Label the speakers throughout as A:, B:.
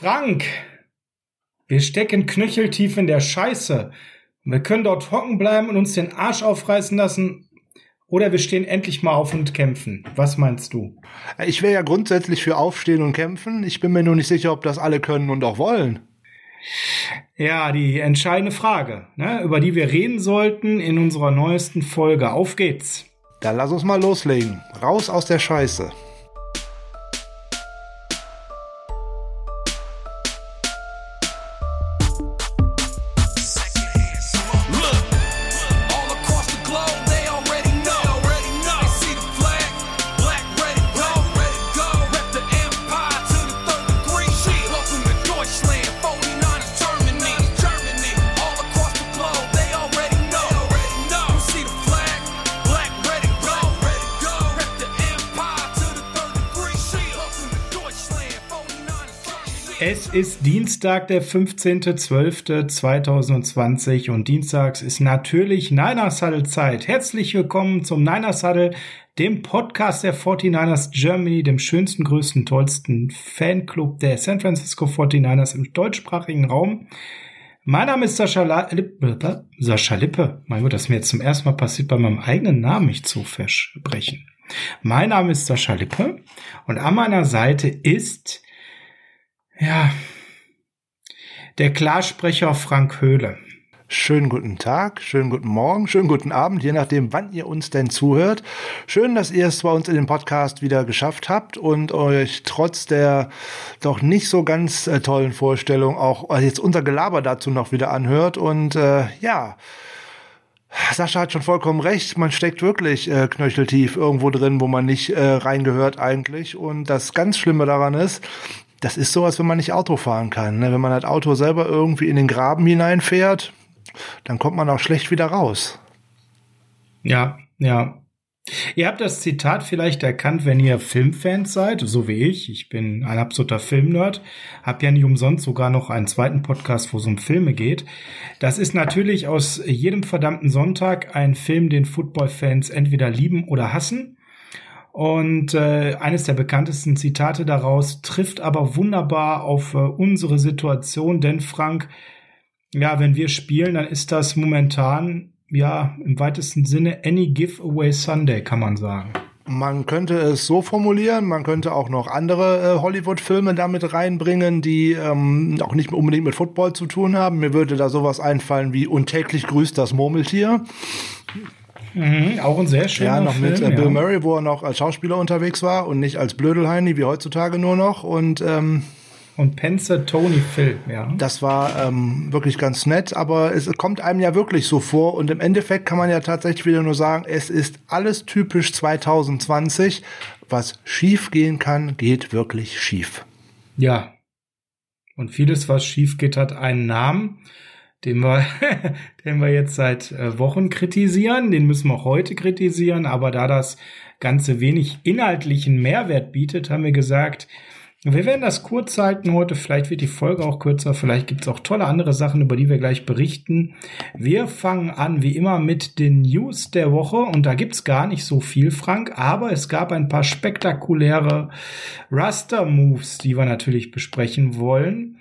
A: Frank, wir stecken knöcheltief in der Scheiße. Wir können dort hocken bleiben und uns den Arsch aufreißen lassen. Oder wir stehen endlich mal auf und kämpfen. Was meinst du?
B: Ich wäre ja grundsätzlich für Aufstehen und Kämpfen. Ich bin mir nur nicht sicher, ob das alle können und auch wollen.
A: Ja, die entscheidende Frage, ne, über die wir reden sollten in unserer neuesten Folge. Auf geht's.
B: Dann lass uns mal loslegen. Raus aus der Scheiße.
A: Dienstag, der 15.12.2020 und dienstags ist natürlich Niners Huddle Zeit. Herzlich willkommen zum Niners Huddle, dem Podcast der 49ers Germany, dem schönsten, größten, tollsten Fanclub der San Francisco 49ers im deutschsprachigen Raum. Mein Name ist Sascha Lippe. Sascha Lippe. Mein Gott, das ist mir jetzt zum ersten Mal passiert, bei meinem eigenen Namen mich zu versprechen. Mein Name ist Sascha Lippe und an meiner Seite ist ja, der Klarsprecher Frank Höhle.
B: Schönen guten Tag, schönen guten Morgen, schönen guten Abend, je nachdem, wann ihr uns denn zuhört. Schön, dass ihr es bei uns in dem Podcast wieder geschafft habt und euch trotz der doch nicht so ganz äh, tollen Vorstellung auch äh, jetzt unser Gelaber dazu noch wieder anhört. Und äh, ja, Sascha hat schon vollkommen recht. Man steckt wirklich äh, knöcheltief irgendwo drin, wo man nicht äh, reingehört eigentlich. Und das ganz Schlimme daran ist, das ist so, als wenn man nicht Auto fahren kann. Ne? Wenn man das Auto selber irgendwie in den Graben hineinfährt, dann kommt man auch schlecht wieder raus.
A: Ja, ja. Ihr habt das Zitat vielleicht erkannt, wenn ihr Filmfans seid, so wie ich. Ich bin ein absoluter Filmnerd, hab ja nicht umsonst sogar noch einen zweiten Podcast, wo es um Filme geht. Das ist natürlich aus jedem verdammten Sonntag ein Film, den Footballfans entweder lieben oder hassen. Und äh, eines der bekanntesten Zitate daraus trifft aber wunderbar auf äh, unsere Situation, denn Frank, ja, wenn wir spielen, dann ist das momentan ja im weitesten Sinne any giveaway Sunday, kann man sagen.
B: Man könnte es so formulieren, man könnte auch noch andere äh, Hollywood-Filme damit reinbringen, die ähm, auch nicht unbedingt mit Football zu tun haben. Mir würde da sowas einfallen wie Untäglich grüßt das Murmeltier.
A: Mhm, auch ein sehr schöner
B: Ja, noch
A: Film,
B: mit äh, Bill
A: ja.
B: Murray, wo er noch als Schauspieler unterwegs war und nicht als Blödelheini wie heutzutage nur noch. Und ähm,
A: Und Penzer Tony Phil, ja.
B: das war ähm, wirklich ganz nett, aber es kommt einem ja wirklich so vor. Und im Endeffekt kann man ja tatsächlich wieder nur sagen, es ist alles typisch 2020. Was schief gehen kann, geht wirklich schief.
A: Ja. Und vieles, was schief geht, hat einen Namen, den wir, den wir jetzt seit äh, Wochen kritisieren. Den müssen wir auch heute kritisieren. Aber da das Ganze wenig inhaltlichen Mehrwert bietet, haben wir gesagt, wir werden das kurz halten heute. Vielleicht wird die Folge auch kürzer. Vielleicht gibt es auch tolle andere Sachen, über die wir gleich berichten. Wir fangen an, wie immer, mit den News der Woche. Und da gibt's gar nicht so viel, Frank. Aber es gab ein paar spektakuläre Raster-Moves, die wir natürlich besprechen wollen.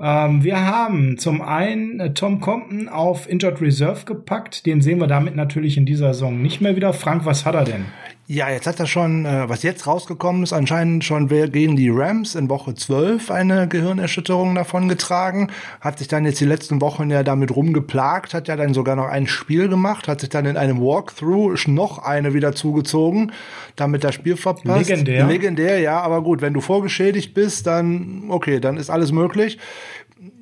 A: Ähm, wir haben zum einen äh, Tom Compton auf Injured Reserve gepackt. Den sehen wir damit natürlich in dieser Saison nicht mehr wieder. Frank, was hat er denn?
B: Ja, jetzt hat er schon, äh, was jetzt rausgekommen ist, anscheinend schon wer gegen die Rams in Woche 12 eine Gehirnerschütterung davon getragen, hat sich dann jetzt die letzten Wochen ja damit rumgeplagt, hat ja dann sogar noch ein Spiel gemacht, hat sich dann in einem Walkthrough noch eine wieder zugezogen, damit das Spiel verpasst.
A: Legendär.
B: Legendär, ja, aber gut, wenn du vorgeschädigt bist, dann, okay, dann ist alles möglich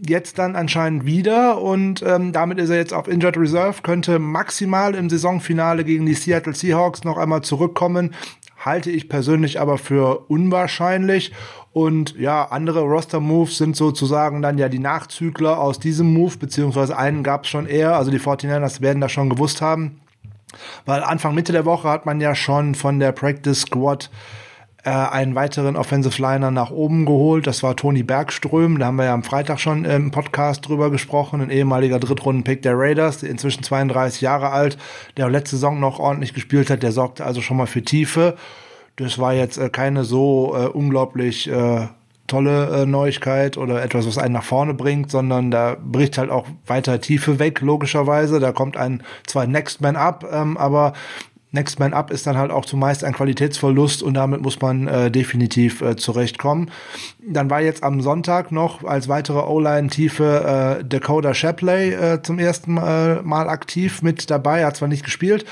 B: jetzt dann anscheinend wieder und ähm, damit ist er jetzt auf Injured Reserve, könnte maximal im Saisonfinale gegen die Seattle Seahawks noch einmal zurückkommen. Halte ich persönlich aber für unwahrscheinlich. Und ja, andere Roster-Moves sind sozusagen dann ja die Nachzügler aus diesem Move, beziehungsweise einen gab es schon eher. Also die 49ers werden das schon gewusst haben. Weil Anfang Mitte der Woche hat man ja schon von der Practice Squad äh, einen weiteren Offensive Liner nach oben geholt. Das war Toni Bergström. Da haben wir ja am Freitag schon im Podcast drüber gesprochen. Ein ehemaliger Drittrunden-Pick der Raiders, inzwischen 32 Jahre alt, der letzte Saison noch ordentlich gespielt hat. Der sorgte also schon mal für Tiefe. Das war jetzt äh, keine so äh, unglaublich äh, tolle äh, Neuigkeit oder etwas, was einen nach vorne bringt, sondern da bricht halt auch weiter Tiefe weg, logischerweise. Da kommt ein zwar Next Man Up, ähm, aber Next Man Up ist dann halt auch zumeist ein Qualitätsverlust und damit muss man äh, definitiv äh, zurechtkommen. Dann war jetzt am Sonntag noch als weitere O-Line-Tiefe äh, Dakota Shapley äh, zum ersten äh, Mal aktiv mit dabei. Er hat zwar nicht gespielt,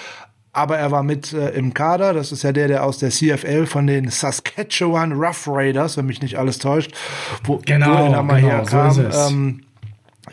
B: aber er war mit äh, im Kader. Das ist ja der, der aus der CFL von den Saskatchewan Rough Raiders, wenn mich nicht alles täuscht, wo,
A: genau, wo er mal genau, herkam. So
B: ähm,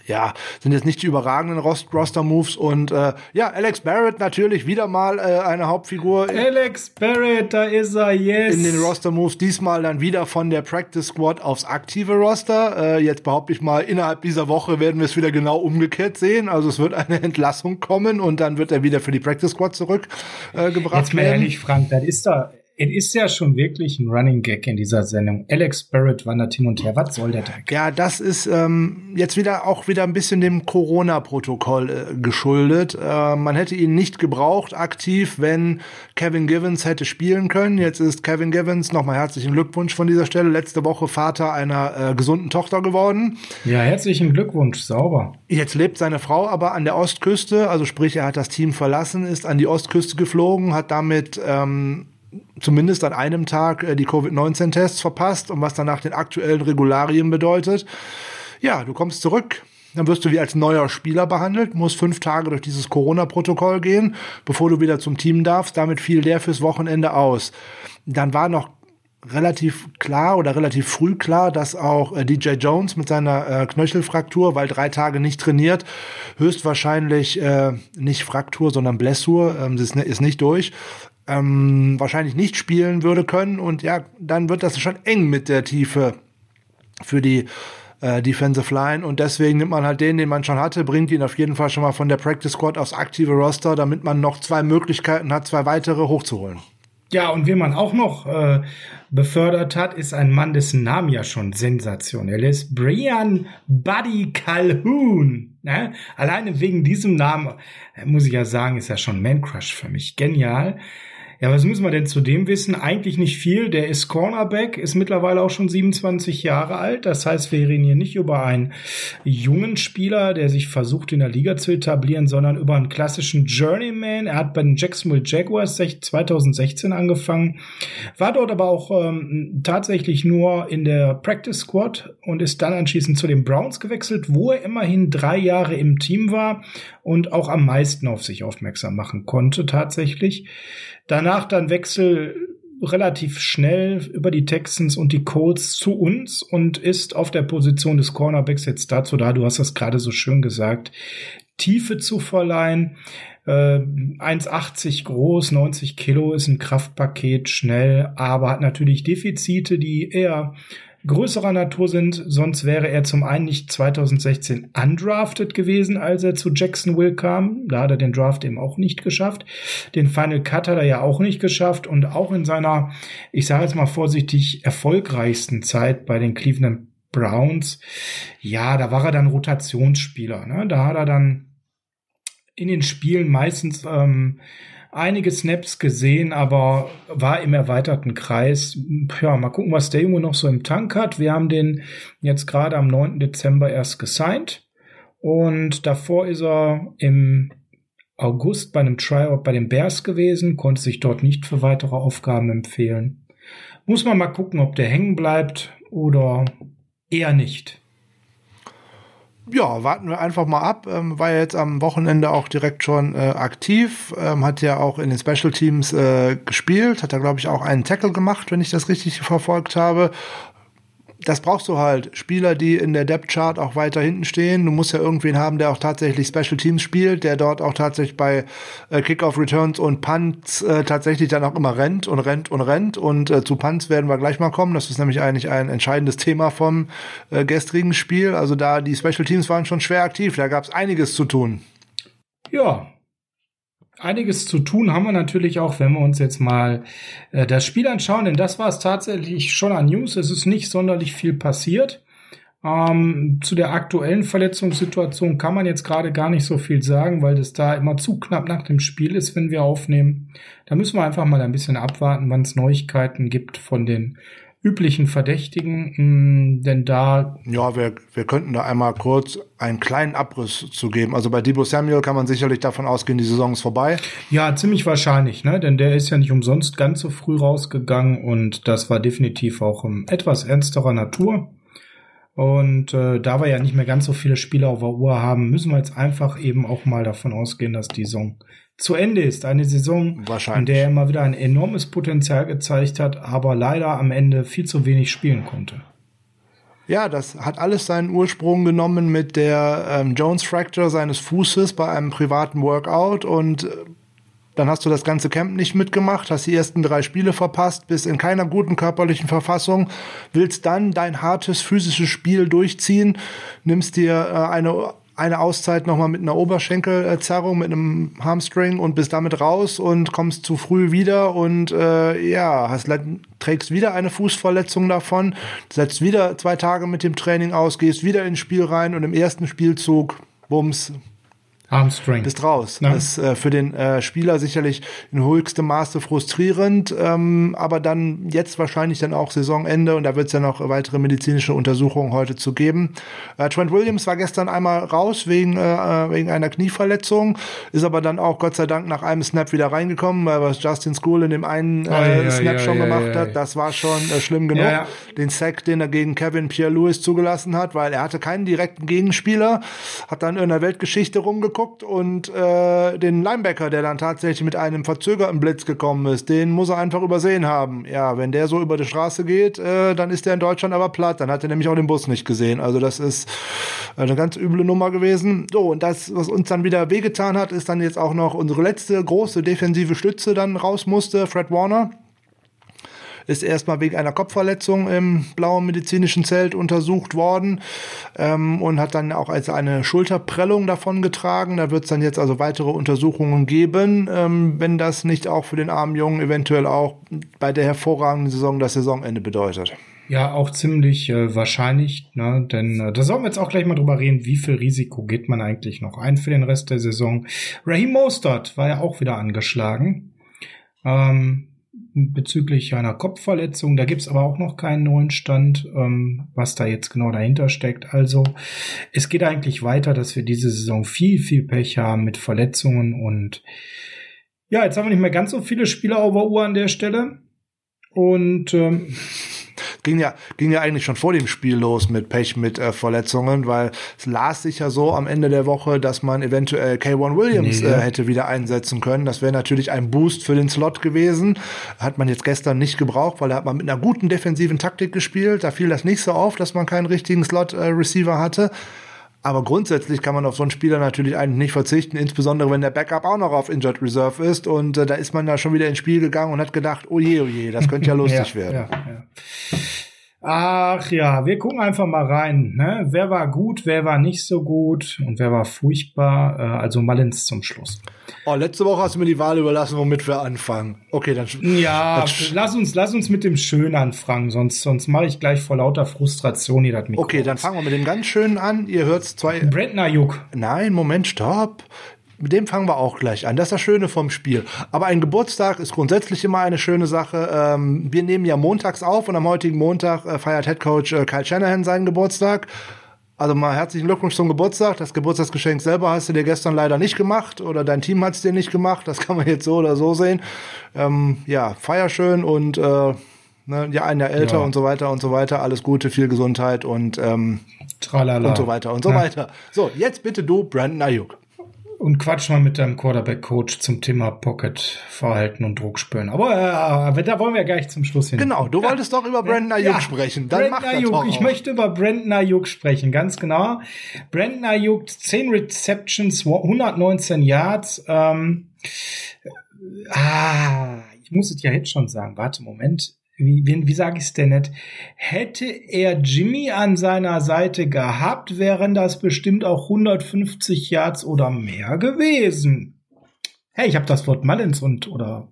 B: ja, sind jetzt nicht die überragenden Roster-Moves und äh, ja, Alex Barrett natürlich wieder mal äh, eine Hauptfigur.
A: Alex Barrett, da ist er, yes.
B: In den Roster-Moves, diesmal dann wieder von der Practice Squad aufs aktive Roster. Äh, jetzt behaupte ich mal, innerhalb dieser Woche werden wir es wieder genau umgekehrt sehen. Also es wird eine Entlassung kommen und dann wird er wieder für die Practice Squad zurückgebracht äh, gebracht
A: Jetzt mal
B: werden.
A: ehrlich, Frank, das ist da es ist ja schon wirklich ein Running Gag in dieser Sendung. Alex Barrett wandert hin und her. Was soll der Tag?
B: Ja, das ist ähm, jetzt wieder auch wieder ein bisschen dem Corona-Protokoll äh, geschuldet. Äh, man hätte ihn nicht gebraucht aktiv, wenn Kevin Givens hätte spielen können. Jetzt ist Kevin Givens, nochmal herzlichen Glückwunsch von dieser Stelle, letzte Woche Vater einer äh, gesunden Tochter geworden.
A: Ja, herzlichen Glückwunsch, sauber.
B: Jetzt lebt seine Frau aber an der Ostküste, also sprich, er hat das Team verlassen, ist an die Ostküste geflogen, hat damit ähm, zumindest an einem Tag äh, die Covid-19-Tests verpasst und was dann nach den aktuellen Regularien bedeutet. Ja, du kommst zurück, dann wirst du wie als neuer Spieler behandelt, musst fünf Tage durch dieses Corona-Protokoll gehen, bevor du wieder zum Team darfst. Damit fiel der fürs Wochenende aus. Dann war noch relativ klar oder relativ früh klar, dass auch äh, DJ Jones mit seiner äh, Knöchelfraktur, weil drei Tage nicht trainiert, höchstwahrscheinlich äh, nicht Fraktur, sondern Blessur, ähm, ist, ist nicht durch, ähm, wahrscheinlich nicht spielen würde können. Und ja, dann wird das schon eng mit der Tiefe für die äh, Defensive Line. Und deswegen nimmt man halt den, den man schon hatte, bringt ihn auf jeden Fall schon mal von der Practice Squad aufs aktive Roster, damit man noch zwei Möglichkeiten hat, zwei weitere hochzuholen.
A: Ja, und wen man auch noch äh, befördert hat, ist ein Mann, dessen Name ja schon sensationell ist. Brian Buddy Calhoun. Ne? Alleine wegen diesem Namen, äh, muss ich ja sagen, ist er schon Man Crush für mich. Genial. Ja, was müssen wir denn zu dem wissen? Eigentlich nicht viel. Der ist Cornerback, ist mittlerweile auch schon 27 Jahre alt. Das heißt, wir reden hier nicht über einen jungen Spieler, der sich versucht, in der Liga zu etablieren, sondern über einen klassischen Journeyman. Er hat bei den Jacksonville Jaguars 2016 angefangen, war dort aber auch ähm, tatsächlich nur in der Practice Squad und ist dann anschließend zu den Browns gewechselt, wo er immerhin drei Jahre im Team war und auch am meisten auf sich aufmerksam machen konnte tatsächlich. Danach dann Wechsel relativ schnell über die Texans und die Colts zu uns und ist auf der Position des Cornerbacks jetzt dazu da, du hast das gerade so schön gesagt, Tiefe zu verleihen. Äh, 1,80 groß, 90 Kilo ist ein Kraftpaket, schnell, aber hat natürlich Defizite, die eher größerer Natur sind, sonst wäre er zum einen nicht 2016 undrafted gewesen, als er zu Jacksonville kam. Da hat er den Draft eben auch nicht geschafft. Den Final Cut hat er ja auch nicht geschafft und auch in seiner, ich sage jetzt mal vorsichtig, erfolgreichsten Zeit bei den Cleveland Browns, ja, da war er dann Rotationsspieler. Ne? Da hat er dann in den Spielen meistens ähm, einige Snaps gesehen, aber war im erweiterten Kreis. Ja, mal gucken, was der Junge noch so im Tank hat. Wir haben den jetzt gerade am 9. Dezember erst gesigned. Und davor ist er im August bei einem Tryout bei den Bears gewesen, konnte sich dort nicht für weitere Aufgaben empfehlen. Muss man mal gucken, ob der hängen bleibt oder eher nicht
B: ja, warten wir einfach mal ab. Ähm, war ja jetzt am Wochenende auch direkt schon äh, aktiv, ähm, hat ja auch in den Special Teams äh, gespielt, hat da glaube ich auch einen Tackle gemacht, wenn ich das richtig verfolgt habe das brauchst du halt. Spieler, die in der Depth Chart auch weiter hinten stehen. Du musst ja irgendwen haben, der auch tatsächlich Special Teams spielt, der dort auch tatsächlich bei äh, Kickoff Returns und Punts äh, tatsächlich dann auch immer rennt und rennt und rennt. Und äh, zu Punts werden wir gleich mal kommen. Das ist nämlich eigentlich ein entscheidendes Thema vom äh, gestrigen Spiel. Also da die Special Teams waren schon schwer aktiv. Da gab es einiges zu tun.
A: Ja, einiges zu tun haben wir natürlich auch, wenn wir uns jetzt mal äh, das Spiel anschauen, denn das war es tatsächlich schon an News. Es ist nicht sonderlich viel passiert. Ähm, zu der aktuellen Verletzungssituation kann man jetzt gerade gar nicht so viel sagen, weil das da immer zu knapp nach dem Spiel ist, wenn wir aufnehmen. Da müssen wir einfach mal ein bisschen abwarten, wann es Neuigkeiten gibt von den üblichen Verdächtigen, hm, denn da.
B: Ja, wir, wir könnten da einmal kurz einen kleinen Abriss zu geben. Also bei Debo Samuel kann man sicherlich davon ausgehen, die Saison ist vorbei.
A: Ja, ziemlich wahrscheinlich, ne? Denn der ist ja nicht umsonst ganz so früh rausgegangen und das war definitiv auch um, etwas ernsterer Natur. Und äh, da wir ja nicht mehr ganz so viele Spiele auf der Uhr haben, müssen wir jetzt einfach eben auch mal davon ausgehen, dass die Saison zu Ende ist. Eine Saison, in der er immer wieder ein enormes Potenzial gezeigt hat, aber leider am Ende viel zu wenig spielen konnte.
B: Ja, das hat alles seinen Ursprung genommen mit der ähm, Jones Fracture seines Fußes bei einem privaten Workout und äh, dann hast du das ganze Camp nicht mitgemacht, hast die ersten drei Spiele verpasst, bist in keiner guten körperlichen Verfassung, willst dann dein hartes physisches Spiel durchziehen, nimmst dir äh, eine eine Auszeit nochmal mit einer Oberschenkelzerrung, mit einem Hamstring und bist damit raus und kommst zu früh wieder und äh, ja, hast, trägst wieder eine Fußverletzung davon, setzt wieder zwei Tage mit dem Training aus, gehst wieder ins Spiel rein und im ersten Spielzug, bums,
A: Hamstring.
B: Bist raus. Ja. Das ist äh, für den äh, Spieler sicherlich in höchstem Maße frustrierend, ähm, aber dann jetzt wahrscheinlich dann auch Saisonende und da wird es ja noch weitere medizinische Untersuchungen heute zu geben. Äh, Trent Williams war gestern einmal raus wegen, äh, wegen einer Knieverletzung, ist aber dann auch Gott sei Dank nach einem Snap wieder reingekommen, weil was Justin School in dem einen äh, oh, ja, Snap ja, schon gemacht hat, das war schon äh, schlimm genug. Den Sack, den er gegen Kevin Pierre-Louis zugelassen hat, weil er hatte keinen direkten Gegenspieler, hat dann in der Weltgeschichte rumgeguckt angeguckt und äh, den Linebacker, der dann tatsächlich mit einem verzögerten Blitz gekommen ist, den muss er einfach übersehen haben. Ja, wenn der so über die Straße geht, äh, dann ist der in Deutschland aber platt. Dann hat er nämlich auch den Bus nicht gesehen. Also das ist eine ganz üble Nummer gewesen. So, und das, was uns dann wieder wehgetan hat, ist dann jetzt auch noch unsere letzte große defensive Stütze dann raus musste, Fred Warner ist erstmal wegen einer Kopfverletzung im blauen medizinischen Zelt untersucht worden ähm, und hat dann auch als eine Schulterprellung davon getragen. Da wird es dann jetzt also weitere Untersuchungen geben, ähm, wenn das nicht auch für den armen Jungen eventuell auch bei der hervorragenden Saison das Saisonende bedeutet.
A: Ja, auch ziemlich äh, wahrscheinlich, ne? denn äh, da sollen wir jetzt auch gleich mal drüber reden, wie viel Risiko geht man eigentlich noch ein für den Rest der Saison. Raheem Mostert war ja auch wieder angeschlagen. Ähm, bezüglich einer Kopfverletzung. Da gibt's aber auch noch keinen neuen Stand, ähm, was da jetzt genau dahinter steckt. Also es geht eigentlich weiter, dass wir diese Saison viel, viel Pech haben mit Verletzungen und ja, jetzt haben wir nicht mehr ganz so viele Spieler der Uhr an der Stelle. Und ähm,
B: ging ja, ging ja eigentlich schon vor dem Spiel los mit Pech, mit äh, Verletzungen, weil es las sich ja so am Ende der Woche, dass man eventuell K1 Williams nee, ja. äh, hätte wieder einsetzen können. Das wäre natürlich ein Boost für den Slot gewesen. Hat man jetzt gestern nicht gebraucht, weil da hat man mit einer guten defensiven Taktik gespielt. Da fiel das nicht so auf, dass man keinen richtigen Slot-Receiver äh, hatte. Aber grundsätzlich kann man auf so einen Spieler natürlich eigentlich nicht verzichten, insbesondere wenn der Backup auch noch auf Injured Reserve ist. Und äh, da ist man da schon wieder ins Spiel gegangen und hat gedacht, oh je, oh je, das könnte ja lustig ja, werden. Ja, ja.
A: Ach ja, wir gucken einfach mal rein. Ne? Wer war gut, wer war nicht so gut und wer war furchtbar. Äh, also Malins zum Schluss.
B: Oh, letzte Woche hast du mir die Wahl überlassen, womit wir anfangen. Okay, dann.
A: Ja, dann lass uns, lass uns mit dem Schönen anfangen, sonst, sonst mache ich gleich vor lauter Frustration hier das
B: Mikro. Okay, dann fangen wir mit dem ganz Schönen an. Ihr hört zwei.
A: Brentner Juk.
B: Nein, Moment, stopp mit dem fangen wir auch gleich an. Das ist das Schöne vom Spiel. Aber ein Geburtstag ist grundsätzlich immer eine schöne Sache. Ähm, wir nehmen ja montags auf und am heutigen Montag äh, feiert Head Coach äh, Kyle Shanahan seinen Geburtstag. Also mal herzlichen Glückwunsch zum Geburtstag. Das Geburtstagsgeschenk selber hast du dir gestern leider nicht gemacht oder dein Team hat es dir nicht gemacht. Das kann man jetzt so oder so sehen. Ähm, ja, feier schön und äh, ne, ja, ein Jahr älter ja. und so weiter und so weiter. Alles Gute, viel Gesundheit und ähm,
A: Tralala.
B: und so weiter und so ja. weiter. So, jetzt bitte du, Brandon Ayuk
A: und quatsch mal mit deinem Quarterback-Coach zum Thema Pocket-Verhalten und Druckspüren. Aber äh, da wollen wir gleich zum Schluss hin.
B: Genau, du wolltest doch über Brandon Ayuk ja, sprechen. Dann Brandon mach Ayuk.
A: Ich möchte über Brandon Ayuk sprechen, ganz genau. Brandon Ayuk, 10 Receptions, 119 Yards. Ähm, ah, ich muss es ja jetzt schon sagen. Warte, Moment wie, wie, wie sage ich es denn nicht? Hätte er Jimmy an seiner Seite gehabt, wären das bestimmt auch 150 Yards oder mehr gewesen. Hey, ich habe das Wort Mullins und oder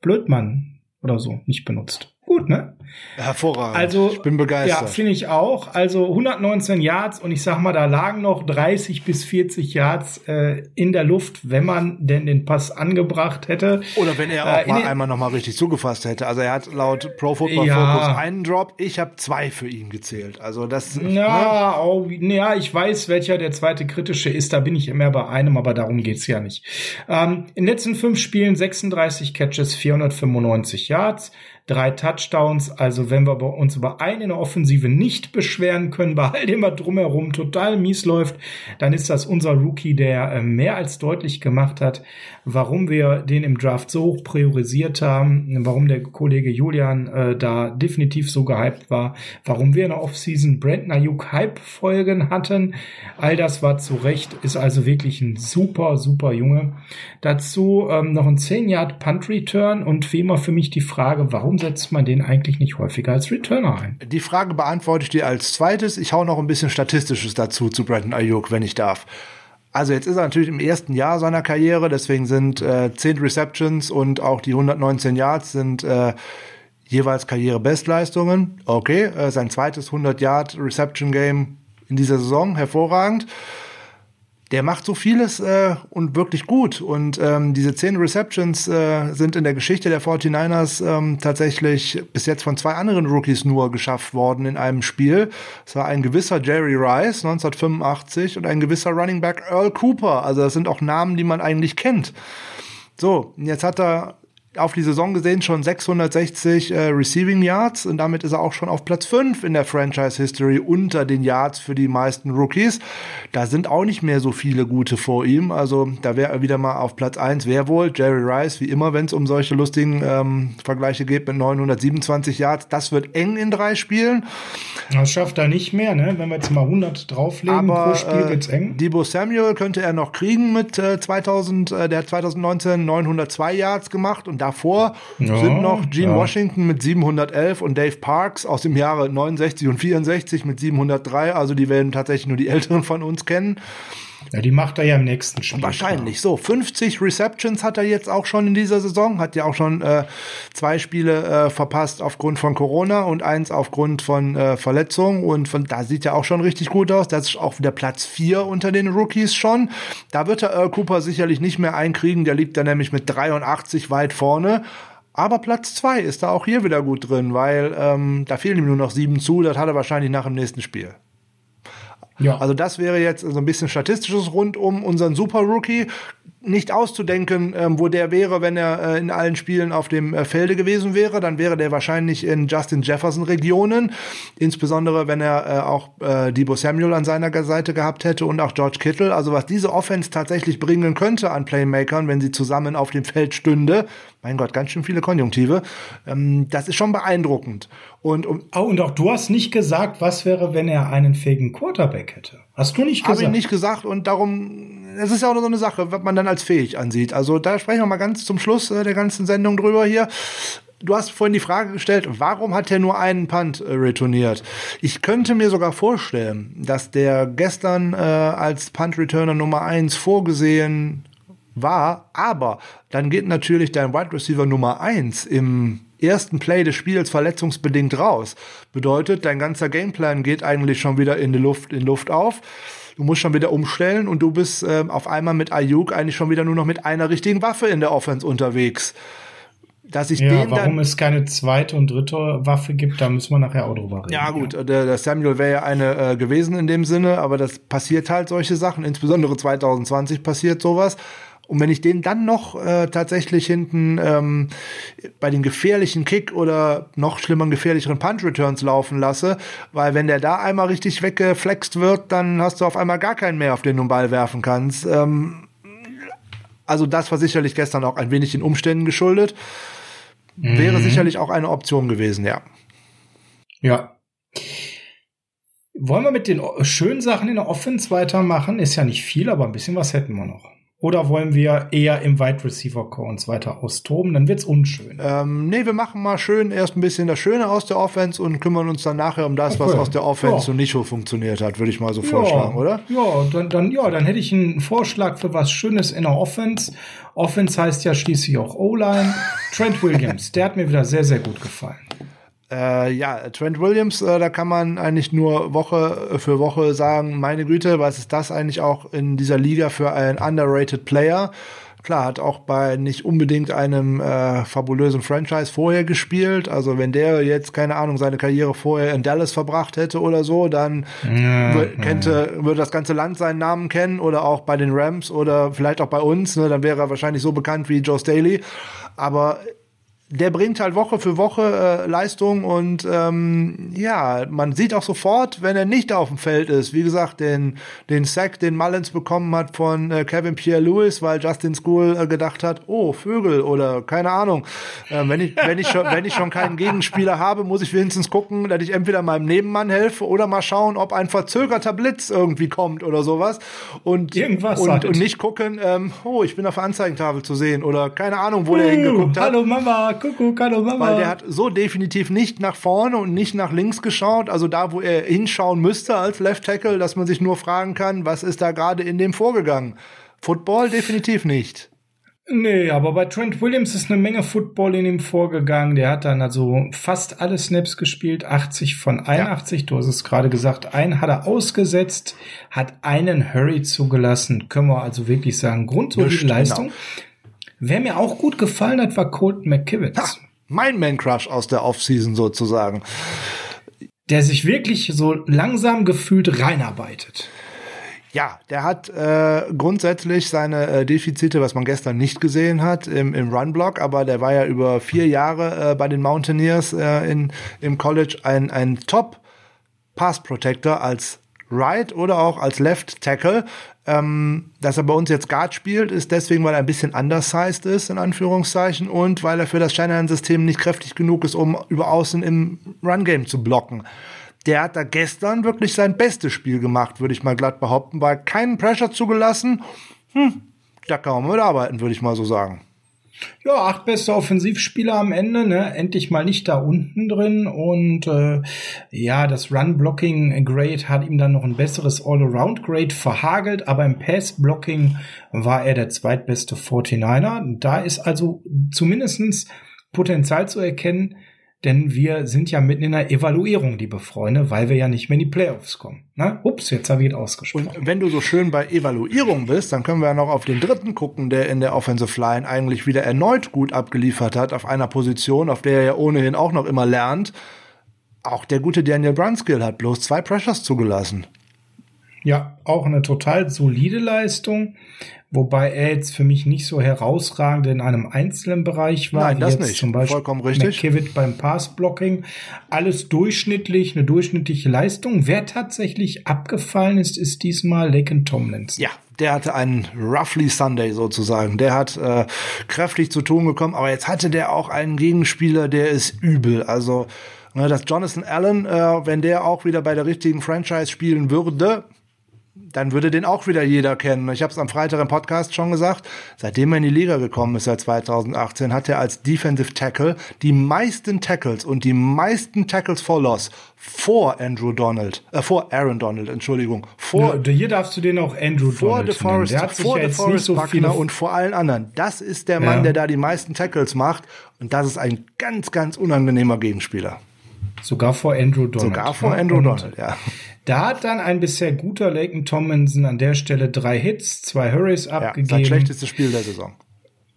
A: Blödmann oder so nicht benutzt. Gut, ne?
B: Hervorragend.
A: Also,
B: ich bin begeistert.
A: Ja, finde ich auch. Also 119 Yards und ich sag mal, da lagen noch 30 bis 40 Yards äh, in der Luft, wenn man denn den Pass angebracht hätte.
B: Oder wenn er auch
A: Äh,
B: mal einmal noch mal richtig zugefasst hätte. Also er hat laut Pro Football
A: Ja.
B: Focus einen Drop, ich habe zwei für ihn gezählt. Also das ne?
A: Ja, oh, ja, ich weiß, welcher der zweite kritische ist. Da bin ich immer bei einem, aber darum geht's ja nicht. Ähm, in den letzten fünf Spielen 36 Catches, 495 Yards, drei Touchdowns. Also wenn wir uns über einen in der Offensive nicht beschweren können, bei all dem, was drumherum total mies läuft, dann ist das unser Rookie, der äh, mehr als deutlich gemacht hat, warum wir den im Draft so hoch priorisiert haben, warum der Kollege Julian äh, da definitiv so gehypt war, warum wir in der Offseason Brandon Ayuk Hype-Folgen hatten. All das war zu Recht, ist also wirklich ein super, super Junge. Dazu ähm, noch ein 10-Yard-Punt-Return und wie immer für mich die Frage, warum setzt man den eigentlich nicht häufiger als Returner ein?
B: Die Frage beantworte ich dir als zweites. Ich hau noch ein bisschen Statistisches dazu zu Brandon Ayuk, wenn ich darf. Also jetzt ist er natürlich im ersten Jahr seiner Karriere, deswegen sind äh, 10 Receptions und auch die 119 Yards sind äh, jeweils Karrierebestleistungen. Okay, äh, sein zweites 100 Yard Reception Game in dieser Saison, hervorragend. Der macht so vieles äh, und wirklich gut. Und ähm, diese zehn Receptions äh, sind in der Geschichte der 49ers ähm, tatsächlich bis jetzt von zwei anderen Rookies nur geschafft worden in einem Spiel. Es war ein gewisser Jerry Rice 1985 und ein gewisser Running Back Earl Cooper. Also das sind auch Namen, die man eigentlich kennt. So, jetzt hat er auf die Saison gesehen schon 660 äh, Receiving Yards und damit ist er auch schon auf Platz 5 in der Franchise History unter den Yards für die meisten Rookies. Da sind auch nicht mehr so viele gute vor ihm. Also da wäre er wieder mal auf Platz 1. Wer wohl? Jerry Rice, wie immer, wenn es um solche lustigen ähm, Vergleiche geht mit 927 Yards. Das wird eng in drei Spielen.
A: Das schafft er nicht mehr, ne? Wenn wir jetzt mal 100 drauflegen pro
B: Aber
A: Spiel,
B: äh,
A: wird's eng.
B: Debo Samuel könnte er noch kriegen mit äh, 2000, äh, der hat 2019 902 Yards gemacht und davor
A: Ja,
B: sind noch Gene
A: ja.
B: Washington mit 711 und Dave Parks aus dem Jahre 69 und 64 mit 703. Also die werden tatsächlich nur die Älteren von uns kennen.
A: Ja, die macht er ja im nächsten Spiel.
B: Wahrscheinlich. So, 50 Receptions hat er jetzt auch schon in dieser Saison. Hat ja auch schon äh, zwei Spiele äh, verpasst aufgrund von Corona und eins aufgrund von äh, Verletzung. Und von da sieht er auch schon richtig gut aus. Das ist auch wieder Platz vier unter den Rookies schon. Da wird er Earl Cooper sicherlich nicht mehr einkriegen. Der liegt da nämlich mit 83 weit vorne. Aber Platz zwei ist da auch hier wieder gut drin, weil ähm, da fehlen ihm nur noch sieben zu. Das hat er wahrscheinlich nach dem nächsten Spiel.
A: Ja,
B: Also das wäre jetzt so ein bisschen statistisches rund um unseren Super Rookie. Nicht auszudenken, ähm, wo der wäre, wenn er äh, in allen Spielen auf dem äh, Felde gewesen wäre. Dann wäre der wahrscheinlich in Justin Jefferson Regionen. Insbesondere, wenn er äh, auch äh, Debo Samuel an seiner Seite gehabt hätte und auch George Kittle. Also was diese Offense tatsächlich bringen könnte an Playmakern, wenn sie zusammen auf dem Feld stünde. Mein Gott, ganz schön viele Konjunktive. Ähm, das ist schon beeindruckend. Und um,
A: und auch du hast nicht gesagt, was wäre, wenn er einen fähigen Quarterback hätte. Hast du nicht
B: Habe
A: gesagt?
B: ich nicht gesagt und darum, es ist ja auch so eine Sache, was man dann als fähig ansieht. Also da sprechen wir mal ganz zum Schluss äh, der ganzen Sendung drüber hier. Du hast vorhin die Frage gestellt, warum hat er nur einen Punt äh, retourniert? Ich könnte mir sogar vorstellen, dass der gestern äh, als Punt-Returner Nummer eins vorgesehen war, aber dann geht natürlich dein Wide Receiver Nummer eins im ersten Play des Spiels verletzungsbedingt raus. Bedeutet, dein ganzer Gameplan geht eigentlich schon wieder in die Luft, in Luft auf. Du musst schon wieder umstellen und du bist ähm, auf einmal mit Ayuk eigentlich schon wieder nur noch mit einer richtigen Waffe in der Offense unterwegs. Dass ich
A: Ja,
B: den
A: warum es keine zweite und dritte Waffe gibt, da müssen wir nachher auch drüber reden.
B: ja gut, der, der Samuel wäre ja eine äh, gewesen in dem Sinne, aber das passiert halt solche Sachen, insbesondere 2020 passiert sowas. Und wenn ich den dann noch äh, tatsächlich hinten ähm, bei den gefährlichen Kick oder noch schlimmeren, gefährlicheren Punch-Returns laufen lasse, weil wenn der da einmal richtig weggeflext wird, dann hast du auf einmal gar keinen mehr, auf den du einen Ball werfen kannst. Ähm, also das war sicherlich gestern auch ein wenig den Umständen geschuldet. Wäre sicherlich auch eine Option gewesen, ja.
A: Ja. Wollen wir mit den schönen Sachen in der Offense weitermachen? Ist ja nicht viel, aber ein bisschen was hätten wir noch. Oder wollen wir eher im Wide Receiver Core uns weiter austoben? Dann wird's unschön.
B: Ähm, nee, wir machen mal schön erst ein bisschen das Schöne aus der Offense und kümmern uns dann nachher um das, was
A: Okay.
B: aus der Offense
A: Ja.
B: so nicht so funktioniert hat, würde ich mal so vorschlagen, oder?
A: Ja, dann, dann, ja, dann hätte ich einen Vorschlag für was Schönes in der Offense. Offense heißt ja schließlich auch O-Line. Trent Williams, der hat mir wieder sehr, sehr gut gefallen.
B: Äh, ja, Trent Williams, äh, da kann man eigentlich nur Woche für Woche sagen, meine Güte, was ist das eigentlich auch in dieser Liga für ein underrated Player? Klar, hat auch bei nicht unbedingt einem äh, fabulösen Franchise vorher gespielt. Also wenn der jetzt, keine Ahnung, seine Karriere vorher in Dallas verbracht hätte oder so, dann ja, könnte, ja. würde das ganze Land seinen Namen kennen oder auch bei den Rams oder vielleicht auch bei uns. Ne, dann wäre er wahrscheinlich so bekannt wie Joe Staley. Aber der bringt halt Woche für Woche äh, Leistung und ähm, ja, man sieht auch sofort, wenn er nicht auf dem Feld ist. Wie gesagt, den, den Sack, den Mullins bekommen hat von äh, Kevin Pierre-Lewis, weil Justin School äh, gedacht hat, oh, Vögel oder keine Ahnung. Äh, wenn, ich, wenn, ich schon, wenn ich schon keinen Gegenspieler habe, muss ich wenigstens gucken, dass ich entweder meinem Nebenmann helfe oder mal schauen, ob ein verzögerter Blitz irgendwie kommt oder sowas. Und,
A: Irgendwas
B: und,
A: halt.
B: und nicht gucken, ähm, oh, ich bin auf der Anzeigentafel zu sehen oder keine Ahnung, wo uh, der hingeguckt hat.
A: Hallo Mama, Kuckuck, hallo Mama.
B: Weil der hat so definitiv nicht nach vorne und nicht nach links geschaut, also da, wo er hinschauen müsste als Left Tackle, dass man sich nur fragen kann, was ist da gerade in dem vorgegangen? Football definitiv nicht.
A: Nee, aber bei Trent Williams ist eine Menge Football in ihm vorgegangen. Der hat dann also fast alle Snaps gespielt, 80 von 81. Ja. Du hast es gerade gesagt, einen hat er ausgesetzt, hat einen Hurry zugelassen. Können wir also wirklich sagen, grundsolide Leistung. Genau. Wer mir auch gut gefallen hat, war Colton McKivitz. Ha,
B: mein Man-Crush aus der Offseason sozusagen.
A: Der sich wirklich so langsam gefühlt reinarbeitet.
B: Ja, der hat äh, grundsätzlich seine äh, Defizite, was man gestern nicht gesehen hat, im, im Run-Block, aber der war ja über vier Jahre äh, bei den Mountaineers äh, in, im College ein, ein Top-Pass-Protector als Right oder auch als Left Tackle. Ähm, dass er bei uns jetzt Guard spielt, ist deswegen, weil er ein bisschen undersized ist, in Anführungszeichen, und weil er für das Shanahan-System nicht kräftig genug ist, um über außen im Run-Game zu blocken. Der hat da gestern wirklich sein bestes Spiel gemacht, würde ich mal glatt behaupten, weil keinen Pressure zugelassen. Hm, da kann man mitarbeiten, würde ich mal so sagen.
A: Ja, acht beste Offensivspieler am Ende, ne? Endlich mal nicht da unten drin. Und äh, ja, das Run-Blocking-Grade hat ihm dann noch ein besseres All-Around-Grade verhagelt, aber im Pass-Blocking war er der zweitbeste 49er. Da ist also zumindestens Potenzial zu erkennen, denn wir sind ja mitten in der Evaluierung, liebe Freunde, weil wir ja nicht mehr in die Playoffs kommen. Na, ups, jetzt habe ich es ausgesprochen.
B: Und wenn du so schön bei Evaluierung bist, dann können wir ja noch auf den dritten gucken, der in der Offensive Line eigentlich wieder erneut gut abgeliefert hat, auf einer Position, auf der er ja ohnehin auch noch immer lernt. Auch der gute Daniel Brunskill hat bloß zwei Pressures zugelassen.
A: Ja, auch eine total solide Leistung. Wobei er jetzt für mich nicht so herausragend in einem einzelnen Bereich war.
B: Nein, das nicht.
A: Zum Beispiel
B: Vollkommen richtig.
A: McKivitt beim Passblocking. Alles durchschnittlich, eine durchschnittliche Leistung. Wer tatsächlich abgefallen ist, ist diesmal Laken Tomlinson.
B: Ja, der hatte einen roughly Sunday sozusagen. Der hat äh, kräftig zu tun gekommen, aber jetzt hatte der auch einen Gegenspieler, der ist übel. Also, ne, dass Jonathan Allen, äh, wenn der auch wieder bei der richtigen Franchise spielen würde, dann würde den auch wieder jeder kennen. Ich habe es am Freitag im Podcast schon gesagt. Seitdem er in die Liga gekommen ist, seit 2018, hat er als Defensive Tackle die meisten Tackles und die meisten Tackles for Loss vor Andrew Donald, äh, vor Aaron Donald, Entschuldigung. Vor,
A: ja, hier darfst du den auch Andrew
B: vor
A: Donald
B: DeForest, Der hat vor ja DeForest so Buckner und vor allen anderen. Das ist der Mann, ja. der da die meisten Tackles macht. Und das ist ein ganz, ganz unangenehmer Gegenspieler.
A: Sogar vor Andrew Donald.
B: Sogar vor Andrew Donald, ja.
A: Da hat dann ein bisher guter Laken Tomlinson an der Stelle drei Hits, zwei Hurries abgegeben. Ja, sein
B: schlechtestes Spiel der Saison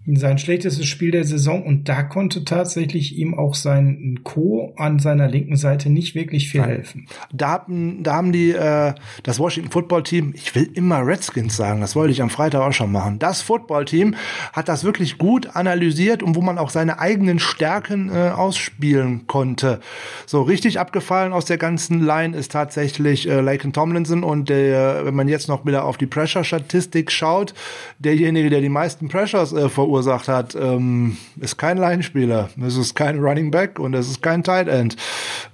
A: sein schlechtestes Spiel der Saison und da konnte tatsächlich ihm auch sein Co. an seiner linken Seite nicht wirklich viel helfen.
B: Da haben, da haben die äh, das Washington Football Team, ich will immer Redskins sagen, das wollte ich am Freitag auch schon machen. Das Football Team hat das wirklich gut analysiert und wo man auch seine eigenen Stärken äh, ausspielen konnte. So richtig abgefallen aus der ganzen Line ist tatsächlich äh, Laken Tomlinson und der, wenn man jetzt noch wieder auf die Pressure-Statistik schaut, derjenige, der die meisten Pressures äh, verursacht verursacht hat, ähm, ist kein Linespieler. Es ist kein Running Back und es ist kein Tight End.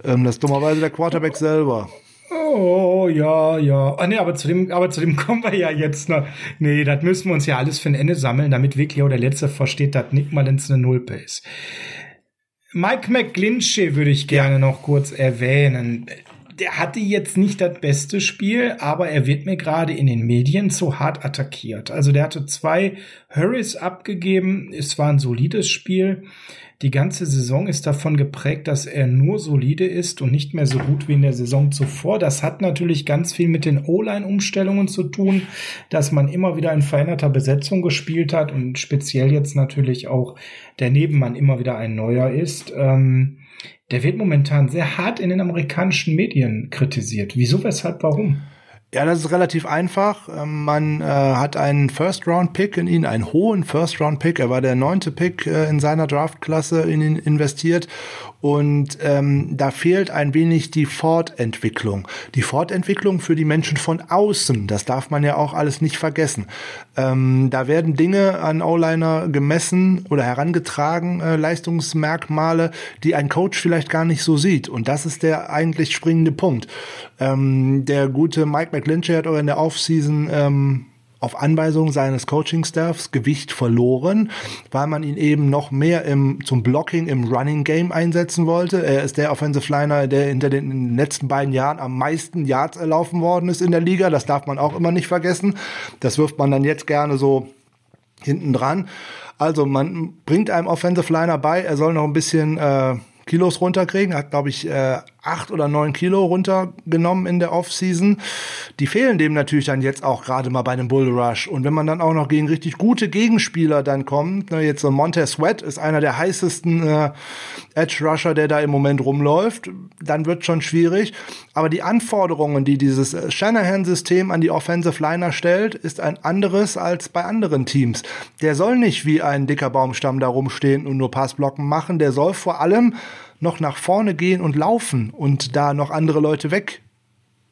B: Ähm, das ist dummerweise der Quarterback selber.
A: Oh, ja, ja. Ah, nee, aber zu dem, aber zu dem kommen wir ja jetzt noch. Nee, das müssen wir uns ja alles für ein Ende sammeln, damit wirklich auch der Letzte versteht, dass Nick Malins eine Nullpe ist. Mike McGlinchey würde ich gerne ja. noch kurz erwähnen der hatte jetzt nicht das beste Spiel, aber er wird mir gerade in den Medien zu hart attackiert. Also der hatte zwei Hurries abgegeben. Es war ein solides Spiel. Die ganze Saison ist davon geprägt, dass er nur solide ist und nicht mehr so gut wie in der Saison zuvor. Das hat natürlich ganz viel mit den O-Line-Umstellungen zu tun, dass man immer wieder in veränderter Besetzung gespielt hat und speziell jetzt natürlich auch der Nebenmann immer wieder ein neuer ist. Ähm, der wird momentan sehr hart in den amerikanischen Medien kritisiert. Wieso, weshalb, warum?
B: Ja, das ist relativ einfach. Ähm, man äh, hat einen First-Round-Pick in ihn, einen hohen First-Round-Pick. Er war der neunte Pick äh, in seiner Draft-Klasse in ihn investiert und ähm, da fehlt ein wenig die Fortentwicklung. Die Fortentwicklung für die Menschen von außen, das darf man ja auch alles nicht vergessen. Ähm, da werden Dinge an O-Liner gemessen oder herangetragen, äh, Leistungsmerkmale, die ein Coach vielleicht gar nicht so sieht. Und das ist der eigentlich springende Punkt. Ähm, der gute Mike McGlinchey hat auch in der Offseason ähm, auf Anweisung seines Coaching-Staffs Gewicht verloren, weil man ihn eben noch mehr im, zum Blocking im Running Game einsetzen wollte. Er ist der Offensive Liner, der hinter den, in den letzten beiden Jahren am meisten Yards erlaufen worden ist in der Liga. Das darf man auch immer nicht vergessen. Das wirft man dann jetzt gerne so hinten dran. Also man bringt einem Offensive Liner bei, er soll noch ein bisschen äh, Kilos runterkriegen. Hat, glaube ich, äh, acht oder neun Kilo runtergenommen in der Offseason. Die fehlen dem natürlich dann jetzt auch gerade mal bei einem Bull Rush. Und wenn man dann auch noch gegen richtig gute Gegenspieler dann kommt, ne, jetzt so Montez Sweat ist einer der heißesten äh, Edge Rusher, der da im Moment rumläuft, dann wird schon schwierig. Aber die Anforderungen, die dieses äh, Shanahan-System an die Offensive Liner stellt, ist ein anderes als bei anderen Teams. Der soll nicht wie ein dicker Baumstamm da rumstehen und nur Passblocken machen. Der soll vor allem noch nach vorne gehen und laufen und da noch andere Leute weg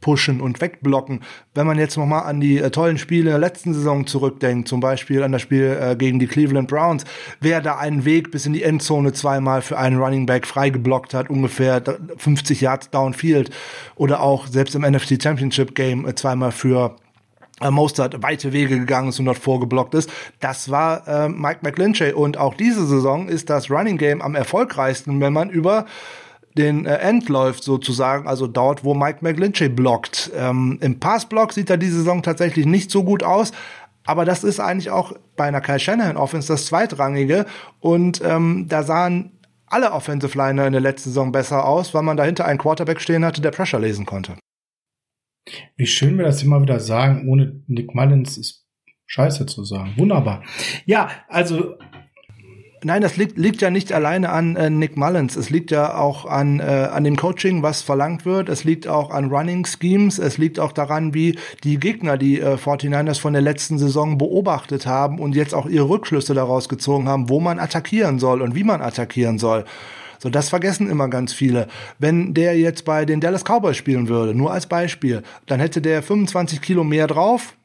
B: pushen und wegblocken. Wenn man jetzt nochmal an die äh, tollen Spiele der letzten Saison zurückdenkt, zum Beispiel an das Spiel äh, gegen die Cleveland Browns, wer da einen Weg bis in die Endzone zweimal für einen Running Back freigeblockt hat, ungefähr 50 Yards downfield oder auch selbst im NFC Championship Game äh, zweimal für Mostert weite Wege gegangen ist und dort vorgeblockt ist. Das war äh, Mike McGlinchey. Und auch diese Saison ist das Running Game am erfolgreichsten, wenn man über den äh, End läuft sozusagen, also dort, wo Mike McGlinchey blockt. Ähm, Im Passblock sieht er diese Saison tatsächlich nicht so gut aus. Aber das ist eigentlich auch bei einer Kyle Shanahan Offense das zweitrangige. Und ähm, da sahen alle Offensive Liner in der letzten Saison besser aus, weil man dahinter einen Quarterback stehen hatte, der Pressure lesen konnte.
A: Wie schön wir das immer wieder sagen, ohne Nick Mullins ist scheiße zu sagen. Wunderbar. Ja, also
B: Nein, das liegt, liegt ja nicht alleine an äh, Nick Mullins. Es liegt ja auch an, äh, an dem Coaching, was verlangt wird. Es liegt auch an Running Schemes. Es liegt auch daran, wie die Gegner die äh, 49ers von der letzten Saison beobachtet haben und jetzt auch ihre Rückschlüsse daraus gezogen haben, wo man attackieren soll und wie man attackieren soll. So, das vergessen immer ganz viele. Wenn der jetzt bei den Dallas Cowboys spielen würde, nur als Beispiel, dann hätte der 25 Kilo mehr drauf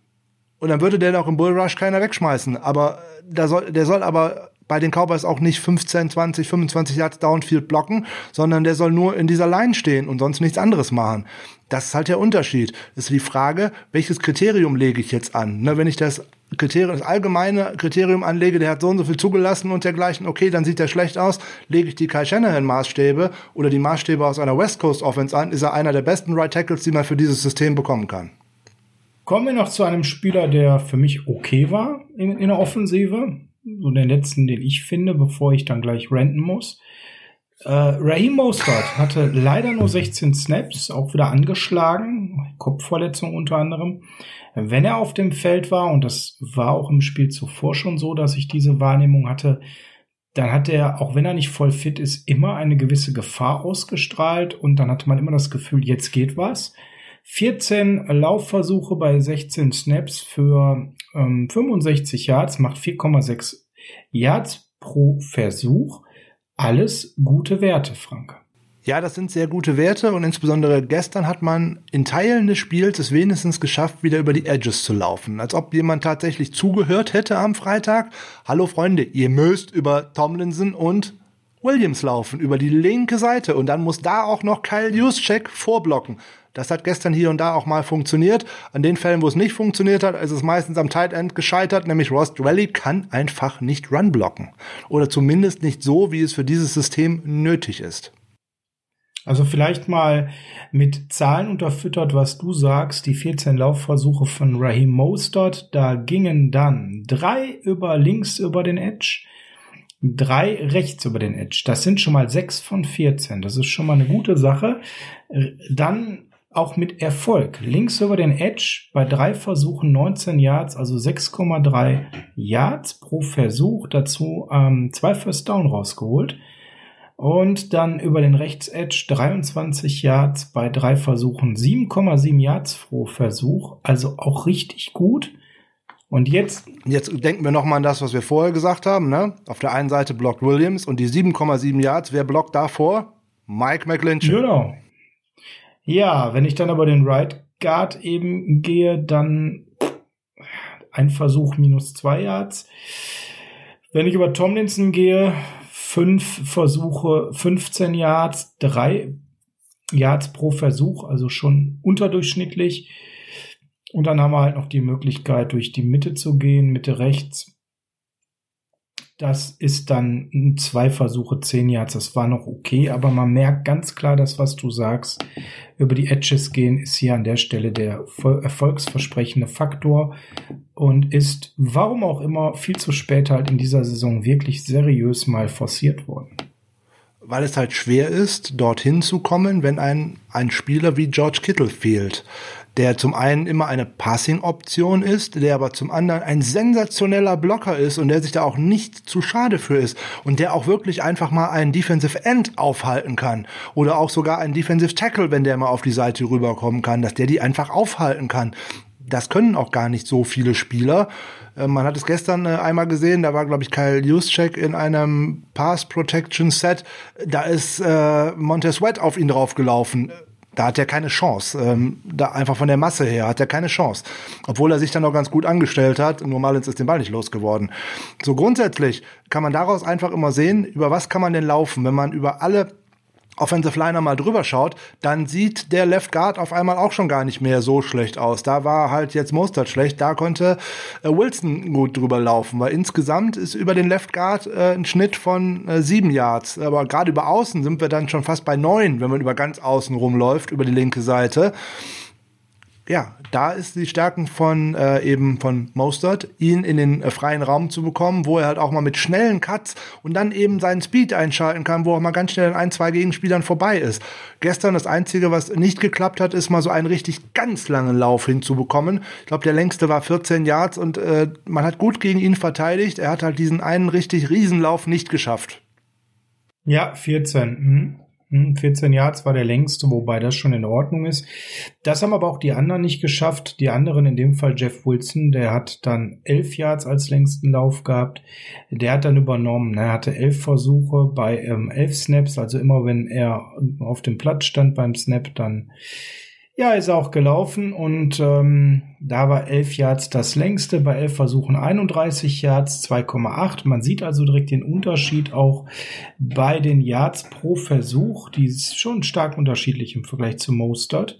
B: und dann würde der noch im Bullrush keiner wegschmeißen. Aber äh, der soll, der soll aber bei den Cowboys auch nicht 15, 20, 25 Yards Downfield blocken, sondern der soll nur in dieser Line stehen und sonst nichts anderes machen. Das ist halt der Unterschied. Das ist die Frage, welches Kriterium lege ich jetzt an? Ne, wenn ich das Kriterium, das allgemeine Kriterium anlege, der hat so und so viel zugelassen und dergleichen, okay, dann sieht der schlecht aus, lege ich die Kai Shanahan Maßstäbe oder die Maßstäbe aus einer West Coast Offense an, ist er einer der besten Right Tackles, die man für dieses System bekommen kann.
A: Kommen wir noch zu einem Spieler, der für mich okay war in, in der Offensive. So den letzten, den ich finde, bevor ich dann gleich renten muss. Äh, Raheem Mostert hatte leider nur 16 Snaps, auch wieder angeschlagen, Kopfverletzung unter anderem. Wenn er auf dem Feld war, und das war auch im Spiel zuvor schon so, dass ich diese Wahrnehmung hatte, dann hat er, auch wenn er nicht voll fit ist, immer eine gewisse Gefahr ausgestrahlt und dann hatte man immer das Gefühl, jetzt geht was. 14 Laufversuche bei 16 Snaps für ähm, 65 Yards, macht 4,6 Yards pro Versuch. Alles gute Werte, Frank.
B: Ja, das sind sehr gute Werte und insbesondere gestern hat man in Teilen des Spiels es wenigstens geschafft, wieder über die Edges zu laufen. Als ob jemand tatsächlich zugehört hätte am Freitag. Hallo Freunde, ihr müsst über Tomlinson und Williams laufen, über die linke Seite und dann muss da auch noch Kyle Juszczyk vorblocken. Das hat gestern hier und da auch mal funktioniert. An den Fällen, wo es nicht funktioniert hat, ist es meistens am Tight End gescheitert, nämlich Ross Dwelly kann einfach nicht Run blocken. Oder zumindest nicht so, wie es für dieses System nötig ist.
A: Also vielleicht mal mit Zahlen unterfüttert, was du sagst. Die 14 Laufversuche von Raheem Mostert, da gingen dann drei über links über den Edge, drei rechts über den Edge. Das sind schon mal sechs von 14. Das ist schon mal eine gute Sache. Dann auch mit Erfolg. Links über den Edge bei drei Versuchen 19 Yards, also 6,3 Yards pro Versuch. Dazu ähm, zwei First Down rausgeholt. Und dann über den Rechtsedge 23 Yards bei drei Versuchen, 7,7 Yards pro Versuch, also auch richtig gut. Und jetzt.
B: Jetzt denken wir nochmal an das, was wir vorher gesagt haben, ne? Auf der einen Seite blockt Williams und die 7,7 Yards, wer blockt davor? Mike McLynch.
A: Genau. Ja, wenn ich dann aber den Right Guard eben gehe, dann ein Versuch minus zwei Yards. Wenn ich über Tomlinson gehe, fünf Versuche, 15 Yards, drei Yards pro Versuch, also schon unterdurchschnittlich. Und dann haben wir halt noch die Möglichkeit, durch die Mitte zu gehen, Mitte rechts. Das ist dann zwei Versuche, zehn Yards. Das war noch okay, aber man merkt ganz klar, dass was du sagst, über die Edges gehen, ist hier an der Stelle der erfolgsversprechende Faktor und ist, warum auch immer, viel zu spät halt in dieser Saison wirklich seriös mal forciert worden
B: weil es halt schwer ist, dorthin zu kommen, wenn ein, ein Spieler wie George Kittle fehlt der zum einen immer eine Passing-Option ist, der aber zum anderen ein sensationeller Blocker ist und der sich da auch nicht zu schade für ist und der auch wirklich einfach mal einen Defensive End aufhalten kann oder auch sogar einen Defensive Tackle, wenn der mal auf die Seite rüberkommen kann, dass der die einfach aufhalten kann. Das können auch gar nicht so viele Spieler. Äh, man hat es gestern äh, einmal gesehen, da war, glaube ich, Kyle Juszczyk in einem Pass Protection Set. Da ist äh, Montez Sweat auf ihn draufgelaufen da hat er keine Chance. Ähm, da einfach von der Masse her hat er keine Chance. Obwohl er sich dann auch ganz gut angestellt hat. Nur Malins ist den Ball nicht losgeworden. So grundsätzlich kann man daraus einfach immer sehen, über was kann man denn laufen, wenn man über alle Offensive Liner mal drüber schaut, dann sieht der Left Guard auf einmal auch schon gar nicht mehr so schlecht aus. Da war halt jetzt Mostert schlecht, da konnte äh, Wilson gut drüber laufen, weil insgesamt ist über den Left Guard äh, ein Schnitt von äh, sieben Yards. Aber gerade über außen sind wir dann schon fast bei neun, wenn man über ganz außen rumläuft, über die linke Seite ja, da ist die Stärken von äh, eben von Mostert, ihn in den äh, freien Raum zu bekommen, wo er halt auch mal mit schnellen Cuts und dann eben seinen Speed einschalten kann, wo auch mal ganz schnell an ein, zwei Gegenspielern vorbei ist. Gestern das Einzige, was nicht geklappt hat, ist mal so einen richtig ganz langen Lauf hinzubekommen. Ich glaube, der längste war 14 Yards und äh, man hat gut gegen ihn verteidigt. Er hat halt diesen einen richtig Riesenlauf nicht geschafft.
A: Ja, 14. Mhm. 14 hm, Yards war der längste, wobei das schon in Ordnung ist. Das haben aber auch die anderen nicht geschafft. Die anderen, in dem Fall Jeff Wilson, der hat dann 11 Yards als längsten Lauf gehabt. Der hat dann übernommen. Er hatte 11 Versuche bei ähm, 11 Snaps, also immer wenn er auf dem Platz stand beim Snap, dann ja, ist auch gelaufen und ähm, da war 11 Yards das längste, bei 11 Versuchen 31 Yards, 2,8. Man sieht also direkt den Unterschied auch bei den Yards pro Versuch. Die ist schon stark unterschiedlich im Vergleich zu Mostert.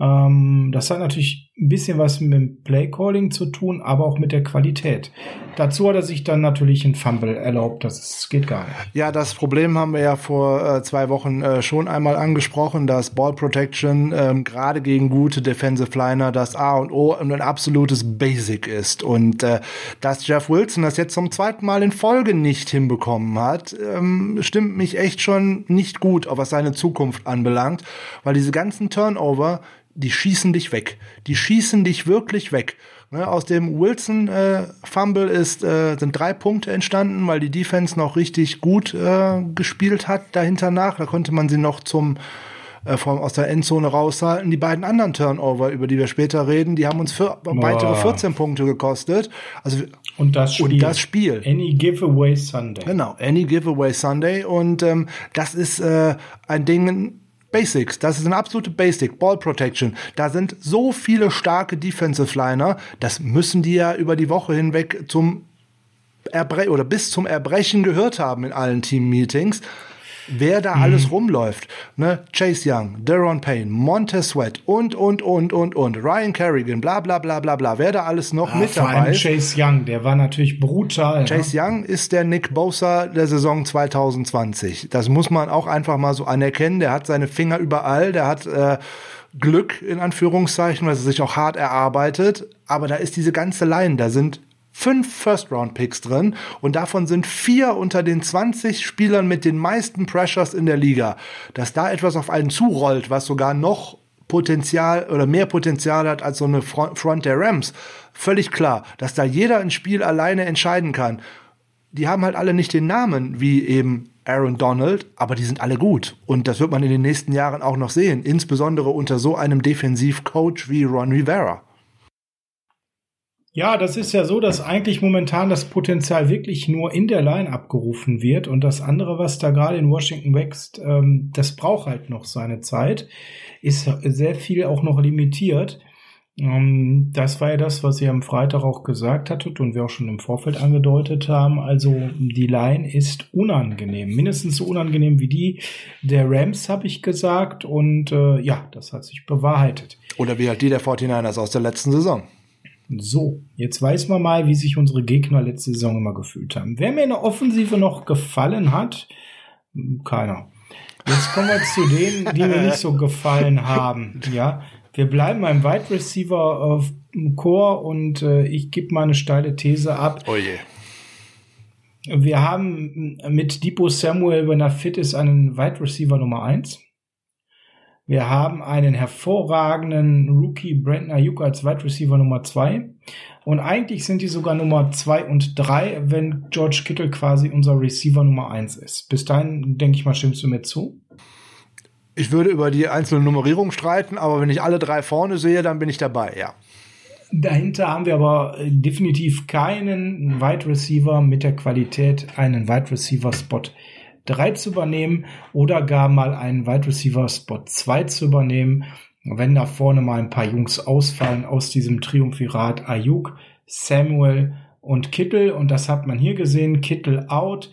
A: Ähm, das hat natürlich ein bisschen was mit dem Playcalling zu tun, aber auch mit der Qualität. Dazu hat er sich dann natürlich ein Fumble erlaubt. Das ist, geht gar nicht.
B: Ja, das Problem haben wir ja vor äh, zwei Wochen äh, schon einmal angesprochen, dass Ball Protection ähm, gerade gegen gute Defensive Liner das A und O und ein absolutes Basic ist. Und äh, dass Jeff Wilson das jetzt zum zweiten Mal in Folge nicht hinbekommen hat, ähm, stimmt mich echt schon nicht gut, auch was seine Zukunft anbelangt, weil diese ganzen Turnover die schießen dich weg. Die schießen dich wirklich weg. Ne, aus dem Wilson-Fumble äh, ist, äh, sind drei Punkte entstanden, weil die Defense noch richtig gut äh, gespielt hat dahinter nach. Da konnte man sie noch zum äh, vom, aus der Endzone raushalten. Die beiden anderen Turnover, über die wir später reden, die haben uns für, weitere 14 Punkte gekostet. Also
A: und das Spiel.
B: Und das Spiel.
A: Any Giveaway Sunday.
B: Genau, Any Giveaway Sunday. Und ähm, das ist äh, ein Ding, Basics, das ist eine absolute Basic, Ball Protection. Da sind so viele starke Defensive Liner, das müssen die ja über die Woche hinweg zum Erbre oder bis zum Erbrechen gehört haben in allen Team-Meetings. Wer da mhm. alles rumläuft. Ne? Chase Young, Deron Payne, Montez Sweat und, und, und, und, und, Ryan Kerrigan, bla, bla, bla, bla, bla, wer da alles noch ah, mit dabei ist.
A: Chase Young, der war natürlich brutal.
B: Chase
A: ne?
B: Young ist der Nick Bosa der Saison 2020. Das muss man auch einfach mal so anerkennen. Der hat seine Finger überall, der hat, äh, Glück in Anführungszeichen, weil sie sich auch hart erarbeitet. Aber da ist diese ganze Line, da sind fünf First-Round-Picks drin und davon sind vier unter den 20 Spielern mit den meisten Pressures in der Liga. Dass da etwas auf einen zurollt, was sogar noch Potenzial oder mehr Potenzial hat als so eine Front der Rams, völlig klar. Dass da jeder ein Spiel alleine entscheiden kann. Die haben halt alle nicht den Namen wie eben Aaron Donald, aber die sind alle gut. Und das wird man in den nächsten Jahren auch noch sehen, insbesondere unter so einem Defensivcoach wie Ron Rivera.
A: Ja, das ist ja so, dass eigentlich momentan das Potenzial wirklich nur in der Line abgerufen wird und das andere, was da gerade in Washington wächst, ähm, das braucht halt noch seine Zeit, ist sehr viel auch noch limitiert. Ähm, das war ja das, was ihr am Freitag auch gesagt hattet und wir auch schon im Vorfeld angedeutet haben. Also die Line ist unangenehm, mindestens so unangenehm wie die der Rams, habe ich gesagt. Und äh, ja, das hat sich bewahrheitet.
B: Oder wie halt die der 49ers aus der letzten Saison.
A: So, jetzt weiß man mal, wie sich unsere Gegner letzte Saison immer gefühlt haben. Wer mir in der Offensive noch gefallen hat, keiner. Jetzt kommen wir zu denen, die mir nicht so gefallen haben. Ja, wir bleiben beim Wide Receiver äh, Core und äh, ich gebe mal eine steile These ab.
B: Oh je.
A: Wir haben mit Depot Samuel, wenn er fit ist, einen Wide Receiver Nummer eins. Wir haben einen hervorragenden Rookie Brandon Ayuk als Wide Receiver Nummer zwei. Und eigentlich sind die sogar Nummer zwei und drei, wenn George Kittle quasi unser Receiver Nummer eins ist. Bis dahin, denke ich mal, stimmst du mir zu?
B: Ich würde über die einzelne Nummerierung streiten, aber wenn ich alle drei vorne sehe, dann bin ich dabei, ja.
A: Dahinter haben wir aber äh, definitiv keinen Wide Receiver mit der Qualität, einen Wide Receiver Spot 3 zu übernehmen oder gar mal einen Wide Receiver Spot 2 zu übernehmen, wenn da vorne mal ein paar Jungs ausfallen aus diesem Triumphirat Ayuk, Samuel und Kittel. Und das hat man hier gesehen, Kittel out,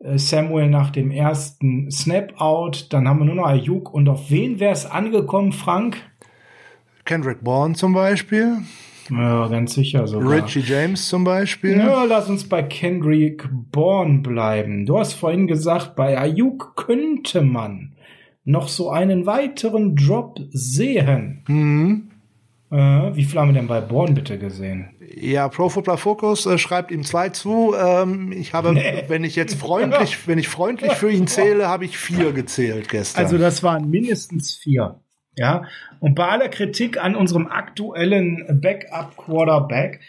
A: äh, Samuel nach dem ersten Snap out, dann haben wir nur noch Ayuk. Und auf wen wäre es angekommen, Frank?
B: Kendrick Bourne zum Beispiel.
A: Ja, ganz sicher sogar.
B: Richie James zum Beispiel.
A: Ja, lass uns bei Kendrick Bourne bleiben. Du hast vorhin gesagt, bei Ayuk könnte man noch so einen weiteren Drop sehen.
B: Mhm.
A: Äh, wie viel haben wir denn bei Bourne bitte gesehen?
B: Ja, Pro Football Focus äh, schreibt ihm zwei zu. Ähm, ich habe, nee. wenn ich jetzt freundlich, wenn ich freundlich für ihn zähle, habe ich vier gezählt gestern.
A: Also das waren mindestens vier. Ja, und bei aller Kritik an unserem aktuellen Backup Quarterback,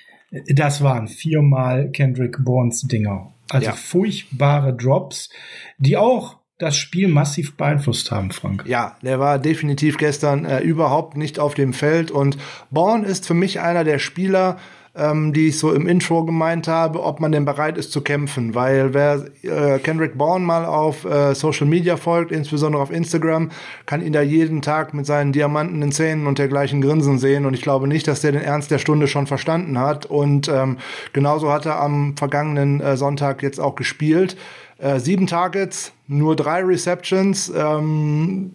A: das waren viermal Kendrick Bournes Dinger. Also ja. furchtbare Drops, die auch das Spiel massiv beeinflusst haben, Frank.
B: Ja, der war definitiv gestern äh, überhaupt nicht auf dem Feld und Bourne ist für mich einer der Spieler, ähm, die ich so im Intro gemeint habe, ob man denn bereit ist zu kämpfen. Weil wer äh, Kendrick Bourne mal auf äh, Social Media folgt, insbesondere auf Instagram, kann ihn da jeden Tag mit seinen diamantenen Zähnen und dergleichen Grinsen sehen. Und ich glaube nicht, dass der den Ernst der Stunde schon verstanden hat. Und ähm, genauso hat er am vergangenen äh, Sonntag jetzt auch gespielt. Äh, sieben Targets, nur drei Receptions. Ähm,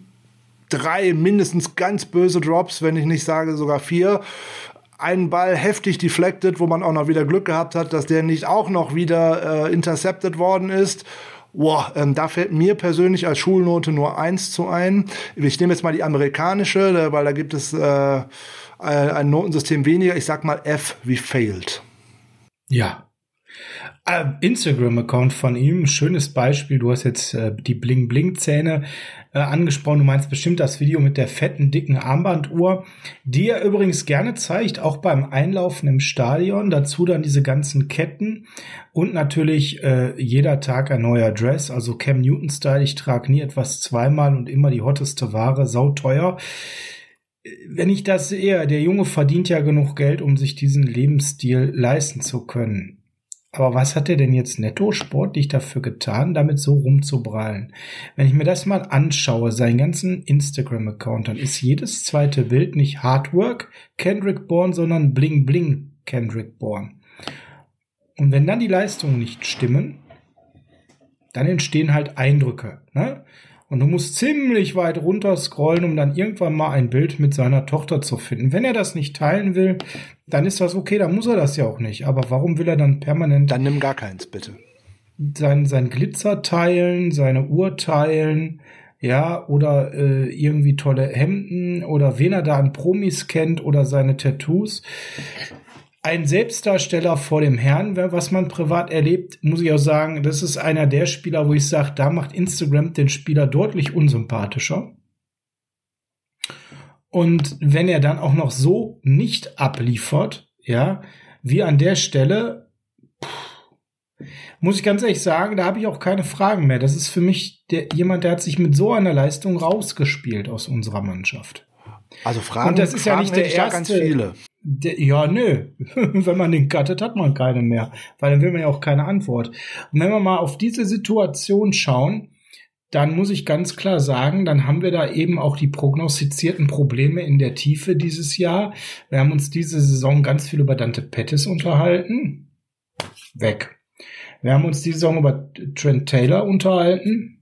B: drei mindestens ganz böse Drops, wenn ich nicht sage sogar vier einen Ball heftig deflected, wo man auch noch wieder Glück gehabt hat, dass der nicht auch noch wieder äh, intercepted worden ist. Boah, ähm, da fällt mir persönlich als Schulnote nur eins zu ein. Ich nehme jetzt mal die amerikanische, weil da gibt es äh, ein Notensystem weniger. Ich sag mal F wie failed.
A: Ja, äh, Instagram-Account von ihm, schönes Beispiel. Du hast jetzt äh, die Bling-Bling-Zähne äh, angesprochen. Du meinst bestimmt das Video mit der fetten, dicken Armbanduhr, die er übrigens gerne zeigt, auch beim Einlaufen im Stadion. Dazu dann diese ganzen Ketten und natürlich äh, jeder Tag ein neuer Dress, also Cam Newton-Style. Ich trage nie etwas zweimal und immer die hotteste Ware, sauteuer wenn ich das sehe, der Junge verdient ja genug Geld, um sich diesen Lebensstil leisten zu können. Aber was hat er denn jetzt netto sportlich dafür getan, damit so rumzubrallen? Wenn ich mir das mal anschaue, seinen ganzen Instagram-Account, dann ist jedes zweite Bild nicht Hardwork Kendrick Bourne, sondern Bling Bling Kendrick Bourne. Und wenn dann die Leistungen nicht stimmen, dann entstehen halt Eindrücke. Ne? Und du musst ziemlich weit runter scrollen, um dann irgendwann mal ein Bild mit seiner Tochter zu finden. Wenn er das nicht teilen will, dann ist das okay, dann muss er das ja auch nicht. Aber warum will er dann permanent.
B: Dann nimm gar keins, bitte.
A: Sein, sein Glitzer teilen, seine Uhr teilen, ja, oder äh, irgendwie tolle Hemden oder wen er da an Promis kennt oder seine Tattoos ein Selbstdarsteller vor dem Herrn, was man privat erlebt, muss ich auch sagen, das ist einer der Spieler, wo ich sage, da macht Instagram den Spieler deutlich unsympathischer. Und wenn er dann auch noch so nicht abliefert, ja, wie an der Stelle, pff, muss ich ganz ehrlich sagen, da habe ich auch keine Fragen mehr. Das ist für mich der, jemand, der hat sich mit so einer Leistung rausgespielt aus unserer Mannschaft.
B: Also Fragen,
A: Und das ist
B: Fragen
A: ja nicht der erste. Ja, nö. wenn man den cuttet, hat man keine mehr. Weil dann will man ja auch keine Antwort. Und wenn wir mal auf diese Situation schauen, dann muss ich ganz klar sagen, dann haben wir da eben auch die prognostizierten Probleme in der Tiefe dieses Jahr. Wir haben uns diese Saison ganz viel über Dante Pettis unterhalten. Weg. Wir haben uns diese Saison über Trent Taylor unterhalten.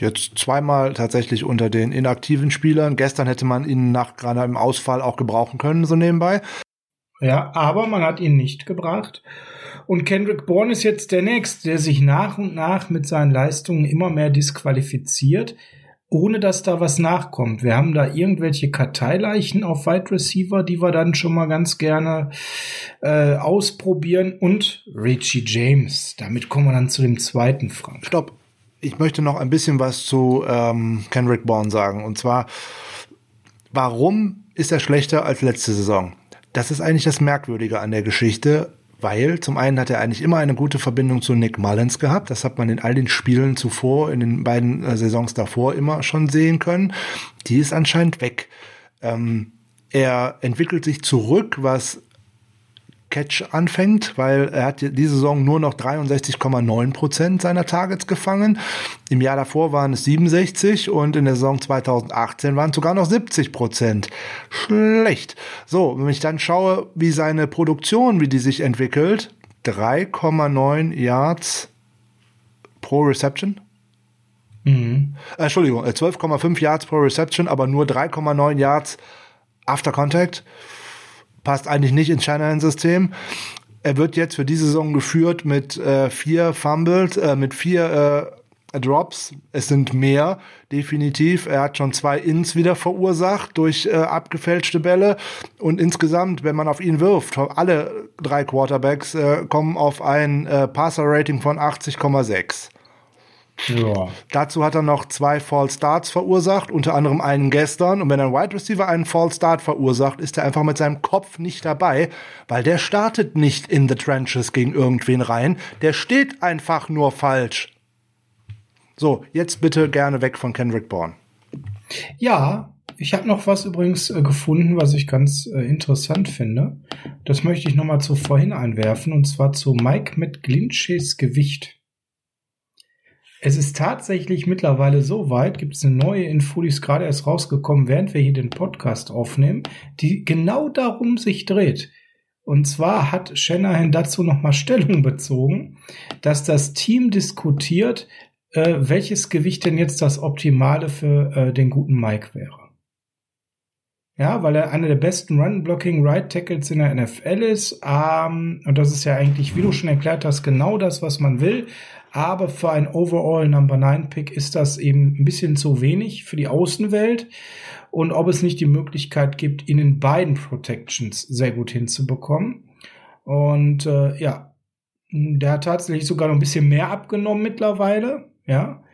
B: Jetzt zweimal tatsächlich unter den inaktiven Spielern. Gestern hätte man ihn nach gerade einem Ausfall auch gebrauchen können, so nebenbei.
A: Ja, aber man hat ihn nicht gebracht. Und Kendrick Bourne ist jetzt der Nächste, der sich nach und nach mit seinen Leistungen immer mehr disqualifiziert, ohne dass da was nachkommt. Wir haben da irgendwelche Karteileichen auf Wide Receiver, die wir dann schon mal ganz gerne äh, ausprobieren. Und Richie James. Damit kommen wir dann zu dem zweiten Frank.
B: Stopp. Ich möchte noch ein bisschen was zu ähm, Kendrick Bourne sagen. Und zwar, warum ist er schlechter als letzte Saison? Das ist eigentlich das Merkwürdige an der Geschichte, weil zum einen hat er eigentlich immer eine gute Verbindung zu Nick Mullins gehabt. Das hat man in all den Spielen zuvor, in den beiden äh, Saisons davor immer schon sehen können. Die ist anscheinend weg. Ähm, er entwickelt sich zurück, was Catch anfängt, weil er hat diese Saison nur noch 63,9 Prozent seiner Targets gefangen. Im Jahr davor waren es 67 und in der Saison 2018 waren es sogar noch 70 Prozent. Schlecht. So, wenn ich dann schaue, wie seine Produktion, wie die sich entwickelt, 3,9 Yards pro Reception. Mhm. Äh, Entschuldigung, 12,5 Yards pro Reception, aber nur 3,9 Yards after Contact passt eigentlich nicht ins Shanahan-System. Er wird jetzt für diese Saison geführt mit äh, vier Fumbles, äh, mit vier äh, Drops. Es sind mehr, definitiv. Er hat schon zwei Ins wieder verursacht durch äh, abgefälschte Bälle. Und insgesamt, wenn man auf ihn wirft, alle drei Quarterbacks äh, kommen auf ein äh, Passer-Rating von 80,6. Ja. Dazu hat er noch zwei False Starts verursacht, unter anderem einen gestern. Und wenn ein Wide Receiver einen False Start verursacht, ist er einfach mit seinem Kopf nicht dabei, weil der startet nicht in the trenches gegen irgendwen rein. Der steht einfach nur falsch. So, jetzt bitte gerne weg von Kendrick Bourne.
A: Ja, ich habe noch was übrigens äh, gefunden, was ich ganz äh, interessant finde. Das möchte ich noch mal zu vorhin einwerfen, und zwar zu Mike mit Glinches Gewicht. Es ist tatsächlich mittlerweile so weit, gibt es eine neue Info, die ist gerade erst rausgekommen, während wir hier den Podcast aufnehmen, die genau darum sich dreht. Und zwar hat Shanahan dazu nochmal Stellung bezogen, dass das Team diskutiert, äh, welches Gewicht denn jetzt das Optimale für äh, den guten Mike wäre. Ja, weil er einer der besten Run-Blocking Right Tackles in der NFL ist. Ähm, und das ist ja eigentlich, wie du schon erklärt hast, genau das, was man will. Aber für ein Overall Number 9 Pick ist das eben ein bisschen zu wenig für die Außenwelt. Und ob es nicht die Möglichkeit gibt, ihn in beiden Protections sehr gut hinzubekommen. Und äh, ja, der hat tatsächlich sogar noch ein bisschen mehr abgenommen mittlerweile. Ja,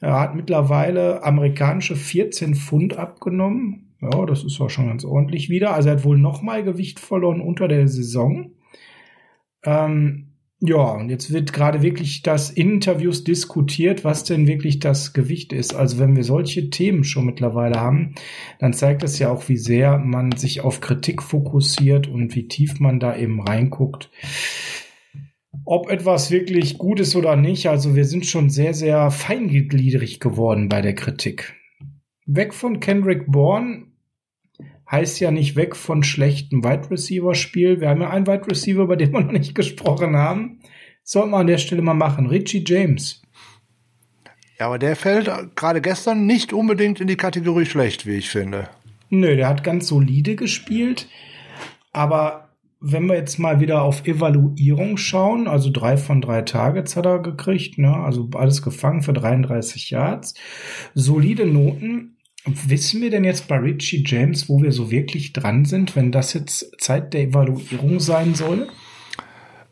A: er hat mittlerweile amerikanische 14 Pfund abgenommen. Ja, das ist auch schon ganz ordentlich wieder. Also er hat wohl noch mal Gewicht verloren unter der Saison. Ähm, ja, und jetzt wird gerade wirklich das in Interviews diskutiert, was denn wirklich das Gewicht ist. Also wenn wir solche Themen schon mittlerweile haben, dann zeigt das ja auch, wie sehr man sich auf Kritik fokussiert und wie tief man da eben reinguckt. Ob etwas wirklich gut ist oder nicht, also wir sind schon sehr, sehr feingliedrig geworden bei der Kritik. Weg von Kendrick Bourne heißt ja nicht weg von schlechtem Wide Receiver Spiel. Wir haben ja einen Wide Receiver, über den wir noch nicht gesprochen haben. Sollte man an der Stelle mal machen. Richie James.
B: Ja, aber der fällt gerade gestern nicht unbedingt in die Kategorie schlecht, wie ich finde.
A: Nö, der hat ganz solide gespielt. Aber wenn wir jetzt mal wieder auf Evaluierung schauen, also drei von drei Targets hat er gekriegt, ne? also alles gefangen für 33 Yards. Solide Noten. Wissen wir denn jetzt bei Richie James, wo wir so wirklich dran sind, wenn das jetzt Zeit der Evaluierung sein soll?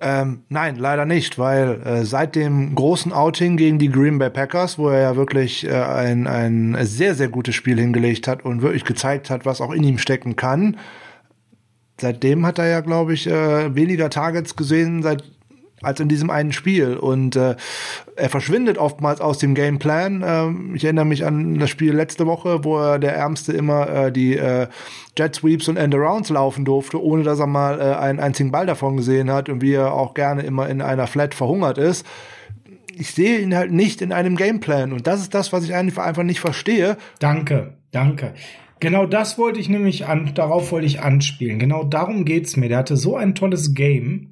B: Ähm, nein, leider nicht, weil äh, seit dem großen Outing gegen die Green Bay Packers, wo er ja wirklich äh, ein, ein sehr, sehr gutes Spiel hingelegt hat und wirklich gezeigt hat, was auch in ihm stecken kann, seitdem hat er ja, glaube ich, äh, weniger Targets gesehen seit als in diesem einen Spiel. Und äh, er verschwindet oftmals aus dem Gameplan. Ähm, ich erinnere mich an das Spiel letzte Woche, wo er der Ärmste immer äh, die äh, Jet Sweeps und Endarounds laufen durfte, ohne dass er mal äh, einen einzigen Ball davon gesehen hat und wie er auch gerne immer in einer Flat verhungert ist. Ich sehe ihn halt nicht in einem Gameplan und das ist das, was ich einfach nicht verstehe.
A: Danke, danke. Genau das wollte ich nämlich an, darauf wollte ich anspielen. Genau darum geht's mir. Der hatte so ein tolles Game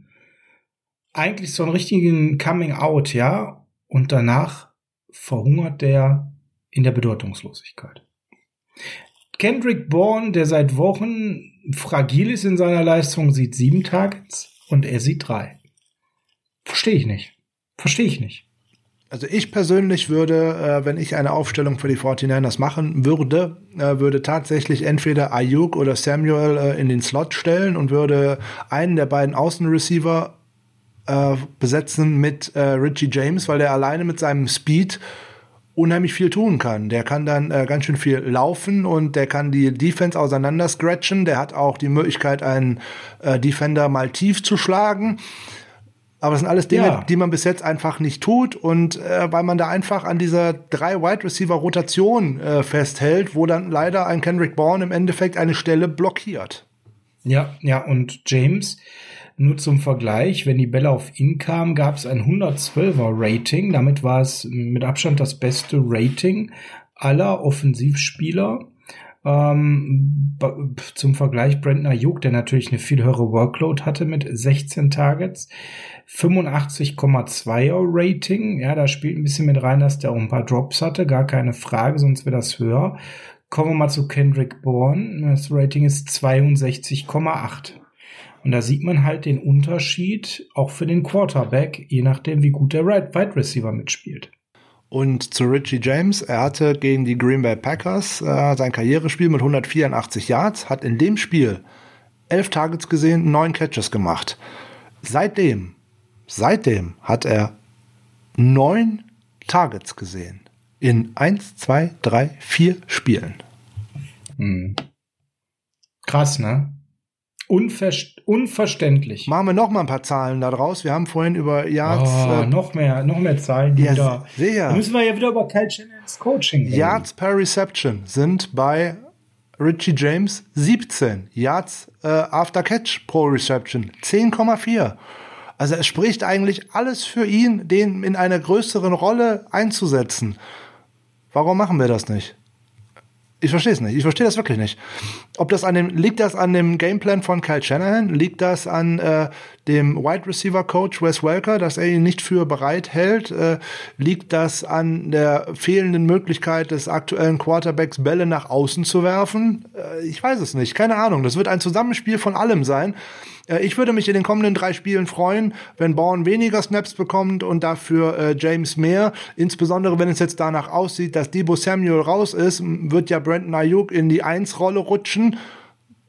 A: eigentlich so einen richtigen Coming Out, ja, und danach verhungert der in der Bedeutungslosigkeit. Kendrick Bourne, der seit Wochen fragil ist in seiner Leistung, sieht sieben Targets und er sieht drei. Verstehe ich nicht. Verstehe ich nicht.
B: Also ich persönlich würde, äh, wenn ich eine Aufstellung für die 49ers machen würde, äh, würde tatsächlich entweder Ayuk oder Samuel äh, in den Slot stellen und würde einen der beiden Außenreceiver äh, besetzen mit äh, Richie James, weil der alleine mit seinem Speed unheimlich viel tun kann. Der kann dann äh, ganz schön viel laufen und der kann die Defense auseinander scratchen. Der hat auch die Möglichkeit, einen äh, Defender mal tief zu schlagen. Aber das sind alles Dinge, ja. die man bis jetzt einfach nicht tut und äh, weil man da einfach an dieser drei Wide Receiver Rotation äh, festhält, wo dann leider ein Kendrick Bourne im Endeffekt eine Stelle blockiert.
A: Ja, ja und James nur zum Vergleich, wenn die Bälle auf ihn kamen, gab es ein 112er Rating. Damit war es mit Abstand das beste Rating aller Offensivspieler. Ähm, zum Vergleich Brandon Ayuk, der natürlich eine viel höhere Workload hatte mit 16 Targets. 85,2er Rating. Ja, da spielt ein bisschen mit rein, dass der auch ein paar Drops hatte. Gar keine Frage, sonst wäre das höher. Kommen wir mal zu Kendrick Bourne. Das Rating ist 62,8. Und da sieht man halt den Unterschied auch für den Quarterback, je nachdem, wie gut der Wide Receiver mitspielt.
B: Und zu Richie James, er hatte gegen die Green Bay Packers äh, sein Karrierespiel mit 184 Yards, hat in dem Spiel elf Targets gesehen, neun Catches gemacht. Seitdem, seitdem hat er neun Targets gesehen. In eins, zwei, drei, vier Spielen.
A: Hm. Krass, ne? Unver unverständlich.
B: Machen wir noch mal ein paar Zahlen daraus. Wir haben vorhin über Yards.
A: Oh, äh, noch mehr, noch mehr Zahlen.
B: Ja, wieder. sehr.
A: Da müssen wir ja wieder über Kyle Shannons Coaching
B: reden. Yards per Reception sind bei Richie James 17. Yards äh, after Catch pro Reception 10,4. Also es spricht eigentlich alles für ihn, den in einer größeren Rolle einzusetzen. Warum machen wir das nicht? Ich verstehe es nicht. Ich verstehe das wirklich nicht. Ob das an dem, liegt das an dem Gameplan von Kyle Shanahan? Liegt das an äh, dem Wide Receiver Coach Wes Welker, dass er ihn nicht für bereit hält? Äh, liegt das an der fehlenden Möglichkeit des aktuellen Quarterbacks, Bälle nach außen zu werfen? Äh, ich weiß es nicht. Keine Ahnung. Das wird ein Zusammenspiel von allem sein. Äh, ich würde mich in den kommenden drei Spielen freuen, wenn Bourne weniger Snaps bekommt und dafür äh, James mehr. Insbesondere wenn es jetzt danach aussieht, dass Debo Samuel raus ist, wird ja Brandon Ayuk in die Eins-Rolle rutschen.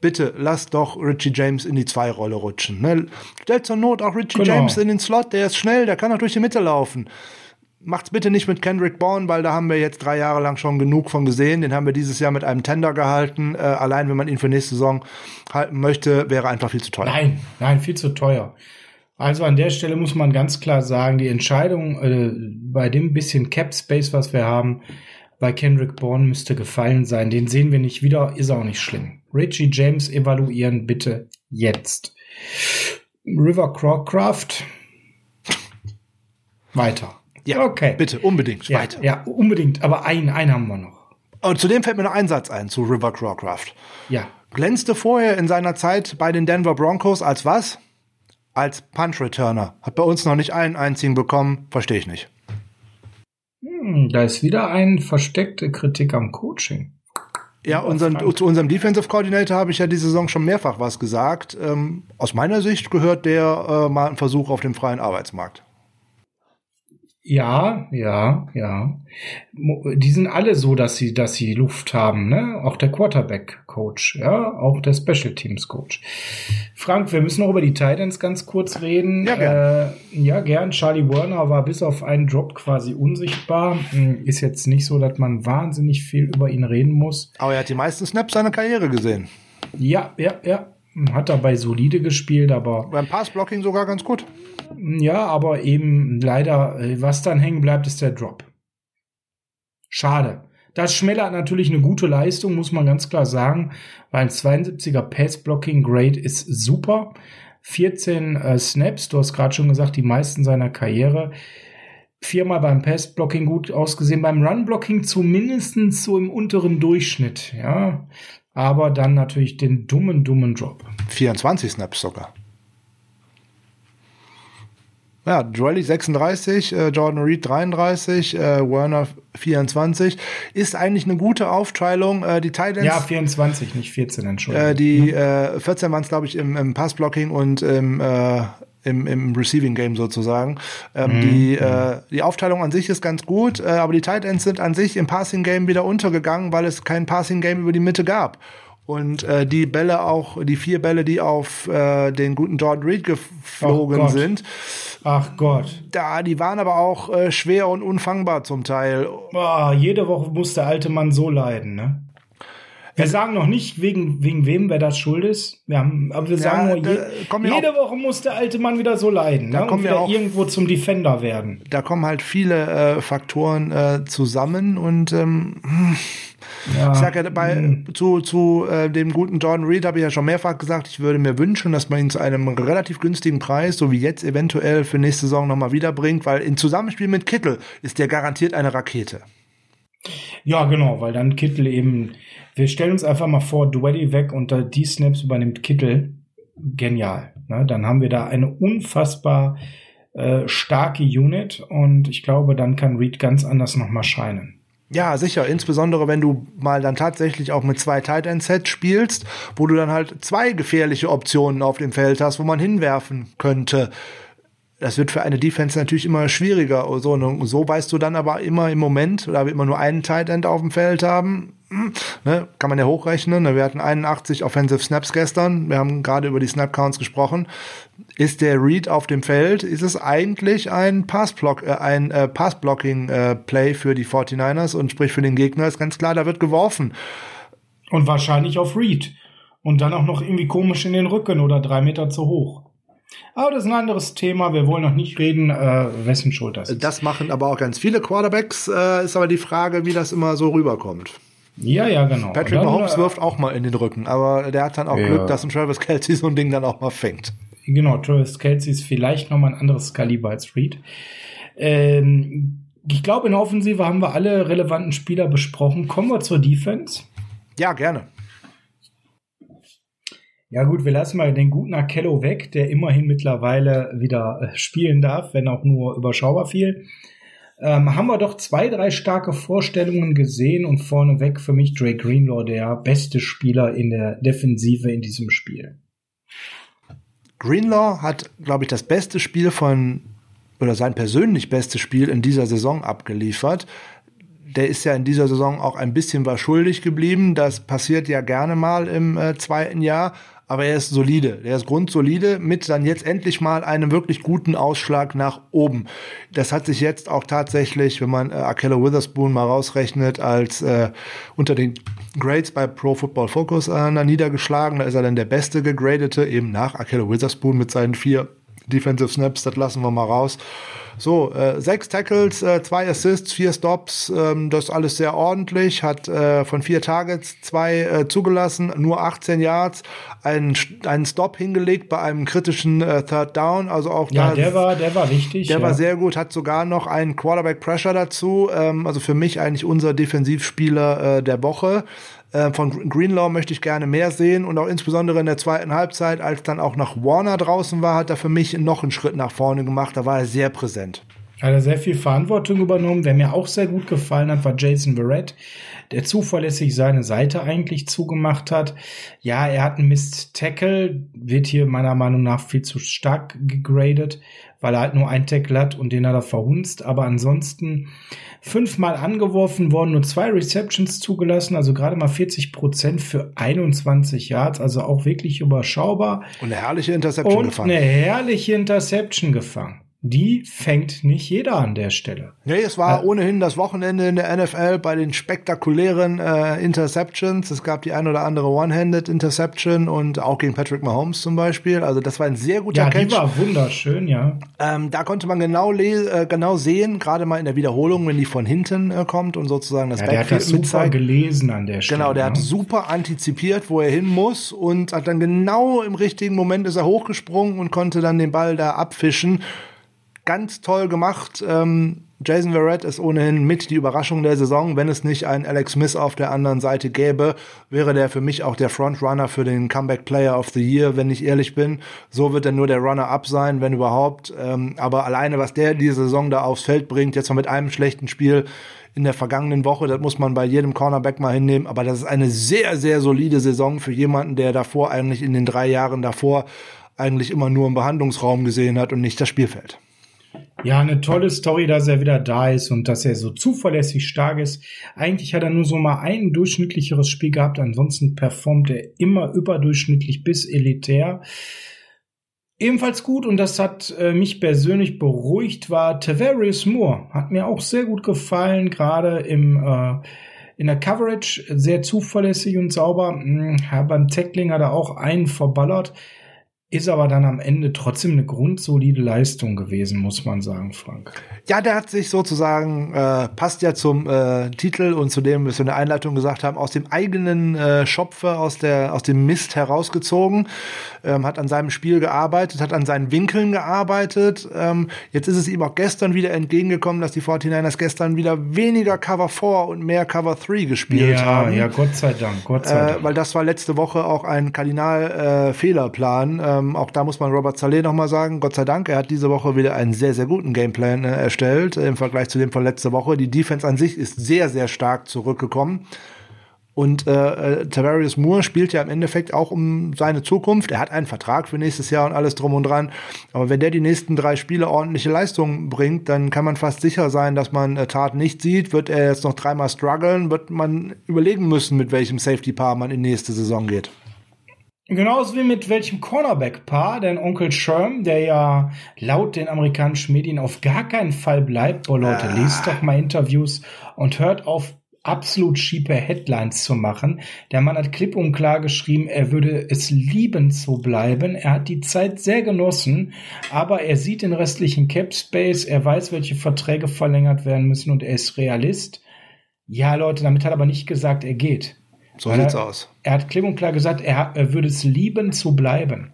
B: Bitte lass doch Richie James in die Zwei-Rolle rutschen. Ne? Stellt zur Not auch Richie genau. James in den Slot, der ist schnell, der kann auch durch die Mitte laufen. Macht's bitte nicht mit Kendrick Bourne, weil da haben wir jetzt drei Jahre lang schon genug von gesehen. Den haben wir dieses Jahr mit einem Tender gehalten. Äh, allein wenn man ihn für nächste Saison halten möchte, wäre einfach viel zu teuer.
A: Nein, nein, viel zu teuer. Also an der Stelle muss man ganz klar sagen, die Entscheidung äh, bei dem bisschen Cap Space, was wir haben, bei Kendrick Bourne müsste gefallen sein. Den sehen wir nicht wieder, ist auch nicht schlimm. Richie James evaluieren bitte jetzt. River Crawcraft. Weiter.
B: Ja, okay. Bitte, unbedingt.
A: Ja, weiter. Ja, unbedingt. Aber einen, einen haben wir noch.
B: Und zudem fällt mir noch ein Satz ein zu River Crawcraft.
A: Ja.
B: Glänzte vorher in seiner Zeit bei den Denver Broncos als was? als Punch-Returner. Hat bei uns noch nicht einen einzigen bekommen, verstehe ich nicht.
A: Hm, da ist wieder eine versteckte Kritik am Coaching.
B: Ja, unseren, zu unserem Defensive Coordinator habe ich ja diese Saison schon mehrfach was gesagt. Ähm, aus meiner Sicht gehört der äh, mal ein Versuch auf dem freien Arbeitsmarkt.
A: Ja, ja, ja. Die sind alle so, dass sie, dass sie Luft haben, ne? Auch der Quarterback-Coach, ja, auch der Special Teams-Coach. Frank, wir müssen noch über die Titans ganz kurz reden. Ja, gern. Äh, ja, gern. Charlie Werner war bis auf einen Drop quasi unsichtbar. Hm, ist jetzt nicht so, dass man wahnsinnig viel über ihn reden muss.
B: Aber er hat die meisten Snaps seiner Karriere gesehen.
A: Ja, ja, ja. Hat dabei solide gespielt, aber.
B: Beim Passblocking sogar ganz gut.
A: Ja, aber eben leider, äh, was dann hängen bleibt, ist der Drop. Schade. Das schmälert natürlich eine gute Leistung, muss man ganz klar sagen, weil ein 72er Pass-Blocking Grade ist super. 14 äh, Snaps, du hast gerade schon gesagt, die meisten seiner Karriere. Viermal beim Pass-Blocking gut ausgesehen, beim Run-Blocking zumindest so im unteren Durchschnitt, ja. Aber dann natürlich den dummen, dummen Drop.
B: 24 Snaps sogar. Ja, Drelly 36, äh, Jordan Reed 33, äh, Werner 24. Ist eigentlich eine gute Aufteilung. Äh, die Titans.
A: Ja, 24, nicht 14, Entschuldigung.
B: Äh, die äh, 14 waren es, glaube ich, im, im Passblocking und im, äh, im, im Receiving Game sozusagen. Ähm, mhm. die, äh, die Aufteilung an sich ist ganz gut, äh, aber die Tight Ends sind an sich im Passing Game wieder untergegangen, weil es kein Passing Game über die Mitte gab. Und äh, die Bälle auch, die vier Bälle, die auf äh, den guten Jordan Reed geflogen sind,
A: Ach Gott.
B: Da, die waren aber auch äh, schwer und unfangbar zum Teil.
A: Boah, jede Woche muss der alte Mann so leiden, ne? Wir sagen noch nicht, wegen, wegen wem wer das schuld ist. Wir haben, aber wir sagen ja, nur, je, jede Woche muss der alte Mann wieder so leiden da ne? und wieder auch, irgendwo zum Defender werden.
B: Da kommen halt viele äh, Faktoren äh, zusammen und ähm, ja, ich sage ja bei, hm. zu, zu äh, dem guten Jordan Reed habe ich ja schon mehrfach gesagt, ich würde mir wünschen, dass man ihn zu einem relativ günstigen Preis, so wie jetzt eventuell für nächste Saison nochmal wiederbringt, weil im Zusammenspiel mit Kittel ist der garantiert eine Rakete.
A: Ja, genau, weil dann Kittel eben, wir stellen uns einfach mal vor, Dwelly weg und die Snaps übernimmt Kittel. Genial. Ne? Dann haben wir da eine unfassbar äh, starke Unit und ich glaube, dann kann Reed ganz anders nochmal scheinen.
B: Ja, sicher. Insbesondere wenn du mal dann tatsächlich auch mit zwei Tight End Sets spielst, wo du dann halt zwei gefährliche Optionen auf dem Feld hast, wo man hinwerfen könnte. Das wird für eine Defense natürlich immer schwieriger. So, so weißt du dann aber immer im Moment, da wir immer nur einen Tight End auf dem Feld haben, ne, kann man ja hochrechnen. Ne, wir hatten 81 Offensive Snaps gestern. Wir haben gerade über die Snap Counts gesprochen. Ist der Read auf dem Feld? Ist es eigentlich ein Passblock, äh, ein äh, Passblocking äh, Play für die 49ers und sprich für den Gegner ist ganz klar, da wird geworfen.
A: Und wahrscheinlich auf Read. Und dann auch noch irgendwie komisch in den Rücken oder drei Meter zu hoch. Aber das ist ein anderes Thema. Wir wollen noch nicht reden, äh, wessen Schuld das ist.
B: Das machen aber auch ganz viele Quarterbacks. Äh, ist aber die Frage, wie das immer so rüberkommt.
A: Ja, ja, genau.
B: Patrick dann, Mahomes äh, wirft auch mal in den Rücken, aber der hat dann auch ja. Glück, dass ein Travis Kelsey so ein Ding dann auch mal fängt.
A: Genau, Travis Kelsey ist vielleicht noch mal ein anderes Kaliber als Reed. Ähm, ich glaube, in der Offensive haben wir alle relevanten Spieler besprochen. Kommen wir zur Defense.
B: Ja, gerne.
A: Ja gut, wir lassen mal den guten Akello weg, der immerhin mittlerweile wieder äh, spielen darf, wenn auch nur überschaubar viel ähm, haben wir doch zwei, drei starke Vorstellungen gesehen und vorneweg für mich Drake Greenlaw der beste Spieler in der Defensive in diesem Spiel.
B: Greenlaw hat, glaube ich, das beste Spiel von oder sein persönlich bestes Spiel in dieser Saison abgeliefert. Der ist ja in dieser Saison auch ein bisschen was schuldig geblieben. Das passiert ja gerne mal im äh, zweiten Jahr aber er ist solide. Er ist grundsolide mit dann jetzt endlich mal einem wirklich guten Ausschlag nach oben. Das hat sich jetzt auch tatsächlich, wenn man äh, Akello Witherspoon mal rausrechnet, als äh, unter den Grades bei Pro Football Focus äh, niedergeschlagen. Da ist er dann der beste gegradete, eben nach Akello Witherspoon mit seinen vier Defensive Snaps. Das lassen wir mal raus. So, äh, sechs Tackles, äh, zwei Assists, vier Stops, ähm, das alles sehr ordentlich, hat äh, von vier Targets zwei äh, zugelassen, nur 18 Yards, einen, einen Stop hingelegt bei einem kritischen äh, Third Down, also auch
A: ja, da, der war, der war wichtig.
B: Der ja. war sehr gut, hat sogar noch einen Quarterback Pressure dazu, ähm, also für mich eigentlich unser Defensivspieler äh, der Woche. Äh, von Greenlaw möchte ich gerne mehr sehen und auch insbesondere in der zweiten Halbzeit, als dann auch nach Warner draußen war, hat er für mich noch einen Schritt nach vorne gemacht. Da war er sehr präsent.
A: Hat er sehr viel Verantwortung übernommen. Wer mir auch sehr gut gefallen hat, war Jason Verrett, der zuverlässig seine Seite eigentlich zugemacht hat. Ja, er hat einen Mist Tackle, wird hier meiner Meinung nach viel zu stark gegradet, weil er halt nur ein Tackle hat und den hat er verhunzt. Aber ansonsten fünfmal angeworfen worden, nur zwei Receptions zugelassen, also gerade mal 40 Prozent für 21 Yards, also auch wirklich überschaubar.
B: Und eine herrliche Interception
A: und gefangen. Eine herrliche Interception gefangen die fängt nicht jeder an der Stelle.
B: Nee, es war äh, ohnehin das Wochenende in der NFL bei den spektakulären äh, Interceptions. Es gab die ein oder andere One-Handed Interception und auch gegen Patrick Mahomes zum Beispiel. Also das war ein sehr guter
A: ja,
B: Catch. Ja,
A: die war wunderschön, ja.
B: Ähm, da konnte man genau, äh, genau sehen, gerade mal in der Wiederholung, wenn die von hinten äh, kommt und sozusagen das
A: ja, der hat das super mitzeigt. gelesen an der Stelle.
B: Genau, der ne? hat super antizipiert, wo er hin muss und hat dann genau im richtigen Moment ist er hochgesprungen und konnte dann den Ball da abfischen ganz toll gemacht. Ähm, Jason Verrett ist ohnehin mit die Überraschung der Saison. Wenn es nicht einen Alex Smith auf der anderen Seite gäbe, wäre der für mich auch der Frontrunner für den Comeback Player of the Year, wenn ich ehrlich bin. So wird er nur der Runner-up sein, wenn überhaupt. Ähm, aber alleine, was der diese Saison da aufs Feld bringt, jetzt noch mit einem schlechten Spiel in der vergangenen Woche, das muss man bei jedem Cornerback mal hinnehmen. Aber das ist eine sehr, sehr solide Saison für jemanden, der davor eigentlich in den drei Jahren davor eigentlich immer nur im Behandlungsraum gesehen hat und nicht das Spielfeld.
A: Ja, eine tolle Story, dass er wieder da ist und dass er so zuverlässig stark ist. Eigentlich hat er nur so mal ein durchschnittlicheres Spiel gehabt, ansonsten performt er immer überdurchschnittlich bis elitär. Ebenfalls gut und das hat äh, mich persönlich beruhigt war Tavarius Moore. Hat mir auch sehr gut gefallen, gerade im äh, in der Coverage sehr zuverlässig und sauber. Hm, beim Tackling hat er auch einen verballert. Ist aber dann am Ende trotzdem eine grundsolide Leistung gewesen, muss man sagen, Frank.
B: Ja, der hat sich sozusagen, äh, passt ja zum äh, Titel und zu dem, was wir in der Einleitung gesagt haben, aus dem eigenen äh, Schopfe, aus, der, aus dem Mist herausgezogen, ähm, hat an seinem Spiel gearbeitet, hat an seinen Winkeln gearbeitet. Ähm, jetzt ist es ihm auch gestern wieder entgegengekommen, dass die 49ers gestern wieder weniger Cover 4 und mehr Cover 3 gespielt
A: ja,
B: haben.
A: Ja, Gott sei Dank, Gott sei
B: Dank. Äh, weil das war letzte Woche auch ein Kardinal-Fehlerplan. Äh, ähm, auch da muss man Robert Saleh nochmal sagen, Gott sei Dank, er hat diese Woche wieder einen sehr, sehr guten Gameplan äh, erstellt äh, im Vergleich zu dem von letzter Woche. Die Defense an sich ist sehr, sehr stark zurückgekommen. Und äh, äh, Tavarius Moore spielt ja im Endeffekt auch um seine Zukunft. Er hat einen Vertrag für nächstes Jahr und alles drum und dran. Aber wenn der die nächsten drei Spiele ordentliche Leistungen bringt, dann kann man fast sicher sein, dass man äh, Tat nicht sieht. Wird er jetzt noch dreimal strugglen, wird man überlegen müssen, mit welchem Safety-Paar man in nächste Saison geht.
A: Genauso wie mit welchem Cornerback-Paar, denn Onkel Sherm, der ja laut den amerikanischen Medien auf gar keinen Fall bleibt. Boah, Leute, ah. lest doch mal Interviews und hört auf, absolut schiepe Headlines zu machen. Der Mann hat klipp und klar geschrieben, er würde es lieben zu bleiben. Er hat die Zeit sehr genossen, aber er sieht den restlichen Cap Space, er weiß, welche Verträge verlängert werden müssen und er ist Realist. Ja, Leute, damit hat er aber nicht gesagt, er geht.
B: So Weil sieht's er, aus.
A: Er hat klipp und klar gesagt, er, er würde es lieben zu bleiben.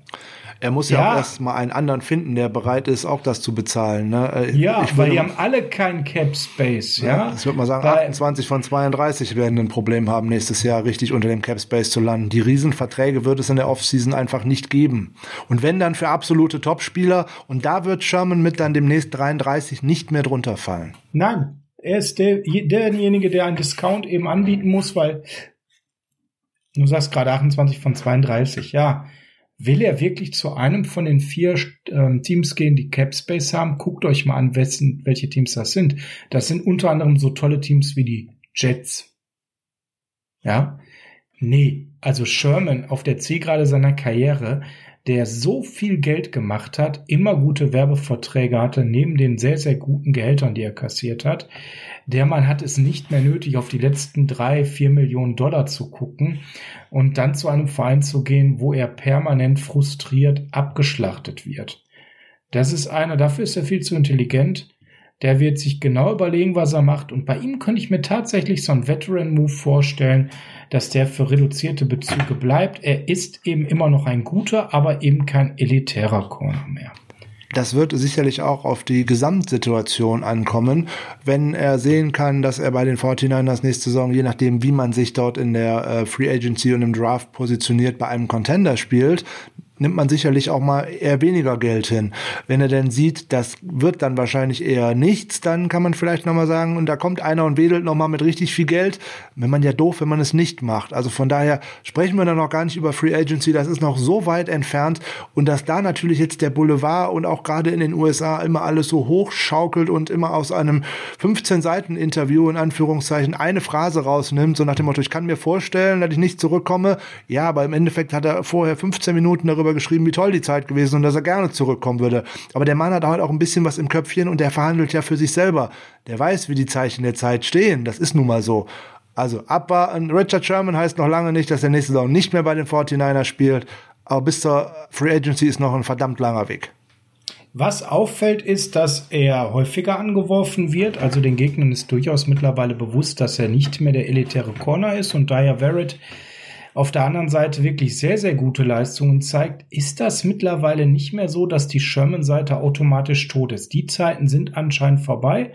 B: Er muss ja, ja auch erst mal einen anderen finden, der bereit ist, auch das zu bezahlen. Ne?
A: Äh, ja, ich weil die haben alle keinen Cap Space. Ja, ja
B: ich würde mal sagen, weil, 28 von 32 werden ein Problem haben, nächstes Jahr richtig unter dem Cap Space zu landen. Die Riesenverträge wird es in der Offseason einfach nicht geben. Und wenn dann für absolute Topspieler, und da wird Sherman mit dann demnächst 33 nicht mehr drunter fallen.
A: Nein, er ist der, derjenige, der einen Discount eben anbieten muss, weil Du sagst gerade 28 von 32, ja. Will er wirklich zu einem von den vier ähm, Teams gehen, die Capspace haben? Guckt euch mal an, wessen, welche Teams das sind. Das sind unter anderem so tolle Teams wie die Jets. Ja? Nee, also Sherman auf der Zielgerade seiner Karriere, der so viel Geld gemacht hat, immer gute Werbeverträge hatte, neben den sehr, sehr guten Gehältern, die er kassiert hat, der Mann hat es nicht mehr nötig, auf die letzten drei, vier Millionen Dollar zu gucken und dann zu einem Verein zu gehen, wo er permanent frustriert abgeschlachtet wird. Das ist einer, dafür ist er viel zu intelligent. Der wird sich genau überlegen, was er macht. Und bei ihm könnte ich mir tatsächlich so einen Veteran-Move vorstellen, dass der für reduzierte Bezüge bleibt. Er ist eben immer noch ein guter, aber eben kein elitärer Corner mehr.
B: Das wird sicherlich auch auf die Gesamtsituation ankommen, wenn er sehen kann, dass er bei den 49ers nächste Saison, je nachdem, wie man sich dort in der äh, Free Agency und im Draft positioniert, bei einem Contender spielt, nimmt man sicherlich auch mal eher weniger Geld hin. Wenn er denn sieht, das wird dann wahrscheinlich eher nichts, dann kann man vielleicht nochmal sagen, und da kommt einer und wedelt nochmal mit richtig viel Geld. Wenn man ja doof, wenn man es nicht macht. Also von daher sprechen wir dann noch gar nicht über Free Agency, das ist noch so weit entfernt und dass da natürlich jetzt der Boulevard und auch gerade in den USA immer alles so hochschaukelt und immer aus einem 15 Seiten Interview in Anführungszeichen eine Phrase rausnimmt, so nach dem Motto, ich kann mir vorstellen, dass ich nicht zurückkomme. Ja, aber im Endeffekt hat er vorher 15 Minuten darüber darüber geschrieben, wie toll die Zeit gewesen und dass er gerne zurückkommen würde. Aber der Mann hat halt auch ein bisschen was im Köpfchen und der verhandelt ja für sich selber. Der weiß, wie die Zeichen der Zeit stehen. Das ist nun mal so. Also abwarten. Richard Sherman heißt noch lange nicht, dass er nächste Saison nicht mehr bei den 49ers spielt. Aber bis zur Free Agency ist noch ein verdammt langer Weg.
A: Was auffällt, ist, dass er häufiger angeworfen wird. Also den Gegnern ist durchaus mittlerweile bewusst, dass er nicht mehr der elitäre Corner ist und daher Verrett auf der anderen Seite wirklich sehr, sehr gute Leistungen zeigt, ist das mittlerweile nicht mehr so, dass die Sherman-Seite automatisch tot ist. Die Zeiten sind anscheinend vorbei.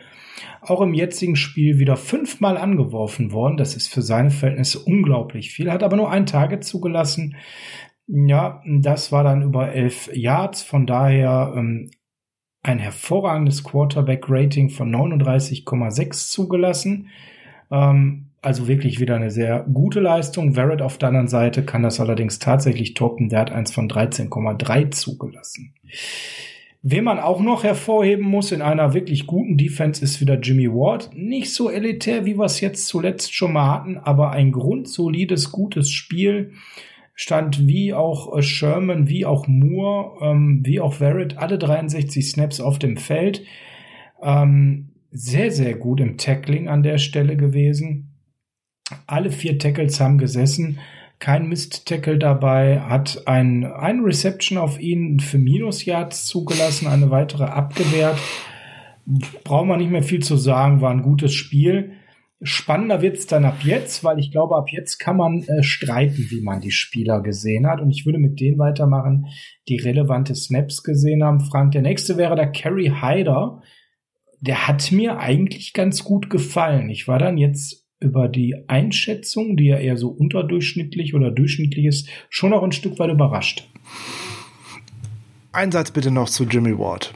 A: Auch im jetzigen Spiel wieder fünfmal angeworfen worden. Das ist für seine Verhältnisse unglaublich viel. Hat aber nur ein Target zugelassen. Ja, das war dann über elf Yards. Von daher ähm, ein hervorragendes Quarterback-Rating von 39,6 zugelassen. Ähm, also wirklich wieder eine sehr gute Leistung. Verrett auf der anderen Seite kann das allerdings tatsächlich toppen. Der hat eins von 13,3 zugelassen. Wen man auch noch hervorheben muss in einer wirklich guten Defense ist wieder Jimmy Ward. Nicht so elitär, wie wir es jetzt zuletzt schon mal hatten, aber ein grundsolides, gutes Spiel. Stand wie auch äh, Sherman, wie auch Moore, ähm, wie auch Verrett, alle 63 Snaps auf dem Feld. Ähm, sehr, sehr gut im Tackling an der Stelle gewesen. Alle vier Tackles haben gesessen. Kein Mist-Tackle dabei, hat ein, ein Reception auf ihn für Minus-Yards zugelassen, eine weitere abgewehrt. Braucht man nicht mehr viel zu sagen, war ein gutes Spiel. Spannender wird's dann ab jetzt, weil ich glaube, ab jetzt kann man äh, streiten, wie man die Spieler gesehen hat. Und ich würde mit denen weitermachen, die relevante Snaps gesehen haben. Frank, der nächste wäre der Kerry Hyder. Der hat mir eigentlich ganz gut gefallen. Ich war dann jetzt über die Einschätzung, die ja eher so unterdurchschnittlich oder durchschnittlich ist, schon auch ein Stück weit überrascht.
B: Ein Satz bitte noch zu Jimmy Ward.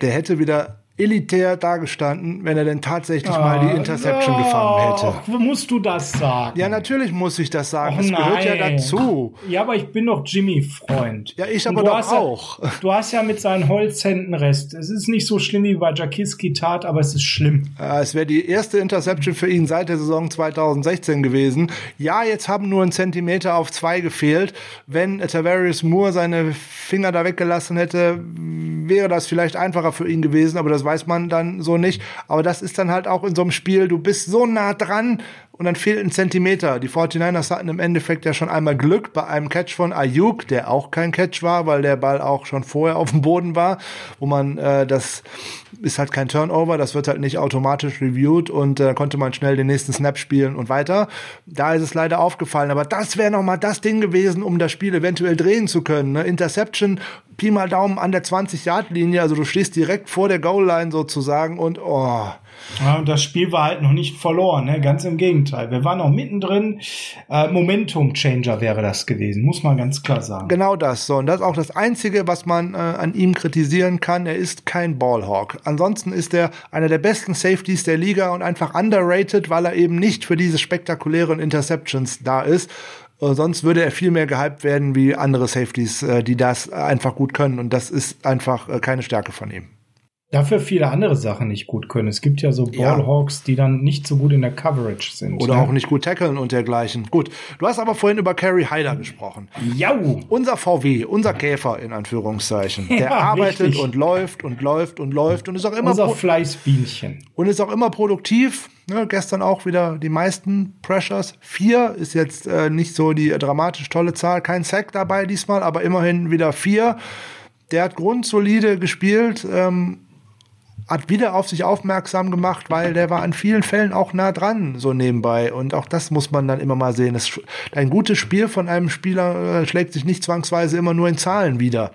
B: Der hätte wieder elitär dagestanden, wenn er denn tatsächlich ah, mal die Interception no, gefangen hätte.
A: Musst du das sagen?
B: Ja, natürlich muss ich das sagen. Och, das gehört ja dazu.
A: Ja, aber ich bin doch Jimmy-Freund.
B: Ja, ich aber doch auch.
A: Ja, du hast ja mit seinen Holzhänden Rest. Es ist nicht so schlimm wie bei Jakiski tat, aber es ist schlimm.
B: Ja, es wäre die erste Interception für ihn seit der Saison 2016 gewesen. Ja, jetzt haben nur ein Zentimeter auf zwei gefehlt. Wenn Tavarius Moore seine Finger da weggelassen hätte, wäre das vielleicht einfacher für ihn gewesen, aber das weiß man dann so nicht. Aber das ist dann halt auch in so einem Spiel, du bist so nah dran und dann fehlt ein Zentimeter. Die 49ers hatten im Endeffekt ja schon einmal Glück bei einem Catch von Ayuk, der auch kein Catch war, weil der Ball auch schon vorher auf dem Boden war, wo man äh, das ist halt kein Turnover, das wird halt nicht automatisch reviewed und äh, konnte man schnell den nächsten Snap spielen und weiter. Da ist es leider aufgefallen, aber das wäre noch mal das Ding gewesen, um das Spiel eventuell drehen zu können. Ne? Interception, Pi mal Daumen an der 20-Yard-Linie, also du stehst direkt vor der Goal-Line sozusagen und oh,
A: ja, und das Spiel war halt noch nicht verloren, ne? ganz im Gegenteil. Wir waren noch mittendrin. Äh, Momentum-Changer wäre das gewesen, muss man ganz klar sagen.
B: Genau das. So, und das ist auch das Einzige, was man äh, an ihm kritisieren kann. Er ist kein Ballhawk. Ansonsten ist er einer der besten Safeties der Liga und einfach underrated, weil er eben nicht für diese spektakulären Interceptions da ist. Äh, sonst würde er viel mehr gehypt werden wie andere Safeties, äh, die das einfach gut können. Und das ist einfach äh, keine Stärke von ihm
A: dafür viele andere Sachen nicht gut können. Es gibt ja so Ballhawks, ja. die dann nicht so gut in der Coverage sind.
B: Oder ne? auch nicht gut tackeln und dergleichen. Gut, du hast aber vorhin über Carrie Hyder gesprochen.
A: Jau!
B: Unser VW, unser Käfer in Anführungszeichen. Der ja, arbeitet richtig. und läuft und läuft und läuft und ist auch immer
A: unser Fleißbienchen.
B: Und ist auch immer produktiv. Ne, gestern auch wieder die meisten Pressures. Vier ist jetzt äh, nicht so die dramatisch tolle Zahl. Kein Sack dabei diesmal, aber immerhin wieder vier. Der hat grundsolide gespielt. Ähm, hat wieder auf sich aufmerksam gemacht, weil der war an vielen Fällen auch nah dran, so nebenbei. Und auch das muss man dann immer mal sehen. ein gutes Spiel von einem Spieler äh, schlägt sich nicht zwangsweise immer nur in Zahlen wieder.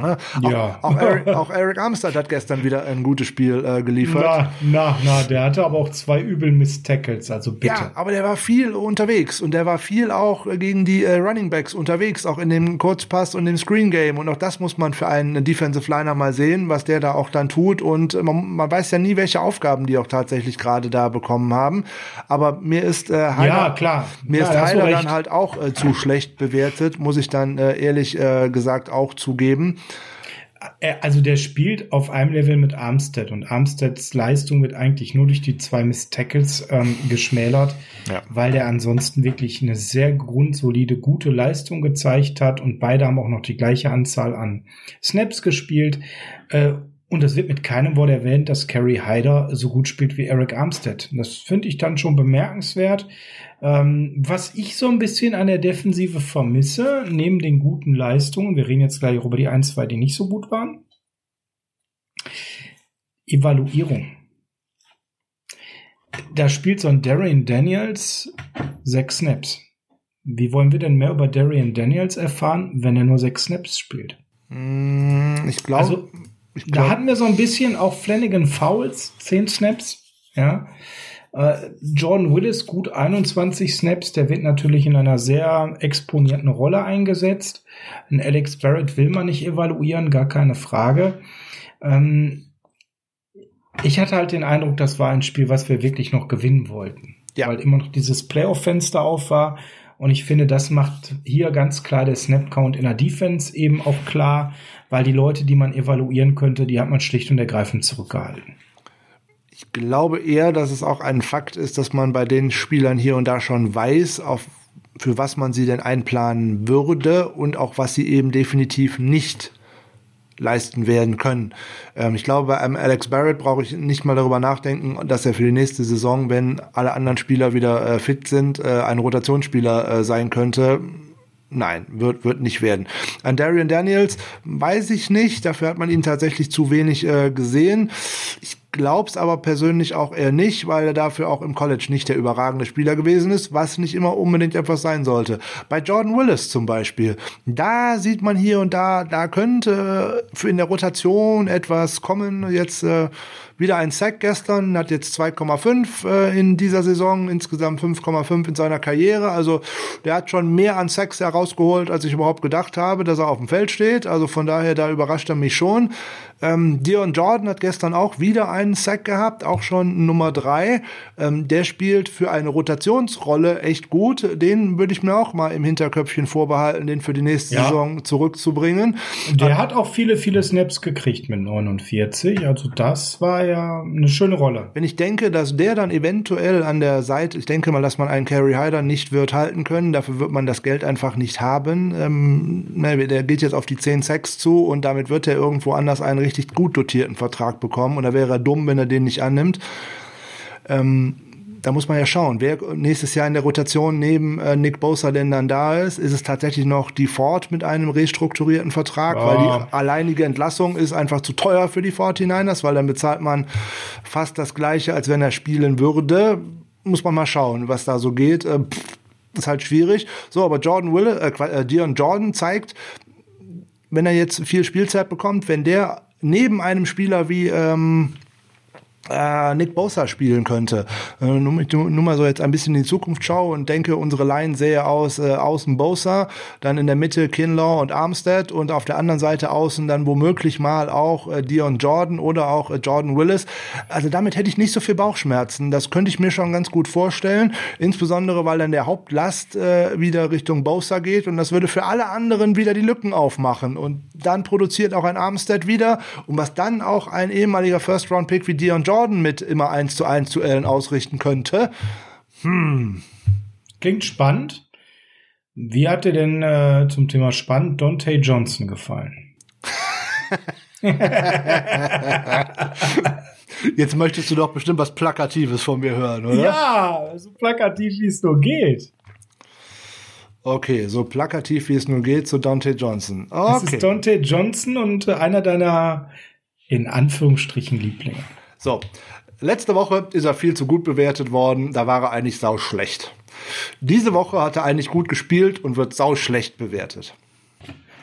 B: Ja. Auch, auch, Eric, auch, Eric, Armstead hat gestern wieder ein gutes Spiel äh, geliefert.
A: Na, na, na, der hatte aber auch zwei übel Miss Tackles, also bitte. Ja,
B: aber der war viel unterwegs und der war viel auch gegen die äh, Running Backs unterwegs, auch in dem Kurzpass und dem Screen Game. Und auch das muss man für einen Defensive Liner mal sehen, was der da auch dann tut. Und man, man weiß ja nie, welche Aufgaben die auch tatsächlich gerade da bekommen haben. Aber mir ist äh, Heiler,
A: ja, klar.
B: mir
A: ja,
B: ist Heiler dann halt auch äh, zu schlecht bewertet, muss ich dann äh, ehrlich äh, gesagt auch zugeben.
A: Äh, also der spielt auf einem Level mit Armstead und Armsteads Leistung wird eigentlich nur durch die zwei Miss Tackles ähm, geschmälert, ja. weil der ansonsten wirklich eine sehr grundsolide, gute Leistung gezeigt hat und beide haben auch noch die gleiche Anzahl an Snaps gespielt. Äh, und es wird mit keinem Wort erwähnt, dass Kerry Hyder so gut spielt wie Eric Armstead. Das finde ich dann schon bemerkenswert. Ähm, was ich so ein bisschen an der Defensive vermisse, neben den guten Leistungen, wir reden jetzt gleich auch über die ein, zwei, die nicht so gut waren, Evaluierung. Da spielt so ein Darian Daniels sechs Snaps. Wie wollen wir denn mehr über Darian Daniels erfahren, wenn er nur sechs Snaps spielt?
B: Mm, ich glaube. Also,
A: da hatten wir so ein bisschen auch Flanagan Fouls, zehn Snaps. Ja. Äh, Jordan Willis, gut 21 Snaps, der wird natürlich in einer sehr exponierten Rolle eingesetzt. Ein Alex Barrett will man nicht evaluieren, gar keine Frage. Ähm, ich hatte halt den Eindruck, das war ein Spiel, was wir wirklich noch gewinnen wollten. Ja. Weil immer noch dieses Playoff-Fenster auf war. Und ich finde, das macht hier ganz klar der Snap-Count in der Defense eben auch klar, weil die Leute, die man evaluieren könnte, die hat man schlicht und ergreifend zurückgehalten.
B: Ich glaube eher, dass es auch ein Fakt ist, dass man bei den Spielern hier und da schon weiß, auf, für was man sie denn einplanen würde und auch was sie eben definitiv nicht leisten werden können. Ähm, ich glaube, bei einem Alex Barrett brauche ich nicht mal darüber nachdenken, dass er für die nächste Saison, wenn alle anderen Spieler wieder äh, fit sind, äh, ein Rotationsspieler äh, sein könnte. Nein, wird, wird nicht werden. An Darian Daniels weiß ich nicht, dafür hat man ihn tatsächlich zu wenig äh, gesehen. Ich glaub's aber persönlich auch eher nicht, weil er dafür auch im College nicht der überragende Spieler gewesen ist, was nicht immer unbedingt etwas sein sollte. Bei Jordan Willis zum Beispiel, da sieht man hier und da, da könnte in der Rotation etwas kommen. Jetzt äh, wieder ein Sack gestern, hat jetzt 2,5 äh, in dieser Saison, insgesamt 5,5 in seiner Karriere. Also der hat schon mehr an Sacks herausgeholt, als ich überhaupt gedacht habe, dass er auf dem Feld steht. Also von daher, da überrascht er mich schon. Ähm, Dion Jordan hat gestern auch wieder einen Sack gehabt, auch schon Nummer drei. Ähm, der spielt für eine Rotationsrolle echt gut. Den würde ich mir auch mal im Hinterköpfchen vorbehalten, den für die nächste ja. Saison zurückzubringen.
A: Der hat auch viele, viele Snaps gekriegt mit 49. Also das war ja eine schöne Rolle.
B: Wenn ich denke, dass der dann eventuell an der Seite, ich denke mal, dass man einen Carry Hyder nicht wird halten können, dafür wird man das Geld einfach nicht haben. Ähm, der geht jetzt auf die 10 Sacks zu und damit wird er irgendwo anders einen richtig gut dotierten Vertrag bekommen und da wäre er dumm, wenn er den nicht annimmt. Ähm, da muss man ja schauen, wer nächstes Jahr in der Rotation neben äh, Nick Bosa denn dann da ist. Ist es tatsächlich noch die Ford mit einem restrukturierten Vertrag, oh. weil die alleinige Entlassung ist einfach zu teuer für die 49ers, weil dann bezahlt man fast das gleiche, als wenn er spielen würde. Muss man mal schauen, was da so geht. Äh, pff, ist halt schwierig. So, aber Jordan Wille, äh, äh, Dion Jordan zeigt, wenn er jetzt viel Spielzeit bekommt, wenn der neben einem Spieler wie ähm, äh, Nick Bosa spielen könnte. Äh, nur, nur, mal so jetzt ein bisschen in die Zukunft schaue und denke, unsere Line sähe aus äh, außen Bosa, dann in der Mitte Kinlaw und Armstead und auf der anderen Seite außen dann womöglich mal auch äh, Dion Jordan oder auch äh, Jordan Willis. Also damit hätte ich nicht so viel Bauchschmerzen. Das könnte ich mir schon ganz gut vorstellen, insbesondere weil dann der Hauptlast äh, wieder Richtung Bosa geht und das würde für alle anderen wieder die Lücken aufmachen und dann produziert auch ein Armstead wieder und was dann auch ein ehemaliger First Round Pick wie Dion Jordan Jordan mit immer 1 zu 1 Duellen ausrichten könnte. Hm.
A: Klingt spannend. Wie hat dir denn äh, zum Thema spannend Dante Johnson gefallen?
B: Jetzt möchtest du doch bestimmt was Plakatives von mir hören, oder?
A: Ja, so plakativ wie es nur geht.
B: Okay, so plakativ wie es nur geht, so Dante Johnson.
A: Okay. Das ist Dante Johnson und äh, einer deiner in Anführungsstrichen Lieblinge.
B: So, letzte Woche ist er viel zu gut bewertet worden, da war er eigentlich sau schlecht. Diese Woche hat er eigentlich gut gespielt und wird sau schlecht bewertet.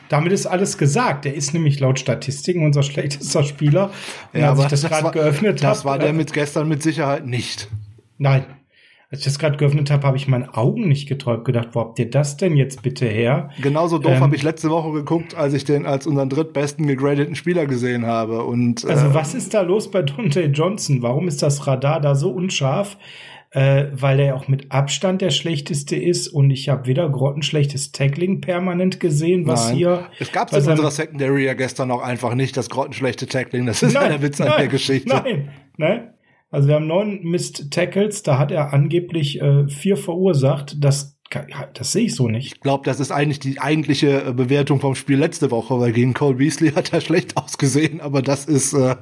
A: damit ist alles gesagt. Der ist nämlich laut Statistiken unser schlechtester Spieler.
B: Und ja, als ich das, das gerade geöffnet habe. Das war der mit gestern mit Sicherheit nicht.
A: Nein. Als ich das gerade geöffnet habe, habe ich meinen Augen nicht geträumt, gedacht, wo habt ihr das denn jetzt bitte her?
B: Genauso doof ähm, habe ich letzte Woche geguckt, als ich den als unseren drittbesten gegradeten Spieler gesehen habe. Und,
A: also äh, was ist da los bei Dante Johnson? Warum ist das Radar da so unscharf? äh, weil er auch mit Abstand der schlechteste ist und ich habe weder grottenschlechtes Tackling permanent gesehen, was
B: nein.
A: hier.
B: Es gab es in unserer Secondary ja gestern auch einfach nicht, das grottenschlechte Tackling. Das ist nein, der Witz an der Geschichte.
A: Nein, nein. Also wir haben neun Missed Tackles, da hat er angeblich äh, vier verursacht. Das das sehe ich so nicht.
B: Ich glaube, das ist eigentlich die eigentliche äh, Bewertung vom Spiel letzte Woche, weil gegen Cole Beasley hat er schlecht ausgesehen, aber das ist, äh,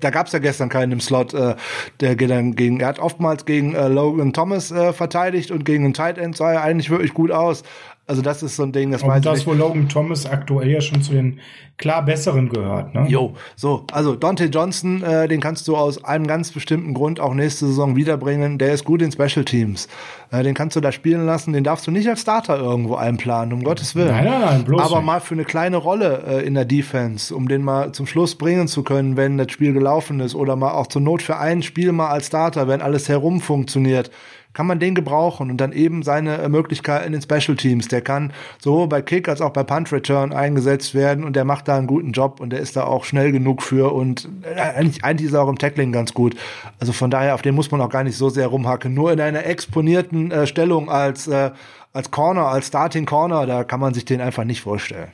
B: da gab es ja gestern keinen im Slot, äh, der geht dann gegen, er hat oftmals gegen äh, Logan Thomas äh, verteidigt und gegen einen Tight End sah er eigentlich wirklich gut aus. Also das ist so ein Ding, das
A: weiß das, wo Logan Thomas aktuell ja schon zu den klar besseren gehört. Ne?
B: Jo, so, also Dante Johnson, äh, den kannst du aus einem ganz bestimmten Grund auch nächste Saison wiederbringen. Der ist gut in Special Teams. Äh, den kannst du da spielen lassen. Den darfst du nicht als Starter irgendwo einplanen, um Gottes Willen.
A: Nein, nein, nein, bloß
B: Aber nicht. mal für eine kleine Rolle äh, in der Defense, um den mal zum Schluss bringen zu können, wenn das Spiel gelaufen ist. Oder mal auch zur Not für ein Spiel mal als Starter, wenn alles herum funktioniert kann man den gebrauchen und dann eben seine äh, Möglichkeiten in Special Teams. Der kann sowohl bei Kick als auch bei Punt Return eingesetzt werden und der macht da einen guten Job und der ist da auch schnell genug für und äh, eigentlich, eigentlich ist er auch im Tackling ganz gut. Also von daher, auf den muss man auch gar nicht so sehr rumhacken. Nur in einer exponierten äh, Stellung als, äh, als Corner, als Starting Corner, da kann man sich den einfach nicht vorstellen.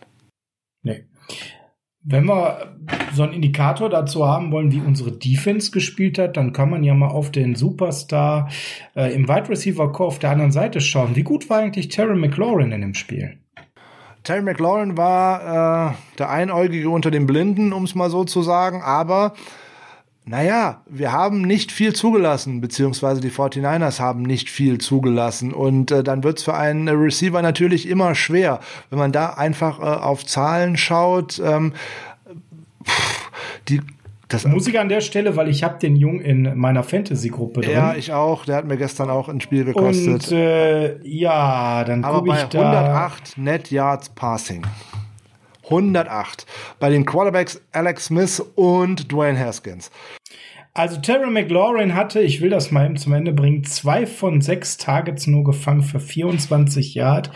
A: Nee. Wenn wir so einen Indikator dazu haben wollen, wie unsere Defense gespielt hat, dann kann man ja mal auf den Superstar äh, im Wide Receiver Core auf der anderen Seite schauen. Wie gut war eigentlich Terry McLaurin in dem Spiel?
B: Terry McLaurin war äh, der Einäugige unter den Blinden, um es mal so zu sagen, aber naja, wir haben nicht viel zugelassen, beziehungsweise die 49ers haben nicht viel zugelassen. Und äh, dann wird's für einen Receiver natürlich immer schwer, wenn man da einfach äh, auf Zahlen schaut. Ähm,
A: die das muss ich an der Stelle, weil ich habe den Jungen in meiner Fantasy-Gruppe
B: drin. Ja, ich auch. Der hat mir gestern auch ein Spiel gekostet.
A: Und äh, ja, dann gucke ich da.
B: 108 Net Yards Passing. 108 bei den Quarterbacks Alex Smith und Dwayne Haskins.
A: Also Terry McLaurin hatte, ich will das mal eben zum Ende bringen, zwei von sechs Targets nur gefangen für 24 Yard.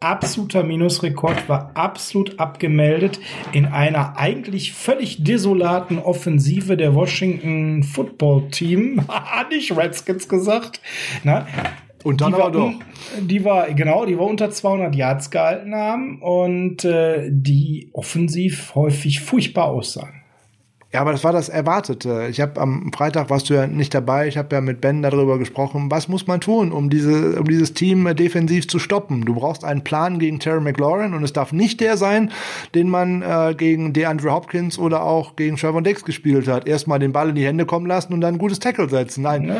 A: Absoluter Minusrekord, war absolut abgemeldet in einer eigentlich völlig desolaten Offensive der Washington Football Team. Nicht Redskins gesagt. Na,
B: und dann aber doch.
A: Die war, genau, die war unter 200 Yards gehalten haben und äh, die offensiv häufig furchtbar aussahen.
B: Ja, aber das war das Erwartete. Ich habe am Freitag warst du ja nicht dabei. Ich habe ja mit Ben darüber gesprochen. Was muss man tun, um diese, um dieses Team defensiv zu stoppen? Du brauchst einen Plan gegen Terry McLaurin und es darf nicht der sein, den man äh, gegen DeAndre Hopkins oder auch gegen Trevor Dix gespielt hat. Erstmal den Ball in die Hände kommen lassen und dann ein gutes Tackle setzen. Nein.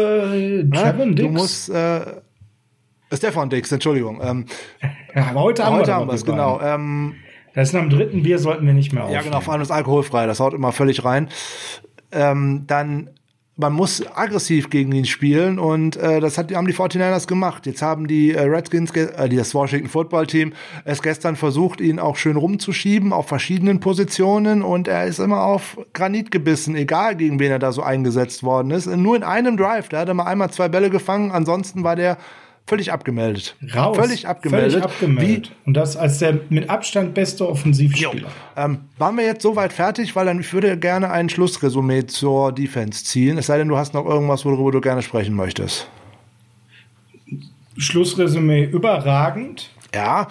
B: Äh, Dix. Du musst äh, Stefan Dix, Entschuldigung. Ähm,
A: ja, aber heute haben
B: heute
A: wir
B: haben wir es, genau. Ähm,
A: das ist am dritten Bier sollten wir nicht mehr aufnehmen.
B: Ja, genau, vor allem ist alkoholfrei, das haut immer völlig rein. Ähm, dann man muss aggressiv gegen ihn spielen und äh, das hat, haben die 49ers gemacht. Jetzt haben die äh, Redskins, äh, das Washington Football Team, es gestern versucht, ihn auch schön rumzuschieben auf verschiedenen Positionen und er ist immer auf Granit gebissen, egal gegen wen er da so eingesetzt worden ist. Nur in einem Drive, da hat er mal einmal zwei Bälle gefangen, ansonsten war der Völlig abgemeldet.
A: Raus.
B: Völlig abgemeldet. Völlig
A: abgemeldet. Wie? Und das als der mit Abstand beste Offensivspieler.
B: Ähm, waren wir jetzt soweit fertig? Weil dann ich würde gerne ein Schlussresümee zur Defense ziehen. Es sei denn, du hast noch irgendwas, worüber du gerne sprechen möchtest.
A: Schlussresümee überragend.
B: Ja.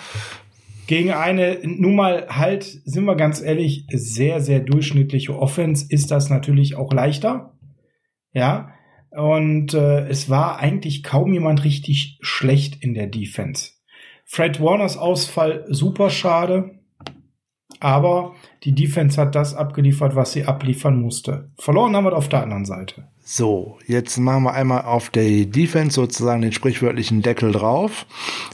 A: Gegen eine, nun mal halt, sind wir ganz ehrlich, sehr, sehr durchschnittliche Offense ist das natürlich auch leichter. Ja. Und äh, es war eigentlich kaum jemand richtig schlecht in der Defense. Fred Warners Ausfall super schade, aber die Defense hat das abgeliefert, was sie abliefern musste. Verloren haben wir auf der anderen Seite.
B: So, jetzt machen wir einmal auf der Defense sozusagen den sprichwörtlichen Deckel drauf.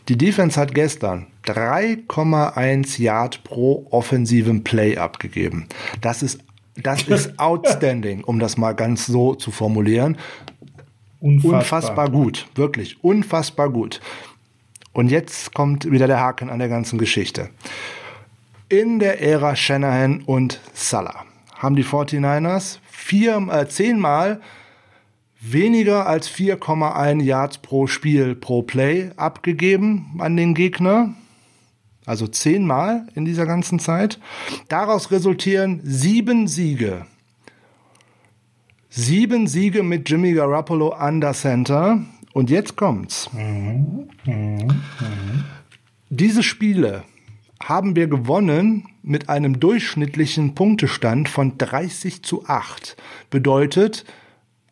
B: Die Defense hat gestern 3,1 Yard pro offensiven Play abgegeben. Das ist das ist outstanding, um das mal ganz so zu formulieren. Unfassbar. unfassbar gut, wirklich unfassbar gut. Und jetzt kommt wieder der Haken an der ganzen Geschichte. In der Ära Shanahan und Salah haben die 49ers vier, äh, zehnmal weniger als 4,1 Yards pro Spiel pro Play abgegeben an den Gegner. Also zehnmal in dieser ganzen Zeit. Daraus resultieren sieben Siege. Sieben Siege mit Jimmy Garoppolo an der Center. Und jetzt kommt's. Mhm, mh, mh. Diese Spiele haben wir gewonnen mit einem durchschnittlichen Punktestand von 30 zu 8. Bedeutet,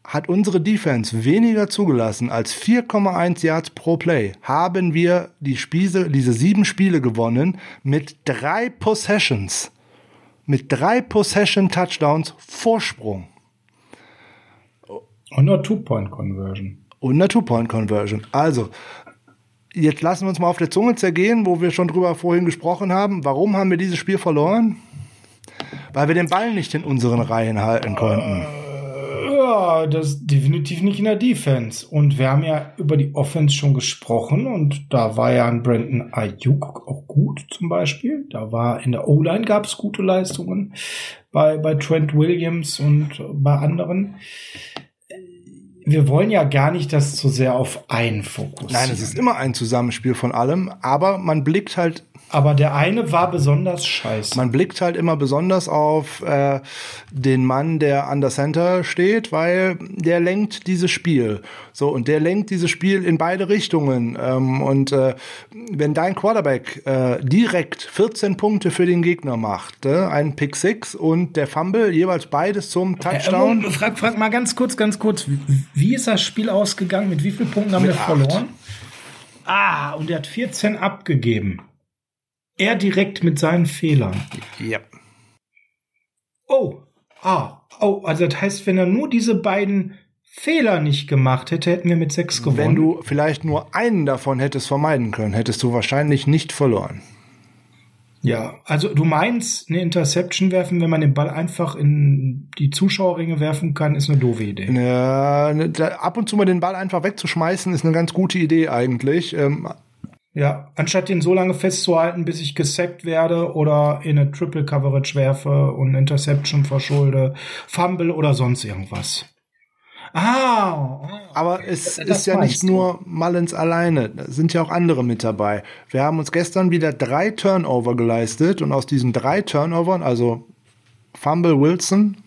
B: hat unsere Defense weniger zugelassen als 4,1 Yards pro Play, haben wir die Spiele, diese sieben Spiele gewonnen mit drei Possessions. Mit drei Possession Touchdowns Vorsprung.
A: Und einer Two-Point-Conversion.
B: Und einer Two-Point-Conversion. Also, jetzt lassen wir uns mal auf der Zunge zergehen, wo wir schon drüber vorhin gesprochen haben. Warum haben wir dieses Spiel verloren? Weil wir den Ball nicht in unseren Reihen halten konnten. Uh
A: das definitiv nicht in der Defense. Und wir haben ja über die Offense schon gesprochen und da war ja ein Brandon Ayuk auch gut zum Beispiel. Da war in der O-Line gab es gute Leistungen bei, bei Trent Williams und bei anderen. Wir wollen ja gar nicht das zu sehr auf einen fokussieren.
B: Nein, es ist immer ein Zusammenspiel von allem, aber man blickt halt
A: aber der eine war besonders scheiße.
B: Man blickt halt immer besonders auf äh, den Mann, der an der Center steht, weil der lenkt dieses Spiel. So, und der lenkt dieses Spiel in beide Richtungen. Ähm, und äh, wenn dein Quarterback äh, direkt 14 Punkte für den Gegner macht, äh, ein Pick Six und der Fumble, jeweils beides zum Touchdown.
A: Äh, frag, frag mal ganz kurz, ganz kurz, wie ist das Spiel ausgegangen? Mit wie vielen Punkten haben wir verloren? Ah, und er hat 14 abgegeben. Er direkt mit seinen Fehlern.
B: Ja.
A: Oh, ah, oh, also das heißt, wenn er nur diese beiden Fehler nicht gemacht hätte, hätten wir mit sechs gewonnen.
B: Wenn du vielleicht nur einen davon hättest vermeiden können, hättest du wahrscheinlich nicht verloren.
A: Ja, also du meinst, eine Interception werfen, wenn man den Ball einfach in die Zuschauerringe werfen kann, ist eine doofe Idee.
B: Ja, ab und zu mal den Ball einfach wegzuschmeißen, ist eine ganz gute Idee eigentlich.
A: Ja, anstatt den so lange festzuhalten, bis ich gesackt werde oder in eine Triple Coverage werfe und Interception verschulde, Fumble oder sonst irgendwas. Ah,
B: aber es das ist ja nicht nur Mullins alleine, da sind ja auch andere mit dabei. Wir haben uns gestern wieder drei Turnover geleistet und aus diesen drei Turnovern, also Fumble Wilson,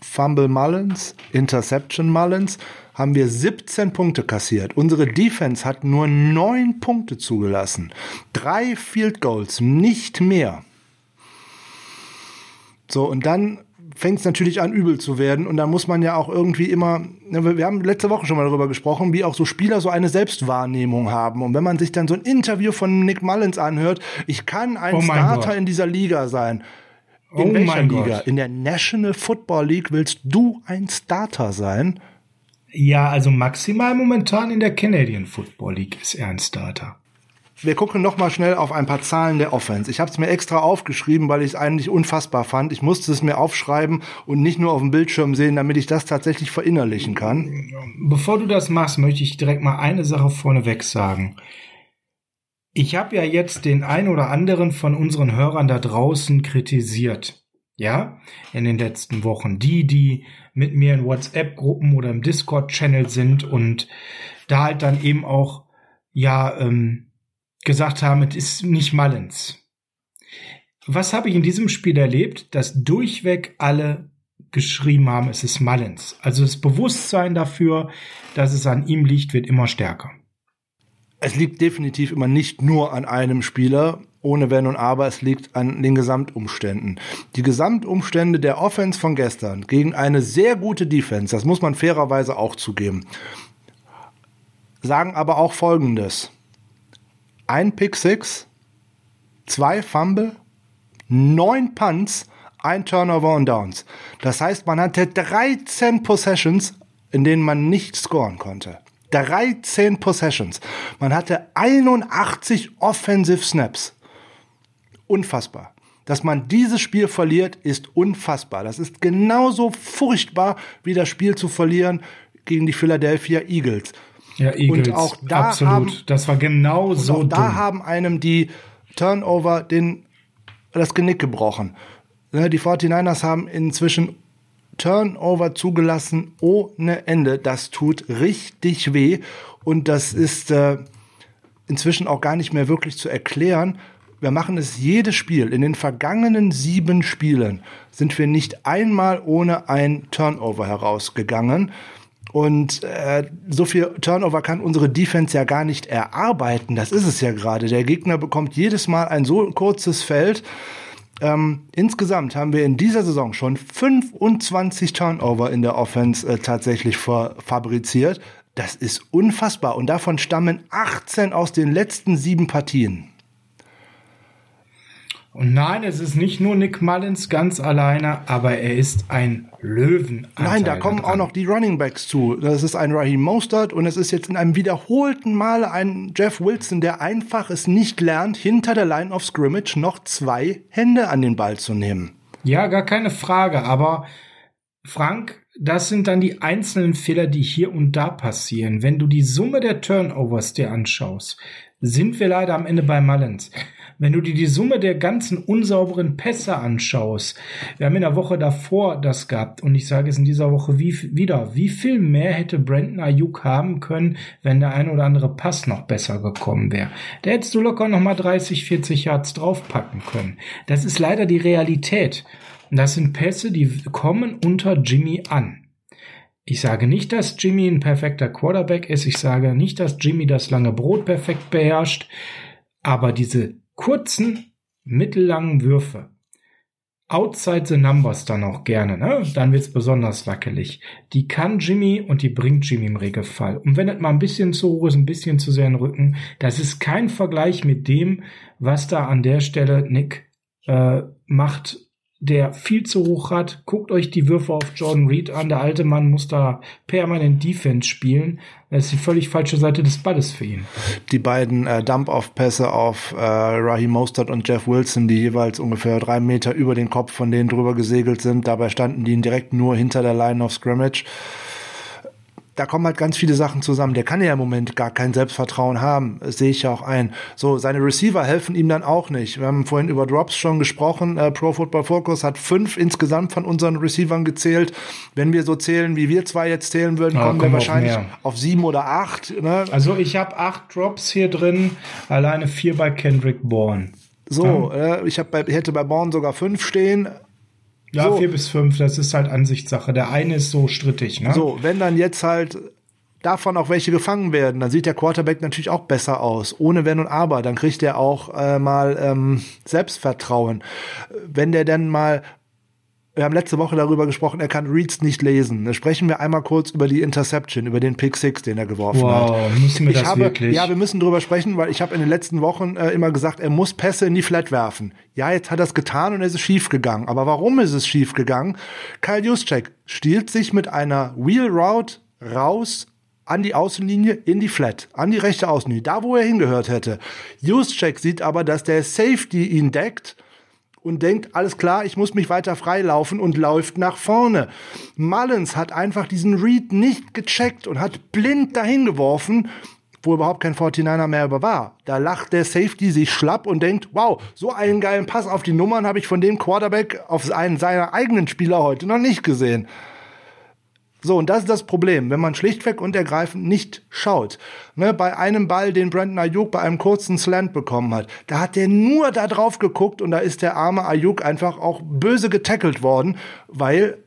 B: Fumble Mullins, Interception Mullins, haben wir 17 Punkte kassiert. Unsere Defense hat nur 9 Punkte zugelassen. Drei Field Goals, nicht mehr. So, und dann fängt es natürlich an, übel zu werden. Und da muss man ja auch irgendwie immer, ne, wir haben letzte Woche schon mal darüber gesprochen, wie auch so Spieler so eine Selbstwahrnehmung haben. Und wenn man sich dann so ein Interview von Nick Mullins anhört, ich kann ein oh Starter Gott. in dieser Liga sein. In oh welcher Liga? Gott. In der National Football League willst du ein Starter sein?
A: Ja, also maximal momentan in der Canadian Football League ist er ein Starter.
B: Wir gucken noch mal schnell auf ein paar Zahlen der Offense. Ich habe es mir extra aufgeschrieben, weil ich es eigentlich unfassbar fand. Ich musste es mir aufschreiben und nicht nur auf dem Bildschirm sehen, damit ich das tatsächlich verinnerlichen kann.
A: Bevor du das machst, möchte ich direkt mal eine Sache vorneweg sagen. Ich habe ja jetzt den ein oder anderen von unseren Hörern da draußen kritisiert. Ja, in den letzten Wochen. Die, die mit mir in WhatsApp-Gruppen oder im Discord-Channel sind und da halt dann eben auch, ja, ähm, gesagt haben, es ist nicht Mullins. Was habe ich in diesem Spiel erlebt? Dass durchweg alle geschrieben haben, es ist Mullins. Also das Bewusstsein dafür, dass es an ihm liegt, wird immer stärker.
B: Es liegt definitiv immer nicht nur an einem Spieler ohne Wenn und Aber, es liegt an den Gesamtumständen. Die Gesamtumstände der Offense von gestern gegen eine sehr gute Defense, das muss man fairerweise auch zugeben, sagen aber auch Folgendes. Ein Pick Six, zwei Fumble, neun Punts, ein Turnover und Downs. Das heißt, man hatte 13 Possessions, in denen man nicht scoren konnte. 13 Possessions. Man hatte 81 Offensive Snaps unfassbar. Dass man dieses Spiel verliert, ist unfassbar. Das ist genauso furchtbar, wie das Spiel zu verlieren gegen die Philadelphia Eagles.
A: Ja, Eagles. Und auch da absolut. Haben, das war genau so.
B: Auch da haben einem die Turnover den das Genick gebrochen. Ne, die 49ers haben inzwischen Turnover zugelassen ohne Ende. Das tut richtig weh und das ist äh, inzwischen auch gar nicht mehr wirklich zu erklären. Wir machen es jedes Spiel. In den vergangenen sieben Spielen sind wir nicht einmal ohne ein Turnover herausgegangen. Und äh, so viel Turnover kann unsere Defense ja gar nicht erarbeiten. Das ist es ja gerade. Der Gegner bekommt jedes Mal ein so kurzes Feld. Ähm, insgesamt haben wir in dieser Saison schon 25 Turnover in der Offense äh, tatsächlich fabriziert. Das ist unfassbar. Und davon stammen 18 aus den letzten sieben Partien.
A: Und nein, es ist nicht nur Nick Mullins ganz alleine, aber er ist ein Löwen.
B: Nein, da kommen auch noch die Running Backs zu. Das ist ein Raheem Mostert und es ist jetzt in einem wiederholten Mal ein Jeff Wilson, der einfach es nicht lernt, hinter der Line of Scrimmage noch zwei Hände an den Ball zu nehmen.
A: Ja, gar keine Frage, aber Frank, das sind dann die einzelnen Fehler, die hier und da passieren. Wenn du die Summe der Turnovers dir anschaust, sind wir leider am Ende bei Mullins. Wenn du dir die Summe der ganzen unsauberen Pässe anschaust, wir haben in der Woche davor das gehabt und ich sage es in dieser Woche wie, wieder, wie viel mehr hätte Brandon Ayuk haben können, wenn der ein oder andere Pass noch besser gekommen wäre. Da hättest du locker nochmal 30, 40 Yards draufpacken können. Das ist leider die Realität. Und das sind Pässe, die kommen unter Jimmy an. Ich sage nicht, dass Jimmy ein perfekter Quarterback ist. Ich sage nicht, dass Jimmy das lange Brot perfekt beherrscht. Aber diese kurzen, mittellangen Würfe. Outside the numbers dann auch gerne, ne? Dann wird's besonders wackelig. Die kann Jimmy und die bringt Jimmy im Regelfall. Und wenn es mal ein bisschen zu hoch ist, ein bisschen zu sehr in den Rücken, das ist kein Vergleich mit dem, was da an der Stelle Nick äh, macht der viel zu hoch hat. Guckt euch die Würfe auf Jordan Reed an. Der alte Mann muss da permanent Defense spielen. Das ist die völlig falsche Seite des Balles für ihn.
B: Die beiden äh, Dump-Off-Pässe auf äh, Raheem Mostert und Jeff Wilson, die jeweils ungefähr drei Meter über den Kopf von denen drüber gesegelt sind. Dabei standen die direkt nur hinter der Line of Scrimmage da kommen halt ganz viele Sachen zusammen. Der kann ja im Moment gar kein Selbstvertrauen haben. Das sehe ich ja auch ein. So, seine Receiver helfen ihm dann auch nicht. Wir haben vorhin über Drops schon gesprochen. Äh, Pro Football Focus hat fünf insgesamt von unseren Receivern gezählt. Wenn wir so zählen, wie wir zwei jetzt zählen würden, ja, kommen wir wahrscheinlich auf, auf, sieben oder acht. Ne?
A: Also ich habe acht Drops hier drin, alleine vier bei Kendrick Bourne.
B: So, äh, ich, hab bei, ich hätte bei Bourne sogar fünf stehen.
A: Ja, so. vier bis fünf, das ist halt Ansichtssache. Der eine ist so strittig, ne?
B: So, wenn dann jetzt halt davon auch welche gefangen werden, dann sieht der Quarterback natürlich auch besser aus. Ohne Wenn und Aber, dann kriegt er auch äh, mal ähm, Selbstvertrauen. Wenn der dann mal wir haben letzte Woche darüber gesprochen, er kann Reads nicht lesen. Da sprechen wir einmal kurz über die Interception, über den Pick Six, den er geworfen wow, hat.
A: Müssen wir ich das habe, wirklich?
B: Ja, wir müssen drüber sprechen, weil ich habe in den letzten Wochen äh, immer gesagt, er muss Pässe in die Flat werfen. Ja, jetzt hat er es getan und es ist schief gegangen. Aber warum ist es schief gegangen? Kyle Juszczyk stiehlt sich mit einer Wheel Route raus an die Außenlinie in die Flat, an die rechte Außenlinie, da wo er hingehört hätte. Juszczyk sieht aber, dass der Safety ihn deckt und denkt, alles klar, ich muss mich weiter freilaufen und läuft nach vorne. Mullins hat einfach diesen Read nicht gecheckt und hat blind dahin geworfen, wo überhaupt kein 49er mehr war. Da lacht der Safety sich schlapp und denkt, wow, so einen geilen Pass auf die Nummern habe ich von dem Quarterback auf einen seiner eigenen Spieler heute noch nicht gesehen. So, und das ist das Problem, wenn man schlichtweg und ergreifend nicht schaut. Ne, bei einem Ball, den Brandon Ayuk bei einem kurzen Slant bekommen hat, da hat der nur da drauf geguckt und da ist der arme Ayuk einfach auch böse getackelt worden, weil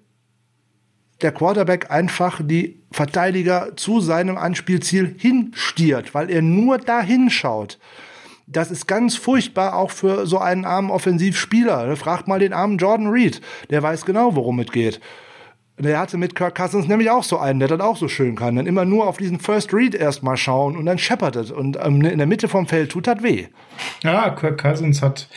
B: der Quarterback einfach die Verteidiger zu seinem Anspielziel hinstiert, weil er nur da hinschaut. Das ist ganz furchtbar auch für so einen armen Offensivspieler. Fragt mal den armen Jordan Reed, der weiß genau, worum es geht. Der hatte mit Kirk Cousins nämlich auch so einen, der das auch so schön kann. Dann immer nur auf diesen First Read erstmal schauen und dann scheppert es. Und ähm, in der Mitte vom Feld tut das weh.
A: Ja, Kirk Cousins hat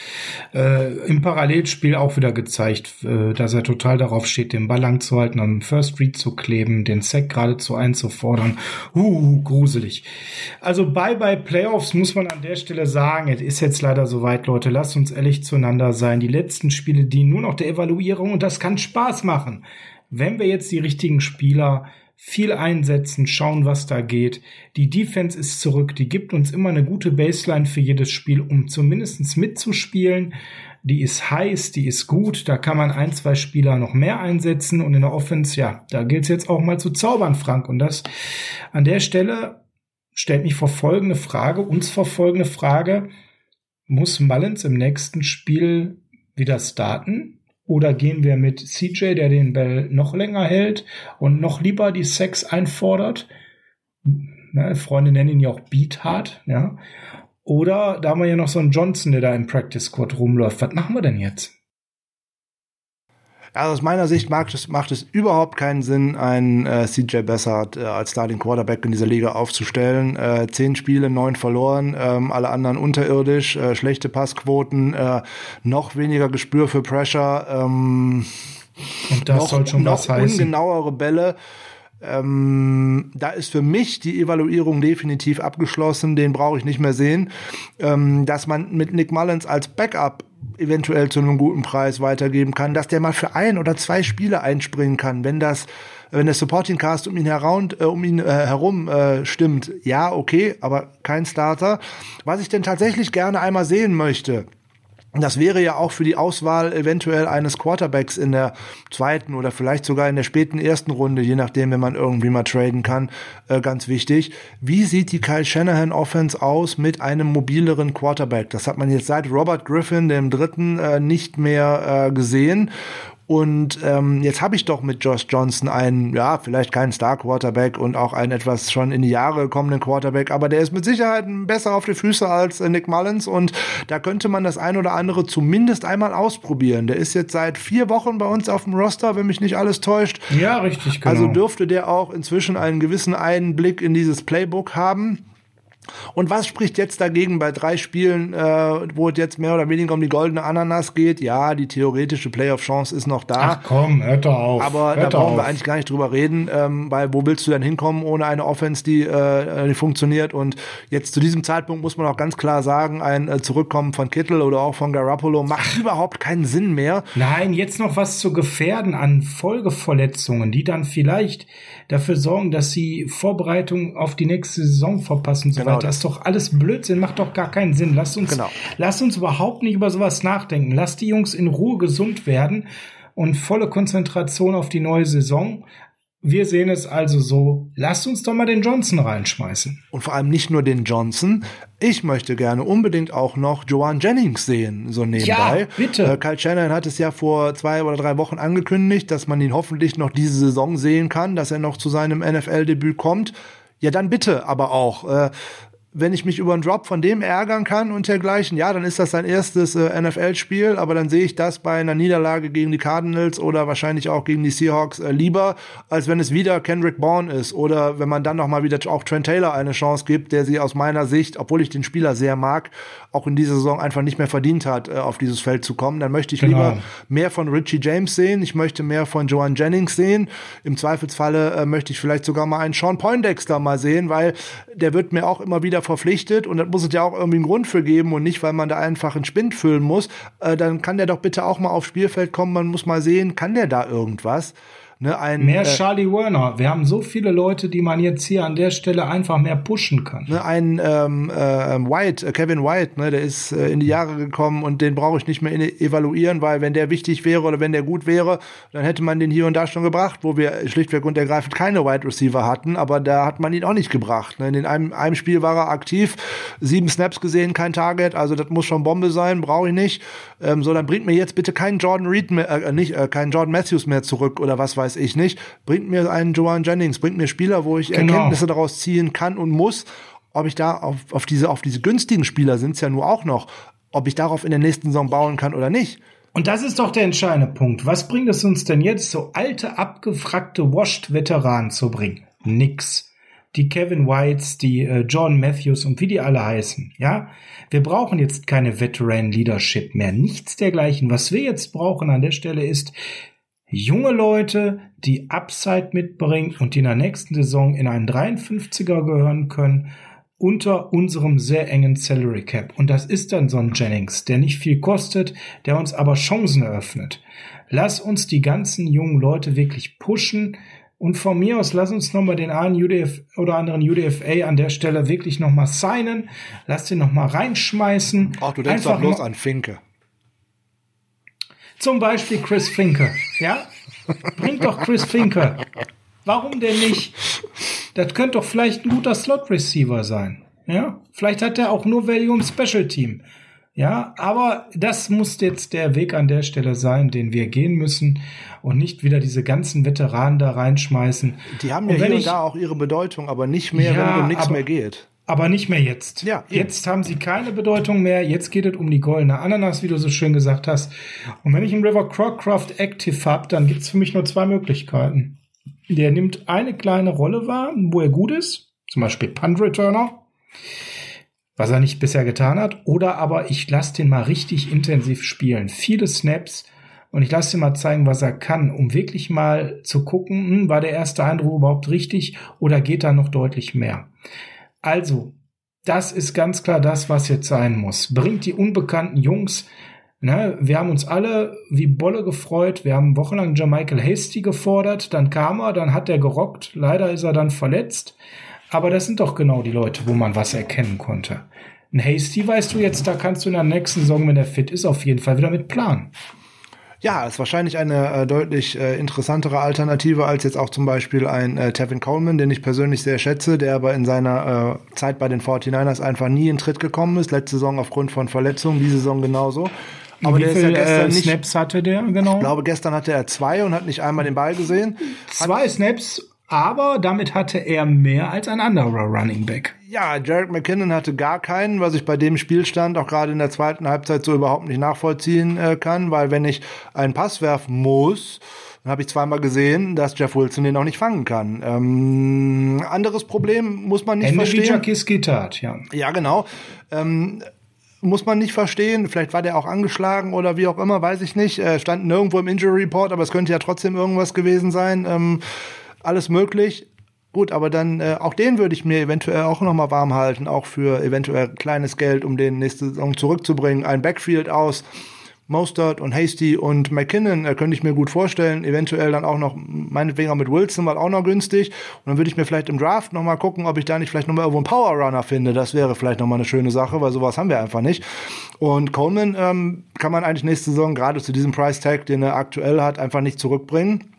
A: äh, im Parallelspiel auch wieder gezeigt, äh, dass er total darauf steht, den Ball lang zu halten, am First Read zu kleben, den Sack geradezu einzufordern. Uh, gruselig. Also bye bye Playoffs muss man an der Stelle sagen. Es ist jetzt leider soweit, Leute. Lasst uns ehrlich zueinander sein. Die letzten Spiele dienen nur noch der Evaluierung und das kann Spaß machen wenn wir jetzt die richtigen Spieler viel einsetzen, schauen, was da geht. Die Defense ist zurück, die gibt uns immer eine gute Baseline für jedes Spiel, um zumindest mitzuspielen. die ist heiß, die ist gut, da kann man ein, zwei Spieler noch mehr einsetzen und in der Offense, ja, da gilt es jetzt auch mal zu zaubern, Frank. Und das an der Stelle stellt mich vor folgende Frage, uns vor folgende Frage, muss Mullins im nächsten Spiel wieder starten? Oder gehen wir mit CJ, der den Ball noch länger hält und noch lieber die Sex einfordert? Ne, Freunde nennen ihn ja auch Beathard, ja. Oder da haben wir ja noch so einen Johnson, der da im Practice Squad rumläuft. Was machen wir denn jetzt?
B: Also aus meiner Sicht macht es, macht es überhaupt keinen Sinn, einen äh, CJ Bessert äh, als Starting Quarterback in dieser Liga aufzustellen. Äh, zehn Spiele, neun verloren, ähm, alle anderen unterirdisch, äh, schlechte Passquoten, äh, noch weniger Gespür für Pressure. Ähm,
A: Und das noch, soll schon
B: noch
A: was heißen.
B: ungenauere Bälle. Ähm, da ist für mich die Evaluierung definitiv abgeschlossen, den brauche ich nicht mehr sehen. Ähm, dass man mit Nick Mullins als Backup eventuell zu einem guten Preis weitergeben kann, dass der mal für ein oder zwei Spiele einspringen kann, wenn das wenn der Supporting Cast um ihn herum, äh, um ihn äh, herum äh, stimmt, ja, okay, aber kein Starter. Was ich denn tatsächlich gerne einmal sehen möchte, das wäre ja auch für die Auswahl eventuell eines Quarterbacks in der zweiten oder vielleicht sogar in der späten ersten Runde, je nachdem, wenn man irgendwie mal traden kann, äh, ganz wichtig. Wie sieht die Kyle Shanahan Offense aus mit einem mobileren Quarterback? Das hat man jetzt seit Robert Griffin, dem dritten, äh, nicht mehr äh, gesehen. Und ähm, jetzt habe ich doch mit Josh Johnson einen, ja, vielleicht keinen Star-Quarterback und auch einen etwas schon in die Jahre kommenden Quarterback, aber der ist mit Sicherheit besser auf die Füße als äh, Nick Mullins und da könnte man das ein oder andere zumindest einmal ausprobieren. Der ist jetzt seit vier Wochen bei uns auf dem Roster, wenn mich nicht alles täuscht.
A: Ja, richtig,
B: genau. Also dürfte der auch inzwischen einen gewissen Einblick in dieses Playbook haben. Und was spricht jetzt dagegen bei drei Spielen, äh, wo es jetzt mehr oder weniger um die goldene Ananas geht? Ja, die theoretische Playoff-Chance ist noch da.
A: Ach komm, hört doch auf.
B: Aber
A: hört
B: da brauchen
A: auf.
B: wir eigentlich gar nicht drüber reden, ähm, weil wo willst du denn hinkommen ohne eine Offense, die, äh, die funktioniert? Und jetzt zu diesem Zeitpunkt muss man auch ganz klar sagen, ein äh, Zurückkommen von Kittel oder auch von Garoppolo macht Ach. überhaupt keinen Sinn mehr.
A: Nein, jetzt noch was zu gefährden an Folgeverletzungen, die dann vielleicht dafür sorgen, dass sie Vorbereitung auf die nächste Saison verpassen. So genau, das ist doch alles Blödsinn, macht doch gar keinen Sinn. Lasst uns, genau. lasst uns überhaupt nicht über sowas nachdenken. Lasst die Jungs in Ruhe gesund werden und volle Konzentration auf die neue Saison. Wir sehen es also so, lasst uns doch mal den Johnson reinschmeißen.
B: Und vor allem nicht nur den Johnson. Ich möchte gerne unbedingt auch noch Joan Jennings sehen, so nebenbei.
A: Ja, bitte.
B: Äh, Kyle Shannon hat es ja vor zwei oder drei Wochen angekündigt, dass man ihn hoffentlich noch diese Saison sehen kann, dass er noch zu seinem NFL-Debüt kommt. Ja, dann bitte, aber auch. Äh, wenn ich mich über einen Drop von dem ärgern kann und dergleichen, ja, dann ist das sein erstes äh, NFL-Spiel, aber dann sehe ich das bei einer Niederlage gegen die Cardinals oder wahrscheinlich auch gegen die Seahawks äh, lieber, als wenn es wieder Kendrick Bourne ist oder wenn man dann noch mal wieder auch Trent Taylor eine Chance gibt, der sie aus meiner Sicht, obwohl ich den Spieler sehr mag, auch in dieser Saison einfach nicht mehr verdient hat, äh, auf dieses Feld zu kommen. Dann möchte ich genau. lieber mehr von Richie James sehen, ich möchte mehr von Joan Jennings sehen. Im Zweifelsfalle äh, möchte ich vielleicht sogar mal einen Sean Poindexter mal sehen, weil der wird mir auch immer wieder verpflichtet und da muss es ja auch irgendwie einen Grund für geben und nicht, weil man da einfach einen Spind füllen muss. Äh, dann kann der doch bitte auch mal aufs Spielfeld kommen. Man muss mal sehen, kann der da irgendwas?
A: Ne, ein, mehr äh, Charlie Werner. Wir haben so viele Leute, die man jetzt hier an der Stelle einfach mehr pushen kann.
B: Ne, ein ähm, äh, White, äh, Kevin White, ne, der ist äh, in die Jahre gekommen und den brauche ich nicht mehr evaluieren, weil wenn der wichtig wäre oder wenn der gut wäre, dann hätte man den hier und da schon gebracht, wo wir schlichtweg und ergreifend keine Wide Receiver hatten, aber da hat man ihn auch nicht gebracht. Ne. In einem, einem Spiel war er aktiv, sieben Snaps gesehen, kein Target, also das muss schon Bombe sein, brauche ich nicht. Ähm, so, dann bringt mir jetzt bitte keinen Jordan Reed mehr, äh, nicht, äh, keinen Jordan Matthews mehr zurück oder was weiß ich nicht. Bringt mir einen Joan Jennings, bringt mir Spieler, wo ich genau. Erkenntnisse daraus ziehen kann und muss. Ob ich da auf, auf diese, auf diese günstigen Spieler sind es ja nur auch noch, ob ich darauf in der nächsten Saison bauen kann oder nicht.
A: Und das ist doch der entscheidende Punkt. Was bringt es uns denn jetzt, so alte, abgefragte Washed-Veteranen zu bringen? Nix die Kevin Whites, die äh, John Matthews und wie die alle heißen. Ja, wir brauchen jetzt keine Veteran Leadership mehr, nichts dergleichen. Was wir jetzt brauchen an der Stelle ist junge Leute, die Upside mitbringen und die in der nächsten Saison in einen 53er gehören können unter unserem sehr engen Salary Cap. Und das ist dann so ein Jennings, der nicht viel kostet, der uns aber Chancen eröffnet. Lass uns die ganzen jungen Leute wirklich pushen, und von mir aus, lass uns nochmal den einen UDF oder anderen UDFA an der Stelle wirklich nochmal signen. Lass den nochmal reinschmeißen.
B: Ach, du denkst doch bloß an Finke.
A: Zum Beispiel Chris Finke. Ja? Bringt doch Chris Finke. Warum denn nicht? Das könnte doch vielleicht ein guter Slot-Receiver sein. Ja? Vielleicht hat er auch nur Value im Special Team. Ja, aber das muss jetzt der Weg an der Stelle sein, den wir gehen müssen und nicht wieder diese ganzen Veteranen da reinschmeißen.
B: Die haben ja hier und da auch ihre Bedeutung, aber nicht mehr, ja, wenn um nichts mehr geht.
A: Aber nicht mehr jetzt. Ja, jetzt haben sie keine Bedeutung mehr. Jetzt geht es um die goldene Ananas, wie du so schön gesagt hast. Und wenn ich einen River Crocroft Active habe, dann gibt es für mich nur zwei Möglichkeiten. Der nimmt eine kleine Rolle wahr, wo er gut ist, zum Beispiel Punt Returner was er nicht bisher getan hat. Oder aber ich lasse den mal richtig intensiv spielen. Viele Snaps und ich lasse ihn mal zeigen, was er kann, um wirklich mal zu gucken, hm, war der erste Eindruck überhaupt richtig oder geht da noch deutlich mehr. Also, das ist ganz klar das, was jetzt sein muss. Bringt die unbekannten Jungs Ne, wir haben uns alle wie Bolle gefreut. Wir haben wochenlang Michael Hasty gefordert. Dann kam er, dann hat er gerockt. Leider ist er dann verletzt. Aber das sind doch genau die Leute, wo man was erkennen konnte. Ein Hasty, weißt du jetzt, da kannst du in der nächsten Saison, wenn er fit ist, auf jeden Fall wieder mit planen.
B: Ja, ist wahrscheinlich eine äh, deutlich äh, interessantere Alternative als jetzt auch zum Beispiel ein äh, Tevin Coleman, den ich persönlich sehr schätze, der aber in seiner äh, Zeit bei den 49ers einfach nie in Tritt gekommen ist. Letzte Saison aufgrund von Verletzungen, diese Saison genauso.
A: Aber Wie der viel, ist ja gestern äh, nicht, Snaps hatte der,
B: genau? Ich glaube, gestern hatte er zwei und hat nicht einmal den Ball gesehen.
A: Zwei hat, Snaps aber damit hatte er mehr als ein anderer Running Back.
B: Ja, Jarek McKinnon hatte gar keinen, was ich bei dem Spielstand auch gerade in der zweiten Halbzeit so überhaupt nicht nachvollziehen äh, kann, weil wenn ich einen Pass werfen muss, dann habe ich zweimal gesehen, dass Jeff Wilson den auch nicht fangen kann. Ähm, anderes Problem muss man nicht
A: Ende
B: verstehen.
A: Wie Tat, ja.
B: Ja, genau. Ähm, muss man nicht verstehen. Vielleicht war der auch angeschlagen oder wie auch immer, weiß ich nicht. Äh, stand nirgendwo im Injury Report, aber es könnte ja trotzdem irgendwas gewesen sein. Ähm, alles möglich. Gut, aber dann äh, auch den würde ich mir eventuell auch noch mal warm halten, auch für eventuell kleines Geld, um den nächste Saison zurückzubringen. Ein Backfield aus Mostert und Hasty und McKinnon äh, könnte ich mir gut vorstellen. Eventuell dann auch noch, meinetwegen auch mit Wilson mal auch noch günstig. Und dann würde ich mir vielleicht im Draft noch mal gucken, ob ich da nicht vielleicht noch mal irgendwo einen Power Runner finde. Das wäre vielleicht noch mal eine schöne Sache, weil sowas haben wir einfach nicht. Und Coleman ähm, kann man eigentlich nächste Saison gerade zu diesem Price Tag, den er aktuell hat, einfach nicht zurückbringen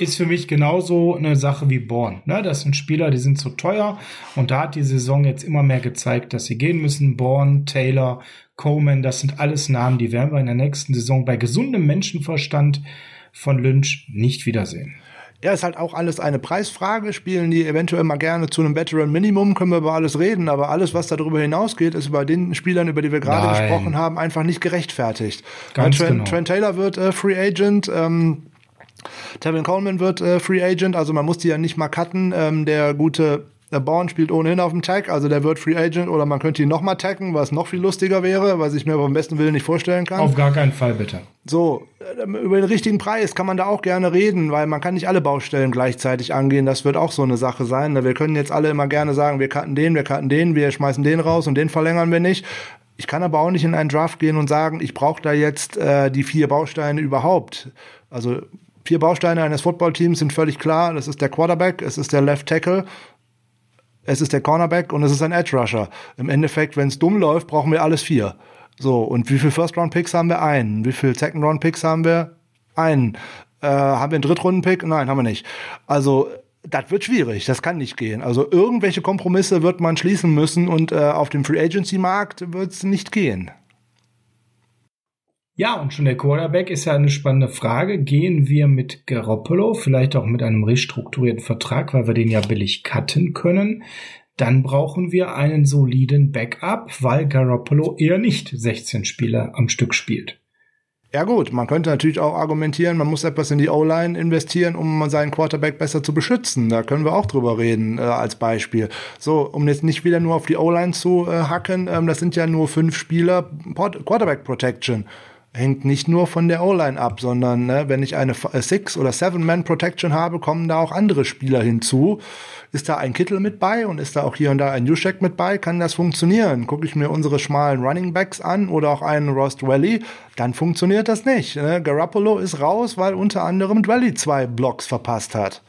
A: ist für mich genauso eine Sache wie Born. Ne? Das sind Spieler, die sind zu teuer und da hat die Saison jetzt immer mehr gezeigt, dass sie gehen müssen. Born, Taylor, Coleman, das sind alles Namen, die werden wir in der nächsten Saison bei gesundem Menschenverstand von Lynch nicht wiedersehen.
B: Ja, ist halt auch alles eine Preisfrage. Spielen die eventuell mal gerne zu einem Veteran Minimum, können wir über alles reden, aber alles, was darüber hinausgeht, ist bei den Spielern, über die wir gerade gesprochen haben, einfach nicht gerechtfertigt. Ganz Trent, genau. Trent Taylor wird äh, Free Agent. Ähm, Tevin Coleman wird äh, Free Agent, also man muss die ja nicht mal cutten. Ähm, der gute der Born spielt ohnehin auf dem Tag, also der wird Free Agent oder man könnte ihn nochmal taggen, was noch viel lustiger wäre, was ich mir aber am besten Willen nicht vorstellen kann.
A: Auf gar keinen Fall, bitte.
B: So, äh, über den richtigen Preis kann man da auch gerne reden, weil man kann nicht alle Baustellen gleichzeitig angehen. Das wird auch so eine Sache sein. Wir können jetzt alle immer gerne sagen, wir cutten den, wir cutten den, wir schmeißen den raus und den verlängern wir nicht. Ich kann aber auch nicht in einen Draft gehen und sagen, ich brauche da jetzt äh, die vier Bausteine überhaupt. Also vier Bausteine eines Footballteams sind völlig klar. Das ist der Quarterback, es ist der Left Tackle, es ist der Cornerback und es ist ein Edge Rusher. Im Endeffekt, wenn es dumm läuft, brauchen wir alles vier. So, und wie viele First-Round-Picks haben wir? Einen. Wie viele Second-Round-Picks haben wir? Einen. Äh, haben wir einen Drittrunden-Pick? Nein, haben wir nicht. Also, das wird schwierig, das kann nicht gehen. Also irgendwelche Kompromisse wird man schließen müssen und äh, auf dem Free Agency Markt wird es nicht gehen.
A: Ja, und schon der Quarterback ist ja eine spannende Frage. Gehen wir mit Garoppolo, vielleicht auch mit einem restrukturierten Vertrag, weil wir den ja billig cutten können? Dann brauchen wir einen soliden Backup, weil Garoppolo eher nicht 16 Spiele am Stück spielt.
B: Ja gut, man könnte natürlich auch argumentieren, man muss etwas in die O-Line investieren, um seinen Quarterback besser zu beschützen. Da können wir auch drüber reden äh, als Beispiel. So, um jetzt nicht wieder nur auf die O-Line zu äh, hacken, ähm, das sind ja nur fünf Spieler Quarterback Protection hängt nicht nur von der O-Line ab, sondern ne, wenn ich eine äh, Six- oder Seven-Man-Protection habe, kommen da auch andere Spieler hinzu. Ist da ein Kittel mit bei und ist da auch hier und da ein Juszek mit bei, kann das funktionieren. Gucke ich mir unsere schmalen Running Backs an oder auch einen Rost Valley, dann funktioniert das nicht. Ne? Garoppolo ist raus, weil unter anderem Dwelly zwei Blocks verpasst hat.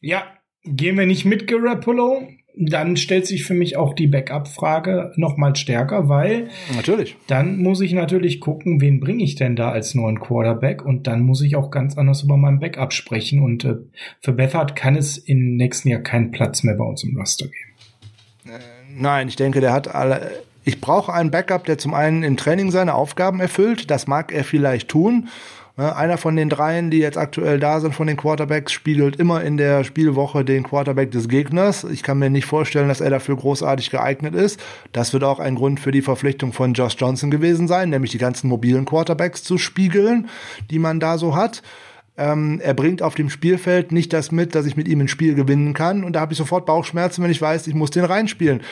A: Ja, gehen wir nicht mit Garoppolo, dann stellt sich für mich auch die Backup-Frage noch mal stärker, weil
B: natürlich.
A: Dann muss ich natürlich gucken, wen bringe ich denn da als neuen Quarterback und dann muss ich auch ganz anders über meinen Backup sprechen und äh, für Bethard kann es im nächsten Jahr keinen Platz mehr bei uns im Raster geben.
B: Äh, nein, ich denke, der hat alle. Ich brauche einen Backup, der zum einen im Training seine Aufgaben erfüllt. Das mag er vielleicht tun. Ne, einer von den dreien, die jetzt aktuell da sind von den Quarterbacks, spiegelt immer in der Spielwoche den Quarterback des Gegners. Ich kann mir nicht vorstellen, dass er dafür großartig geeignet ist. Das wird auch ein Grund für die Verpflichtung von Josh Johnson gewesen sein, nämlich die ganzen mobilen Quarterbacks zu spiegeln, die man da so hat. Ähm, er bringt auf dem Spielfeld nicht das mit, dass ich mit ihm ein Spiel gewinnen kann. Und da habe ich sofort Bauchschmerzen, wenn ich weiß, ich muss den reinspielen.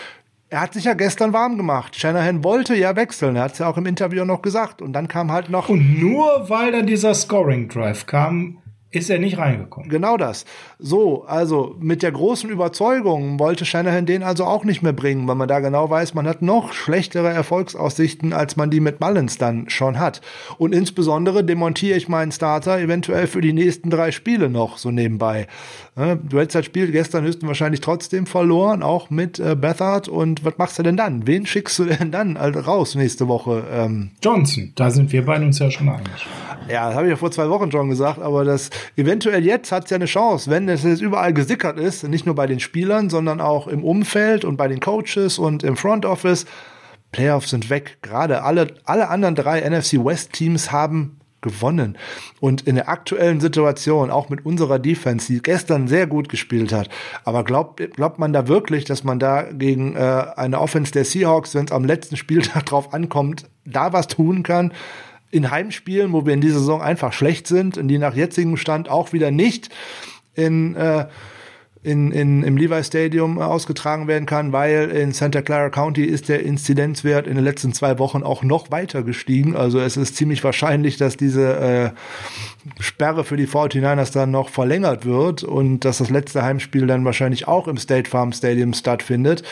B: Er hat sich ja gestern warm gemacht. Shanahan wollte ja wechseln. Er hat es ja auch im Interview noch gesagt. Und dann kam halt noch.
A: Und nur weil dann dieser Scoring Drive kam, ist er nicht reingekommen.
B: Genau das. So, also mit der großen Überzeugung wollte Shanahan den also auch nicht mehr bringen, weil man da genau weiß, man hat noch schlechtere Erfolgsaussichten, als man die mit Mullins dann schon hat. Und insbesondere demontiere ich meinen Starter eventuell für die nächsten drei Spiele noch so nebenbei. Du hättest das Spiel gestern höchstwahrscheinlich trotzdem verloren, auch mit äh, Bethard. Und was machst du denn dann? Wen schickst du denn dann raus nächste Woche? Ähm
A: Johnson, da sind wir beide uns ja schon einig.
B: Ja, das habe ich ja vor zwei Wochen schon gesagt, aber das eventuell jetzt hat es ja eine Chance, wenn es jetzt überall gesickert ist, nicht nur bei den Spielern, sondern auch im Umfeld und bei den Coaches und im Front Office. Playoffs sind weg. Gerade alle, alle anderen drei NFC West Teams haben gewonnen. Und in der aktuellen Situation, auch mit unserer Defense, die gestern sehr gut gespielt hat, aber glaubt, glaubt man da wirklich, dass man da gegen äh, eine Offense der Seahawks, wenn es am letzten Spieltag drauf ankommt, da was tun kann? In Heimspielen, wo wir in dieser Saison einfach schlecht sind, in die nach jetzigem Stand auch wieder nicht in äh, in, in, im Levi Stadium ausgetragen werden kann, weil in Santa Clara County ist der Inzidenzwert in den letzten zwei Wochen auch noch weiter gestiegen. Also es ist ziemlich wahrscheinlich, dass diese äh, Sperre für die 49ers dann noch verlängert wird und dass das letzte Heimspiel dann wahrscheinlich auch im State Farm Stadium stattfindet.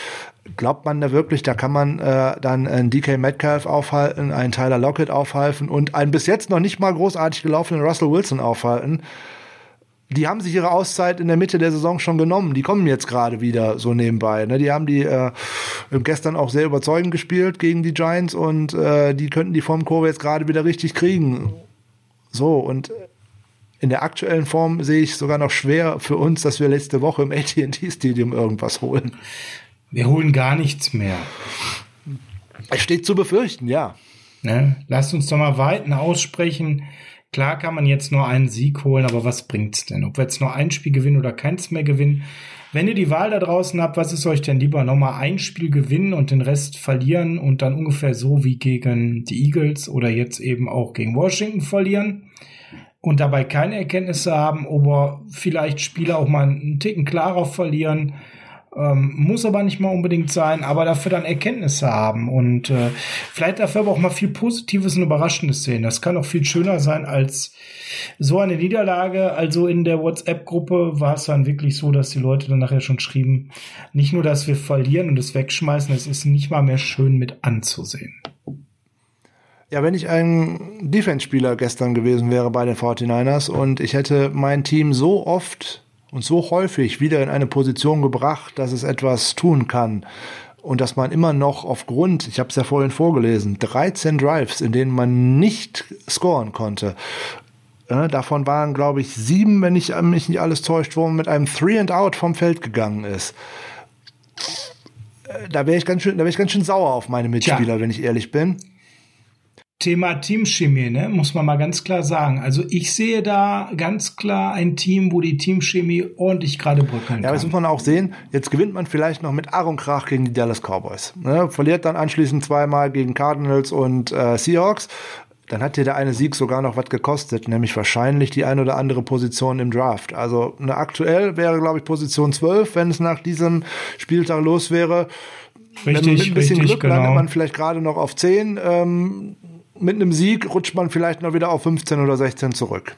B: Glaubt man da wirklich, da kann man äh, dann einen DK Metcalf aufhalten, einen Tyler Lockett aufhalten und einen bis jetzt noch nicht mal großartig gelaufenen Russell Wilson aufhalten? Die haben sich ihre Auszeit in der Mitte der Saison schon genommen. Die kommen jetzt gerade wieder so nebenbei. Ne? Die haben die äh, gestern auch sehr überzeugend gespielt gegen die Giants und äh, die könnten die Formkurve jetzt gerade wieder richtig kriegen. So, und in der aktuellen Form sehe ich sogar noch schwer für uns, dass wir letzte Woche im AT&T-Stadium irgendwas holen.
A: Wir holen gar nichts mehr.
B: Es steht zu befürchten, ja.
A: Ne? Lasst uns doch mal weiten aussprechen Klar kann man jetzt nur einen Sieg holen, aber was bringt's denn? Ob wir jetzt nur ein Spiel gewinnen oder keins mehr gewinnen? Wenn ihr die Wahl da draußen habt, was ist euch denn lieber? Nochmal ein Spiel gewinnen und den Rest verlieren und dann ungefähr so wie gegen die Eagles oder jetzt eben auch gegen Washington verlieren und dabei keine Erkenntnisse haben, oder vielleicht Spiele auch mal einen Ticken klarer verlieren ähm, muss aber nicht mal unbedingt sein, aber dafür dann Erkenntnisse haben und äh, vielleicht dafür aber auch mal viel Positives und Überraschendes sehen. Das kann auch viel schöner sein als so eine Niederlage. Also in der WhatsApp-Gruppe war es dann wirklich so, dass die Leute dann nachher schon schrieben, nicht nur, dass wir verlieren und es wegschmeißen, es ist nicht mal mehr schön mit anzusehen.
B: Ja, wenn ich ein Defense-Spieler gestern gewesen wäre bei den 49ers und ich hätte mein Team so oft und so häufig wieder in eine Position gebracht, dass es etwas tun kann. Und dass man immer noch aufgrund, ich habe es ja vorhin vorgelesen, 13 Drives, in denen man nicht scoren konnte. Äh, davon waren, glaube ich, sieben, wenn ich mich nicht alles täuscht, wo man mit einem Three and Out vom Feld gegangen ist. Äh, da wäre ich ganz schön, da wäre ich ganz schön sauer auf meine Mitspieler, Tja. wenn ich ehrlich bin.
A: Thema Teamchemie, ne, muss man mal ganz klar sagen. Also ich sehe da ganz klar ein Team, wo die Teamchemie ordentlich gerade bröckeln kann.
B: Ja, das muss man auch sehen. Jetzt gewinnt man vielleicht noch mit Aaron Krach gegen die Dallas Cowboys. Ne? Verliert dann anschließend zweimal gegen Cardinals und äh, Seahawks. Dann hat dir der eine Sieg sogar noch was gekostet, nämlich wahrscheinlich die ein oder andere Position im Draft. Also ne, aktuell wäre, glaube ich, Position 12, wenn es nach diesem Spieltag los wäre. Richtig, mit ein bisschen richtig, Glück genau. landet man vielleicht gerade noch auf 10. Ähm, mit einem Sieg rutscht man vielleicht noch wieder auf 15 oder 16 zurück.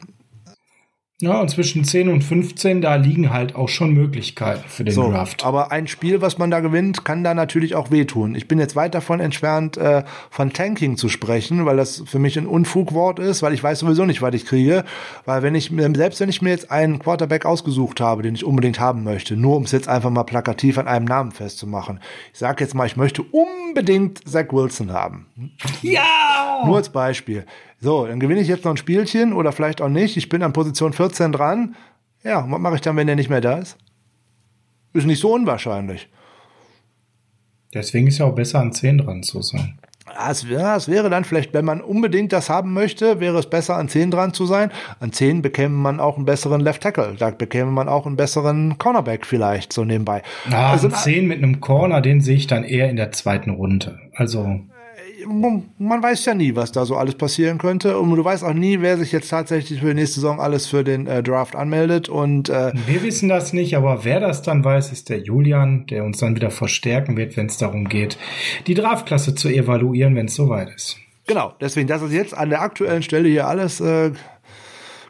A: Ja, und zwischen 10 und 15, da liegen halt auch schon Möglichkeiten für den so, Draft.
B: Aber ein Spiel, was man da gewinnt, kann da natürlich auch wehtun. Ich bin jetzt weit davon entfernt, äh, von Tanking zu sprechen, weil das für mich ein Unfugwort ist, weil ich weiß sowieso nicht, was ich kriege. Weil wenn ich, selbst wenn ich mir jetzt einen Quarterback ausgesucht habe, den ich unbedingt haben möchte, nur um es jetzt einfach mal plakativ an einem Namen festzumachen. Ich sage jetzt mal, ich möchte unbedingt Zach Wilson haben.
A: Ja!
B: Nur als Beispiel. So, dann gewinne ich jetzt noch ein Spielchen oder vielleicht auch nicht. Ich bin an Position 14 dran. Ja, was mache ich dann, wenn der nicht mehr da ist? Ist nicht so unwahrscheinlich.
A: Deswegen ist ja auch besser an 10 dran zu sein.
B: Es, ja, es wäre dann vielleicht, wenn man unbedingt das haben möchte, wäre es besser, an 10 dran zu sein. An 10 bekäme man auch einen besseren Left Tackle. Da bekäme man auch einen besseren Cornerback vielleicht so nebenbei.
A: Ja, also, 10 mit einem Corner, den sehe ich dann eher in der zweiten Runde. Also
B: man weiß ja nie, was da so alles passieren könnte. Und du weißt auch nie, wer sich jetzt tatsächlich für die nächste Saison alles für den äh, Draft anmeldet. Und äh,
A: wir wissen das nicht, aber wer das dann weiß, ist der Julian, der uns dann wieder verstärken wird, wenn es darum geht, die Draftklasse zu evaluieren, wenn es soweit ist.
B: Genau, deswegen, das ist jetzt an der aktuellen Stelle hier alles äh,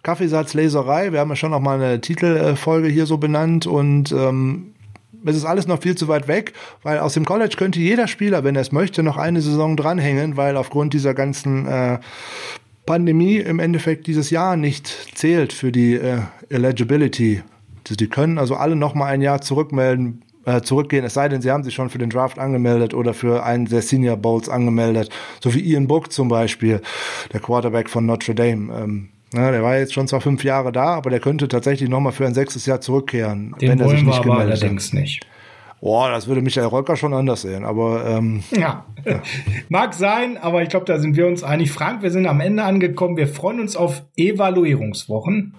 B: Kaffeesatzleserei. Wir haben ja schon noch mal eine Titelfolge hier so benannt und ähm, es ist alles noch viel zu weit weg, weil aus dem College könnte jeder Spieler, wenn er es möchte, noch eine Saison dranhängen, weil aufgrund dieser ganzen äh, Pandemie im Endeffekt dieses Jahr nicht zählt für die äh, Eligibility. Die können also alle noch mal ein Jahr zurückmelden, äh, zurückgehen, es sei denn, sie haben sich schon für den Draft angemeldet oder für einen der Senior Bowls angemeldet, so wie Ian Book zum Beispiel, der Quarterback von Notre Dame. Ähm, ja, der war jetzt schon zwar fünf Jahre da, aber der könnte tatsächlich nochmal für ein sechstes Jahr zurückkehren,
A: Den wenn er sich nicht gemeldet allerdings nicht.
B: Boah, das würde Michael Röcker schon anders sehen, aber ähm,
A: ja. ja. mag sein, aber ich glaube, da sind wir uns einig. Frank, wir sind am Ende angekommen. Wir freuen uns auf Evaluierungswochen.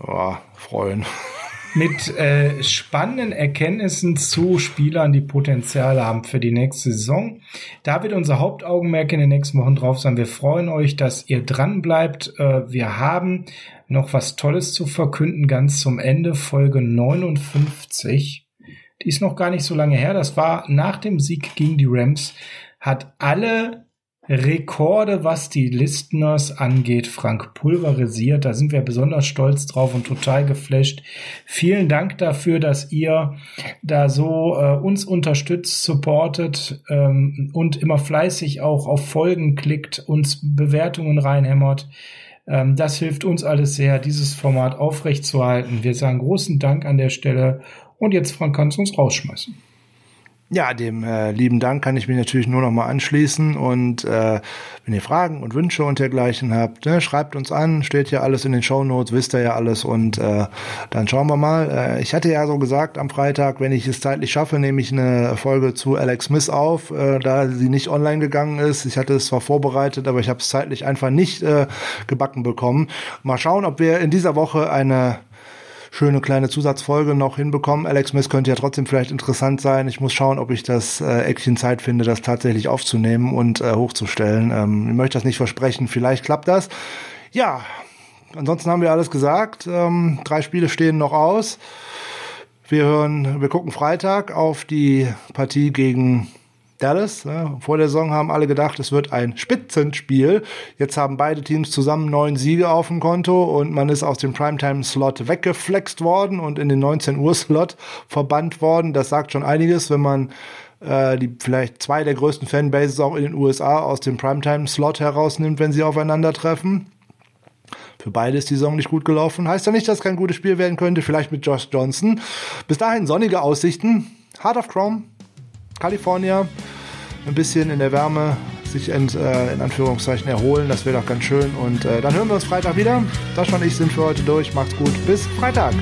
B: Boah, freuen
A: mit äh, spannenden Erkenntnissen zu Spielern, die Potenzial haben für die nächste Saison. Da wird unser Hauptaugenmerk in den nächsten Wochen drauf sein. Wir freuen euch, dass ihr dran bleibt. Äh, wir haben noch was Tolles zu verkünden, ganz zum Ende, Folge 59. Die ist noch gar nicht so lange her. Das war nach dem Sieg gegen die Rams. Hat alle Rekorde, was die Listeners angeht, Frank pulverisiert. Da sind wir besonders stolz drauf und total geflasht. Vielen Dank dafür, dass ihr da so äh, uns unterstützt, supportet ähm, und immer fleißig auch auf Folgen klickt, uns Bewertungen reinhämmert. Ähm, das hilft uns alles sehr, dieses Format aufrechtzuerhalten. Wir sagen großen Dank an der Stelle und jetzt, Frank, kannst du uns rausschmeißen.
B: Ja, dem äh, lieben Dank kann ich mich natürlich nur noch mal anschließen und äh, wenn ihr Fragen und Wünsche und dergleichen habt, ne, schreibt uns an, steht ja alles in den Show Notes, wisst ihr ja alles und äh, dann schauen wir mal. Äh, ich hatte ja so gesagt am Freitag, wenn ich es zeitlich schaffe, nehme ich eine Folge zu Alex Smith auf, äh, da sie nicht online gegangen ist. Ich hatte es zwar vorbereitet, aber ich habe es zeitlich einfach nicht äh, gebacken bekommen. Mal schauen, ob wir in dieser Woche eine schöne kleine Zusatzfolge noch hinbekommen. Alex Smith könnte ja trotzdem vielleicht interessant sein. Ich muss schauen, ob ich das äh, Eckchen Zeit finde, das tatsächlich aufzunehmen und äh, hochzustellen. Ähm, ich möchte das nicht versprechen. Vielleicht klappt das. Ja, ansonsten haben wir alles gesagt. Ähm, drei Spiele stehen noch aus. Wir hören, wir gucken Freitag auf die Partie gegen Dallas. Ne? Vor der Saison haben alle gedacht, es wird ein Spitzenspiel. Jetzt haben beide Teams zusammen neun Siege auf dem Konto und man ist aus dem Primetime-Slot weggeflext worden und in den 19 Uhr-Slot verbannt worden. Das sagt schon einiges, wenn man äh, die vielleicht zwei der größten Fanbases auch in den USA aus dem Primetime-Slot herausnimmt, wenn sie aufeinandertreffen. Für beide ist die Saison nicht gut gelaufen. Heißt ja nicht, dass kein gutes Spiel werden könnte. Vielleicht mit Josh Johnson. Bis dahin sonnige Aussichten. Heart of Chrome, California ein bisschen in der Wärme sich ent, äh, in Anführungszeichen erholen. Das wäre doch ganz schön. Und äh, dann hören wir uns Freitag wieder. Das und ich sind für heute durch. Macht's gut. Bis Freitag.